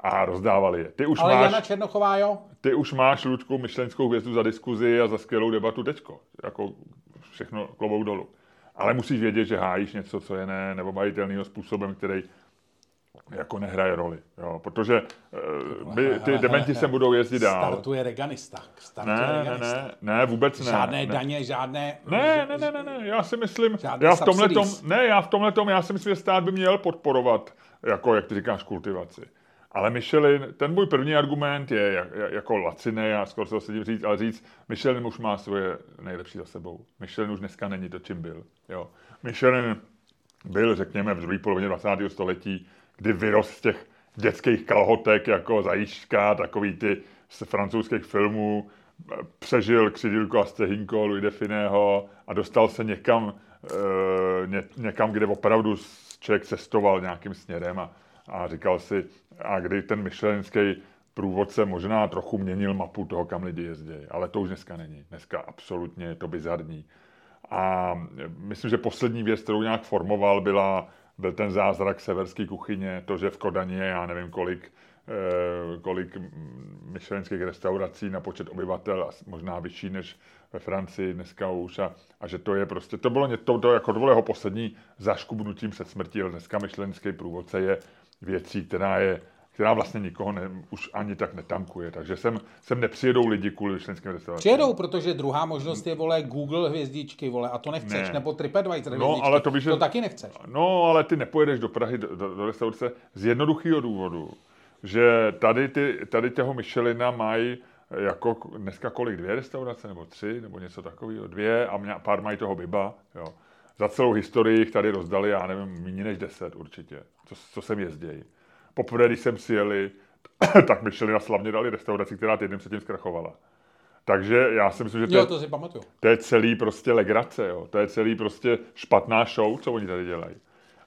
A rozdávali je. Ty už Ale máš, Jana Černochová, jo? Ty už máš, Lučku, Michelinskou hvězdu za diskuzi a za skvělou debatu teďko. Jako všechno klobou dolů. Ale musíš vědět, že hájíš něco, co je ne, nebo majitelným způsobem, který jako nehraje roli, jo, protože uh, my, ty dementi se budou jezdit dál. Startuje reganista. Startuje ne, reganista. ne, ne, ne, vůbec ne. Žádné ne. daně, žádné... Ne, ne, ne, ne, ne, já si myslím, já v tomhle tom, ne, já v tomhle tom, já si myslím, že stát by měl podporovat, jako, jak ty říkáš, kultivaci. Ale Michelin, ten můj první argument je jak, jako laciný, a skoro se to sedím říct, ale říct, Michelin už má svoje nejlepší za sebou. Michelin už dneska není to, čím byl. Jo. Michelin byl, řekněme, v druhé polovině 20. století kdy vyrost z těch dětských kalhotek jako zajíčka, takový ty z francouzských filmů, přežil křidílko a stehinko Louis de a dostal se někam, e, ně, někam, kde opravdu člověk cestoval nějakým směrem a, a říkal si, a kdy ten myšlenský průvodce možná trochu měnil mapu toho, kam lidi jezdí, ale to už dneska není. Dneska absolutně je to bizarní. A myslím, že poslední věc, kterou nějak formoval, byla byl ten zázrak severské kuchyně, to, že v Kodani je, já nevím kolik, eh, kolik myšlenských restaurací na počet obyvatel, možná vyšší než ve Francii dneska už a, a že to je prostě, to bylo, to, to, jako jeho poslední zaškubnutím se smrti, ale dneska myšlenský průvodce je věcí, která je která vlastně nikoho ne, už ani tak netankuje. Takže sem, sem nepřijedou lidi kvůli členským restauracím. Přijedou, protože druhá možnost je, vole, Google hvězdičky, vole, a to nechceš, ne. nebo TripAdvisor no, ale to, víš, to taky nechceš. No, ale ty nepojedeš do Prahy do, do, do restaurace z jednoduchého důvodu, že tady, ty, tady těho Michelina mají jako dneska kolik, dvě restaurace, nebo tři, nebo něco takového, dvě a pár mají toho Biba, jo. Za celou historii jich tady rozdali, já nevím, méně než deset určitě, co, co sem jezdějí. Poprvé, když jsem si jeli, tak Michelina slavně dali restauraci, která týden předtím zkrachovala. Takže já si myslím, že to, Jo, je, to si pamatuju. to je celý prostě legrace, jo. To je celý prostě špatná show, co oni tady dělají.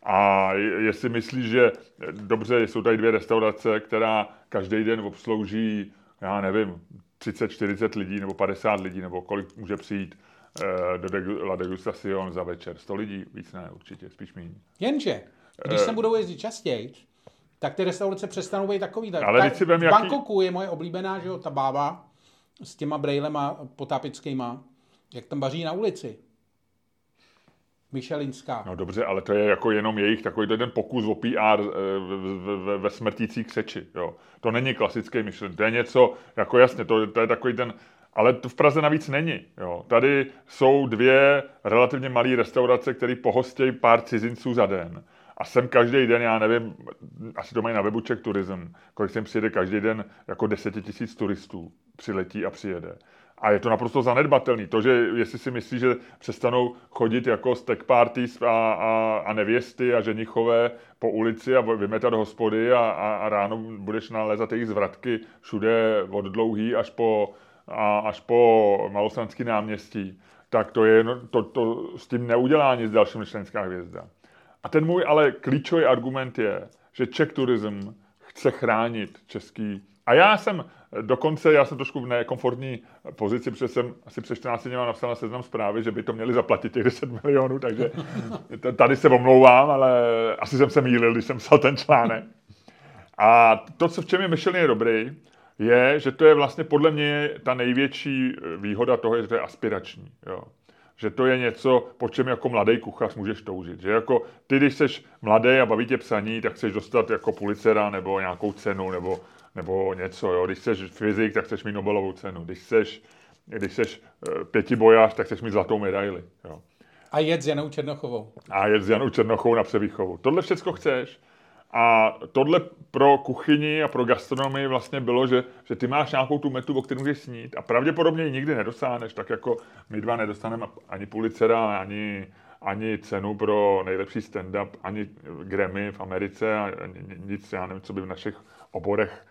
A je- jestli myslíš, že dobře, jsou tady dvě restaurace, která každý den obslouží, já nevím, 30-40 lidí nebo 50 lidí, nebo kolik může přijít eh, do degu- La Degustación za večer. 100 lidí, víc ne, určitě, spíš méně. Jenže, když Eh. sem budou jezdit častěji, tak ty restaurace přestanou být takový. Tak, Ale tak, si vem, v jaký- Bangkoku je moje oblíbená, že jo, ta bába s těma brejlema potápickýma, jak tam vaří na ulici. Michelinská. No dobře, ale to je jako jenom jejich takový to jeden pokus o PR eh, ve, smrtící křeči. Jo. To není klasický myšlen, to je něco, jako jasně, to, to je takový ten, ale to v Praze navíc není. Jo. Tady jsou dvě relativně malé restaurace, které pohostějí pár cizinců za den. A sem každý den, já nevím, asi to mají na webu Czech Tourism, kolik sem přijede každý den jako deseti tisíc turistů přiletí a přijede. A je to naprosto zanedbatelný. To, že jestli si myslí, že přestanou chodit jako stack parties a, a, a nevěsty a ženichové po ulici a vymetat hospody a, a, a ráno budeš nalézat jejich zvratky všude od dlouhý až po, a, až po Malostranský náměstí, tak to je, no- to, to s tím neudělá nic další členská hvězda. A ten můj ale klíčový argument je, že Czech Tourism chce chránit český... A já jsem dokonce, já jsem trošku v nekomfortní pozici, protože jsem asi před 14 dní napsal na seznam zprávy, že by to měli zaplatit těch 10 milionů, takže tady se omlouvám, ale asi jsem se mýlil, když jsem psal ten článek. A to, co v čem je Michelin je dobrý, je, že to je vlastně podle mě ta největší výhoda toho, že to je aspirační. Jo. Že to je něco, po čem jako mladý kuchař můžeš toužit. Že jako ty, když jsi mladý a baví tě psaní, tak chceš dostat jako pulicera nebo nějakou cenu nebo, nebo něco. Jo. Když jsi fyzik, tak chceš mít Nobelovou cenu. Když jsi, když jsi eh, pětibojář, tak chceš mít zlatou medaili. Jo A jet s Janou Černochovou. a jet s Janou Černochovou na převýchovu. Tohle všechno chceš. A tohle pro kuchyni a pro gastronomii vlastně bylo, že, že ty máš nějakou tu metu, o kterou můžeš snít. A pravděpodobně ji nikdy nedosáhneš, tak jako my dva nedostaneme ani Pulitzera, ani, ani cenu pro nejlepší stand-up, ani Grammy v Americe ani nic, já nevím, co by v našich oborech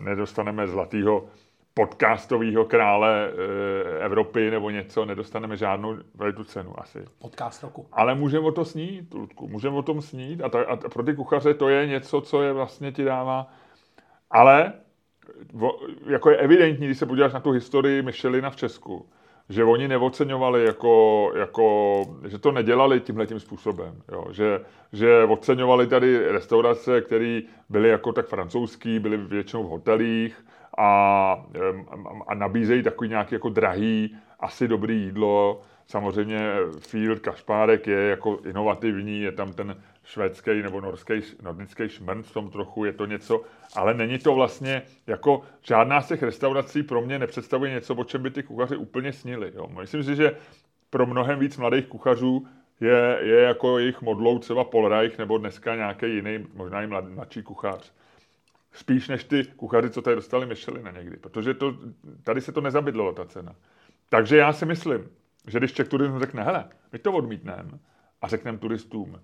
nedostaneme zlatýho podcastového krále e, Evropy nebo něco, nedostaneme žádnou tu cenu asi. Podcast roku. Ale můžeme o to snít, Ludku, můžeme o tom snít a, ta, a pro ty kuchaře to je něco, co je vlastně ti dává. Ale jako je evidentní, když se podíváš na tu historii Michelina v Česku, že oni neoceňovali jako, jako že to nedělali tímhle tím způsobem. Jo? Že, že oceňovali tady restaurace, které byly jako tak francouzský, byly většinou v hotelích a, a nabízejí takový nějaký jako drahý, asi dobrý jídlo. Samozřejmě Field Kašpárek je jako inovativní, je tam ten švédský nebo norský, nordický šmrn v tom trochu, je to něco, ale není to vlastně jako žádná z těch restaurací pro mě nepředstavuje něco, o čem by ty kuchaři úplně snili. Jo. Myslím si, že pro mnohem víc mladých kuchařů je, je jako jejich modlou třeba Paul Reich nebo dneska nějaký jiný, možná i mlad, mladší kuchař. Spíš než ty kuchaři, co tady dostali Michelina někdy, protože to, tady se to nezabydlilo, ta cena. Takže já si myslím, že když Czech Tourism řekne, hele, my to odmítneme a řekneme turistům,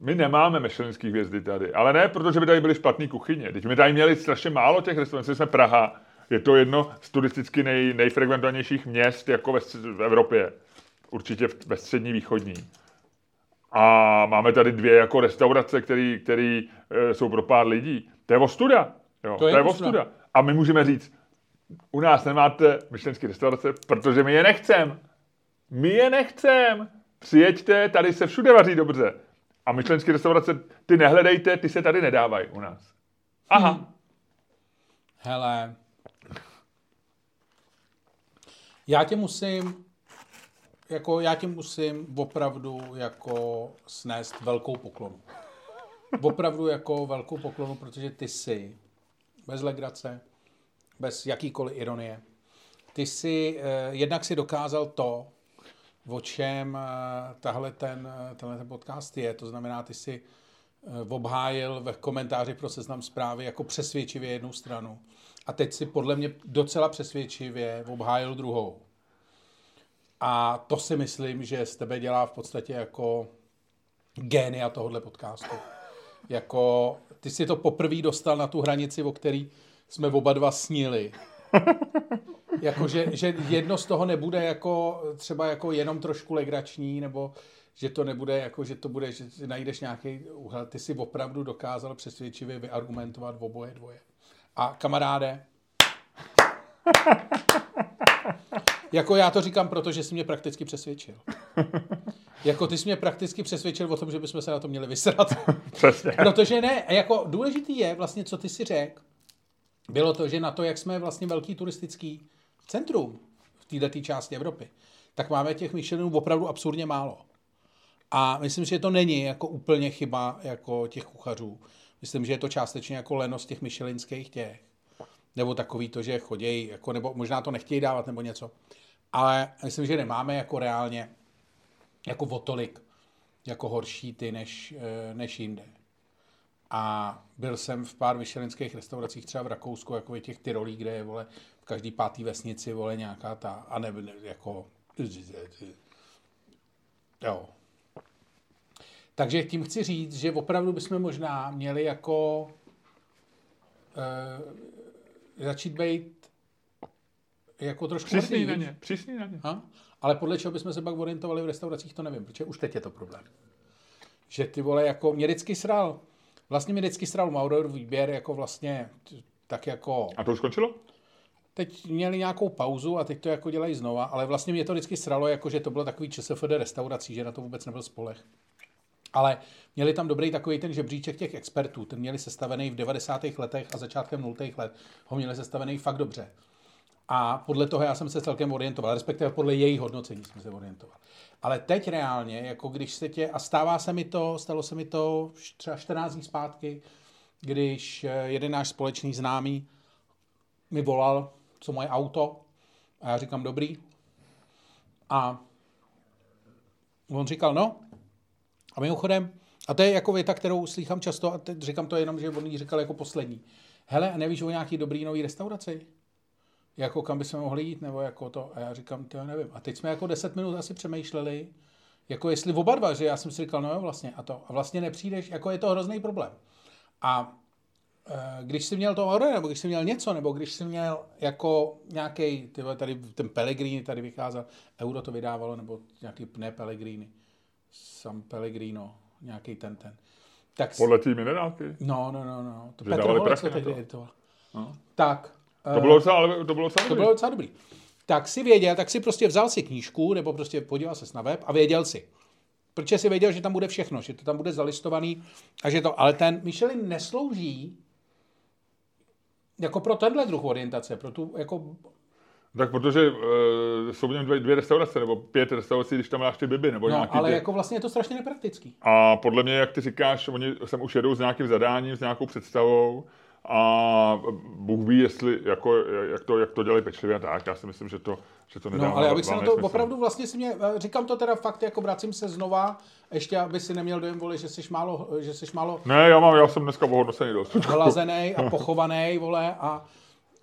my nemáme Michelinský hvězdy tady, ale ne, protože by tady byly špatné kuchyně. Teď my tady měli strašně málo těch restaurací, jsme Praha, je to jedno z turisticky nej, nejfrekventovanějších měst jako ve, v Evropě, určitě v, ve střední východní. A máme tady dvě jako restaurace, které e, jsou pro pár lidí. To je ostuda. Jo, To je to je ostuda. ostuda. A my můžeme říct, u nás nemáte myšlenské restaurace, protože my je nechcem. My je nechcem. Přijeďte, tady se všude vaří dobře. A myšlenské restaurace, ty nehledejte, ty se tady nedávají u nás. Aha. Hmm. Hele, já tě musím, jako já tě musím opravdu jako snést velkou poklonu. Opravdu jako velkou poklonu, protože ty jsi, bez legrace, bez jakýkoliv ironie, ty jsi, eh, jednak si dokázal to, o čem eh, tahle ten, eh, tenhle ten podcast je, to znamená, ty si eh, obhájil ve komentáři pro seznam zprávy jako přesvědčivě jednu stranu. A teď si podle mě docela přesvědčivě obhájil druhou. A to si myslím, že z tebe dělá v podstatě jako génia tohohle podcastu. Jako, ty si to poprvé dostal na tu hranici, o který jsme oba dva snili. Jako, že, že jedno z toho nebude jako třeba jako jenom trošku legrační, nebo že to nebude jako, že to bude, že najdeš nějaký úhel. Ty si opravdu dokázal přesvědčivě vyargumentovat v oboje dvoje. A kamaráde, jako já to říkám, protože jsi mě prakticky přesvědčil. Jako ty jsi mě prakticky přesvědčil o tom, že bychom se na to měli vysrat. Přesně. Protože ne, jako důležitý je vlastně, co ty si řekl, bylo to, že na to, jak jsme vlastně velký turistický centrum v této části Evropy, tak máme těch Michelinů opravdu absurdně málo. A myslím, že to není jako úplně chyba jako těch kuchařů. Myslím, že je to částečně jako lenost těch myšelinských těch. Nebo takový to, že chodějí, jako, nebo možná to nechtějí dávat nebo něco. Ale myslím, že nemáme jako reálně jako o tolik jako horší ty než, eh, než jinde. A byl jsem v pár myšelinských restauracích třeba v Rakousku, jako těch Tyrolí, kde je, vole, v každý pátý vesnici, vole, nějaká ta, a ne, jako, jo. Takže tím chci říct, že opravdu bychom možná měli jako e, začít být jako trošku Přísný na ně, přísný na ně. Ha? Ale podle čeho bychom se pak orientovali v restauracích, to nevím, protože už teď je to problém. Že ty vole, jako mě vždycky sral, vlastně mě vždycky sral Maurer výběr jako vlastně tak jako... A to už skončilo? Teď měli nějakou pauzu a teď to jako dělají znova, ale vlastně mě to vždycky sralo, jako že to bylo takový ČSFD restaurací, že na to vůbec nebyl spolech. Ale měli tam dobrý takový ten žebříček těch expertů, ten měli sestavený v 90. letech a začátkem 0. let, ho měli sestavený fakt dobře. A podle toho já jsem se celkem orientoval, respektive podle jejich hodnocení jsem se orientoval. Ale teď reálně, jako když se tě, a stává se mi to, stalo se mi to třeba 14 dní zpátky, když eh, jeden náš společný známý mi volal, co moje auto, a já říkám dobrý. A on říkal, no, a mimochodem, a to je jako věta, kterou slychám často, a teď říkám to jenom, že on ji říkal jako poslední. Hele, a nevíš o nějaký dobrý nový restauraci? Jako kam bychom mohli jít, nebo jako to? A já říkám, to já nevím. A teď jsme jako 10 minut asi přemýšleli, jako jestli oba dva, že já jsem si říkal, no jo, vlastně, a to. A vlastně nepřijdeš, jako je to hrozný problém. A e, když jsi měl to Aurora, nebo když jsi měl něco, nebo když jsi měl jako nějaký, tady ten Pellegrini tady vycházel, Euro to vydávalo, nebo nějaký ne Pellegrini, San Pellegrino, nějaký ten ten. Tak, Podle té minerálky? No, no, no, no. To Petr Holec to tehdy editoval. No. Tak. To bylo docela, ale to bylo docela to bylo docela dobrý. Tak si věděl, tak si prostě vzal si knížku, nebo prostě podíval se na web a věděl si. Protože si věděl, že tam bude všechno, že to tam bude zalistovaný a že to, ale ten Michelin neslouží jako pro tenhle druh orientace, pro tu jako tak protože uh, jsou v něm dvě, dvě restaurace, nebo pět restaurací, když tam máš ty biby, nebo no, nějaký ale ty... jako vlastně je to strašně nepraktický. A podle mě, jak ty říkáš, oni sem už jedou s nějakým zadáním, s nějakou představou a Bůh ví, jestli, jako, jak, to, jak to dělají pečlivě a tak. Já si myslím, že to, že to nedá. No, ale abych se na to smysl. opravdu vlastně si mě, eh, říkám to teda fakt, jako vracím se znova, ještě aby si neměl dojem, vole, že jsi málo, že jsi málo... Ne, já mám, já jsem dneska ohodnocený dost. Hlazený a pochovaný, vole, a,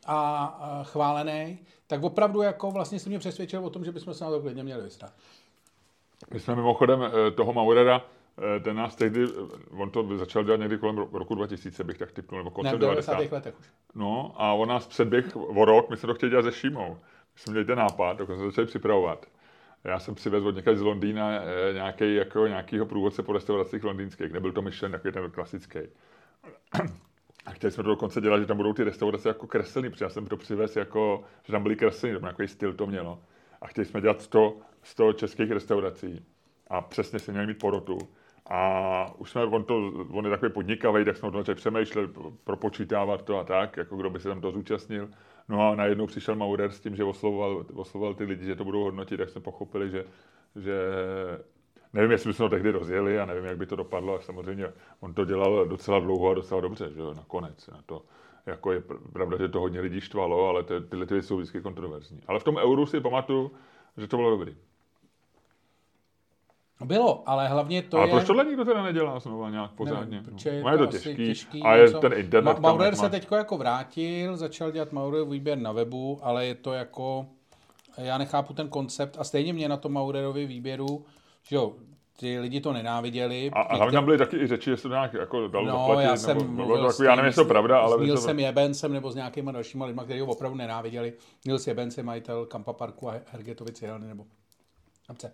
a, chválený tak opravdu jako vlastně si mě přesvědčil o tom, že bychom se na to klidně měli vystát. My jsme mimochodem eh, toho Maurera, ten nás tehdy, eh, on to začal dělat někdy kolem roku 2000, bych tak typnul, nebo koncem ne, 90. letech už. No a on nás předběh o rok, my jsme to chtěli dělat se Šímou. My jsme měli ten nápad, dokonce jsme začali připravovat. Já jsem přivezl od někde z Londýna nějaký, jako, nějakýho průvodce po restauracích londýnských. Nebyl to myšlen takový ten klasický. A chtěli jsme to dokonce dělat, že tam budou ty restaurace jako kreslený, protože já jsem to přivez jako, že tam byly kresleny, to nějaký styl to mělo. A chtěli jsme dělat 100, 100 českých restaurací. A přesně si měli mít porotu. A už jsme, on, to, on je takový podnikavý, tak jsme o tom začali přemýšlet, propočítávat to a tak, jako kdo by se tam to zúčastnil. No a najednou přišel Maurer s tím, že oslovoval, oslovoval ty lidi, že to budou hodnotit, tak jsme pochopili, že, že Nevím, jestli bychom to tehdy rozjeli a nevím, jak by to dopadlo. A samozřejmě on to dělal docela dlouho a docela dobře, že jo, nakonec. Na to, jako je pravda, že to hodně lidí štvalo, ale ty, tyhle ty jsou vždycky kontroverzní. Ale v tom euru si pamatuju, že to bylo dobrý. Bylo, ale hlavně to ale je... proč tohle nikdo teda nedělá znovu nějak pořádně? Nevím, je, no, je to, to těžký, těžký a je ten internet... Ma- Maurer se teď jako vrátil, začal dělat Maurer výběr na webu, ale je to jako... Já nechápu ten koncept a stejně mě na tom Maurerovi výběru, že jo, ty lidi to nenáviděli. A, a hlavně tam byly taky i řeči, že se to nějak jako dalo No, zaplatit, já jsem nebo, mluvil takový, já nevím, jestli to pravda, ale... S je to- Nilsem Jebencem nebo s nějakýma dalšíma lidma, kteří ho opravdu nenáviděli. Nils Jebens je majitel Kampa Parku a Hergetovic Jelny, nebo Dobře.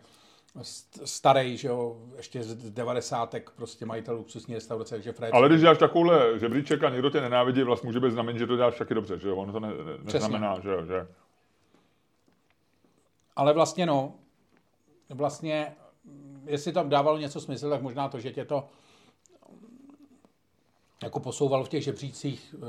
Starý, že jo, ještě z devadesátek, prostě majitel luxusní restaurace, takže Fred. Ale když děláš takovouhle žebříček a někdo tě nenávidí, vlastně může být znamení, že to děláš taky dobře, že jo? Ono to ne, ne, neznamená, že jo, že... Ale vlastně no, vlastně, jestli tam dávalo něco smysl, tak možná to, že tě to jako posouvalo v těch žebřících e,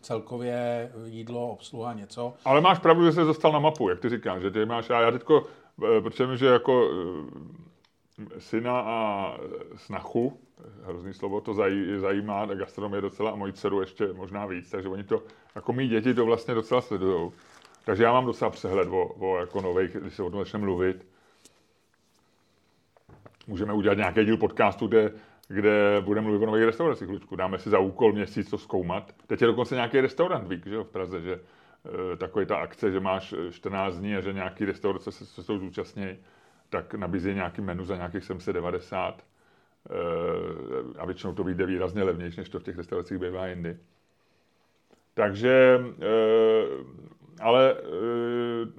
celkově jídlo, obsluha, něco. Ale máš pravdu, že jsi dostal na mapu, jak ty říkáš, že ty máš, a já teďko, protože mi, že jako eh, syna a snachu, hrozný slovo, to zaj, zajímá, gastronomie docela a moji dceru ještě možná víc, takže oni to, jako mý děti to vlastně docela sledujou. Takže já mám docela přehled o, o jako nových, když se o tom začne mluvit. Můžeme udělat nějaký díl podcastu, kde, kde budeme mluvit o nových restauracích. Dáme si za úkol měsíc to zkoumat. Teď je dokonce nějaký restaurant vík, že jo, v Praze, že takový ta akce, že máš eh, 14 dní a že nějaký restaurace se, se toho zúčastní, tak nabízí nějaký menu za nějakých 790 e, a většinou to vyjde výrazně levnější, než to v těch restauracích bývá jindy. Takže, ale,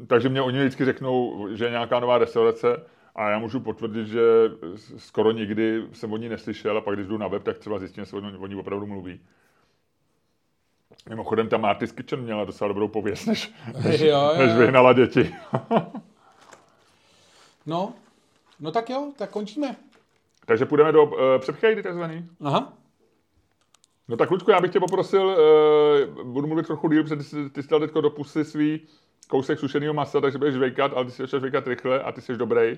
takže mě oni vždycky řeknou, že je nějaká nová restaurace a já můžu potvrdit, že skoro nikdy jsem o ní neslyšel a pak když jdu na web, tak třeba zjistím, že se o ní opravdu mluví. Mimochodem, ta Marty's Kitchen měla docela dobrou pověst, než, než, Jo, jo, než vyhnala děti. No, no tak jo, tak končíme. Takže půjdeme do uh, předchejdy takzvaný. Aha. No tak, Lučku, já bych tě poprosil, uh, budu mluvit trochu díl, protože ty, jsi- ty jsi dal teďko do pusy svý kousek sušeného masa, takže budeš žvejkat, ale ty si začneš žvejkat rychle a ty jsi dobrý.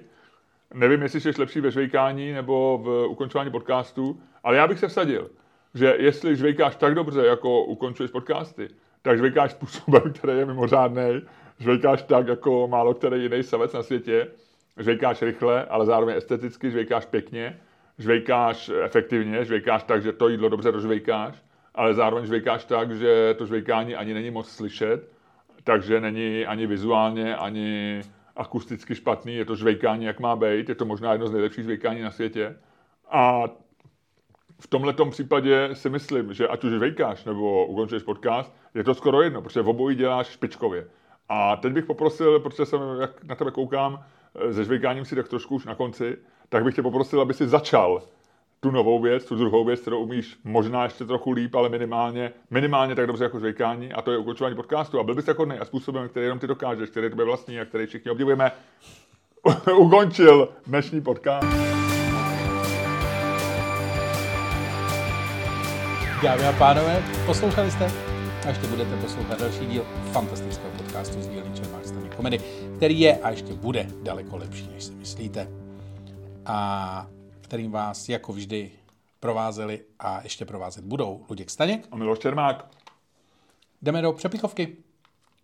Nevím, jestli jsi lepší ve žvejkání nebo v ukončování podcastu, ale já bych se vsadil, že jestli žvejkáš tak dobře, jako ukončuješ podcasty, tak žvejkáš způsobem, který je mimořádný, žvejkáš tak, jako málo který jiný savec na světě, žvejkáš rychle, ale zároveň esteticky, žvejkáš pěkně, žvejkáš efektivně, žvejkáš tak, že to jídlo dobře dožvejkáš, ale zároveň žvejkáš tak, že to žvejkání ani není moc slyšet, takže není ani vizuálně, ani akusticky špatný, je to žvejkání, jak má být, je to možná jedno z nejlepších žvejkání na světě. A v tomhle případě si myslím, že ať už žvejkáš nebo ukončuješ podcast, je to skoro jedno, protože v obojí děláš špičkově. A teď bych poprosil, protože jsem, jak na tebe koukám, eh, se žvejkáním si tak trošku už na konci, tak bych tě poprosil, aby si začal tu novou věc, tu druhou věc, kterou umíš možná ještě trochu líp, ale minimálně, minimálně tak dobře jako žvejkání, a to je ukončování podcastu. A byl bys takový a způsobem, který jenom ty dokážeš, který je tebe vlastní a který všichni obdivujeme, ukončil dnešní podcast. Dámy a pánové, poslouchali jste a ještě budete poslouchat další díl fantastického podcastu z dílny Čermák Staní komedy, který je a ještě bude daleko lepší, než si myslíte. A kterým vás jako vždy provázeli a ještě provázet budou Luděk Staněk. A Miloš Čermák. Jdeme do přepichovky.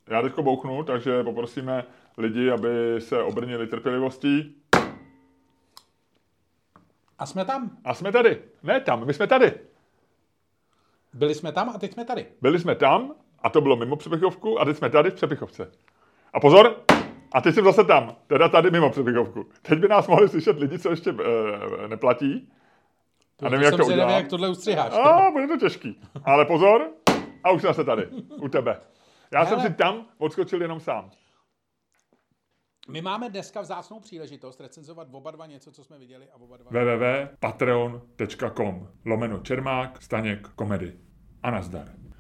Já teďko bouchnu, takže poprosíme lidi, aby se obrnili trpělivostí. A jsme tam. A jsme tady. Ne tam, my jsme tady. Byli jsme tam a teď jsme tady. Byli jsme tam a to bylo mimo přepichovku a teď jsme tady v přepichovce. A pozor, a teď jsem zase tam, teda tady mimo přepichovku. Teď by nás mohli slyšet lidi, co ještě e, neplatí. A nevím, jak jsem to udělám. jak tohle ustřiháš. A bude to těžký. Ale pozor, a už jsem zase tady, u tebe. Já jsem Hele. si tam odskočil jenom sám. My máme dneska vzácnou příležitost recenzovat oba dva něco, co jsme viděli a oba dva... www.patreon.com lomeno Čermák, Staněk, komedy. A nazdar.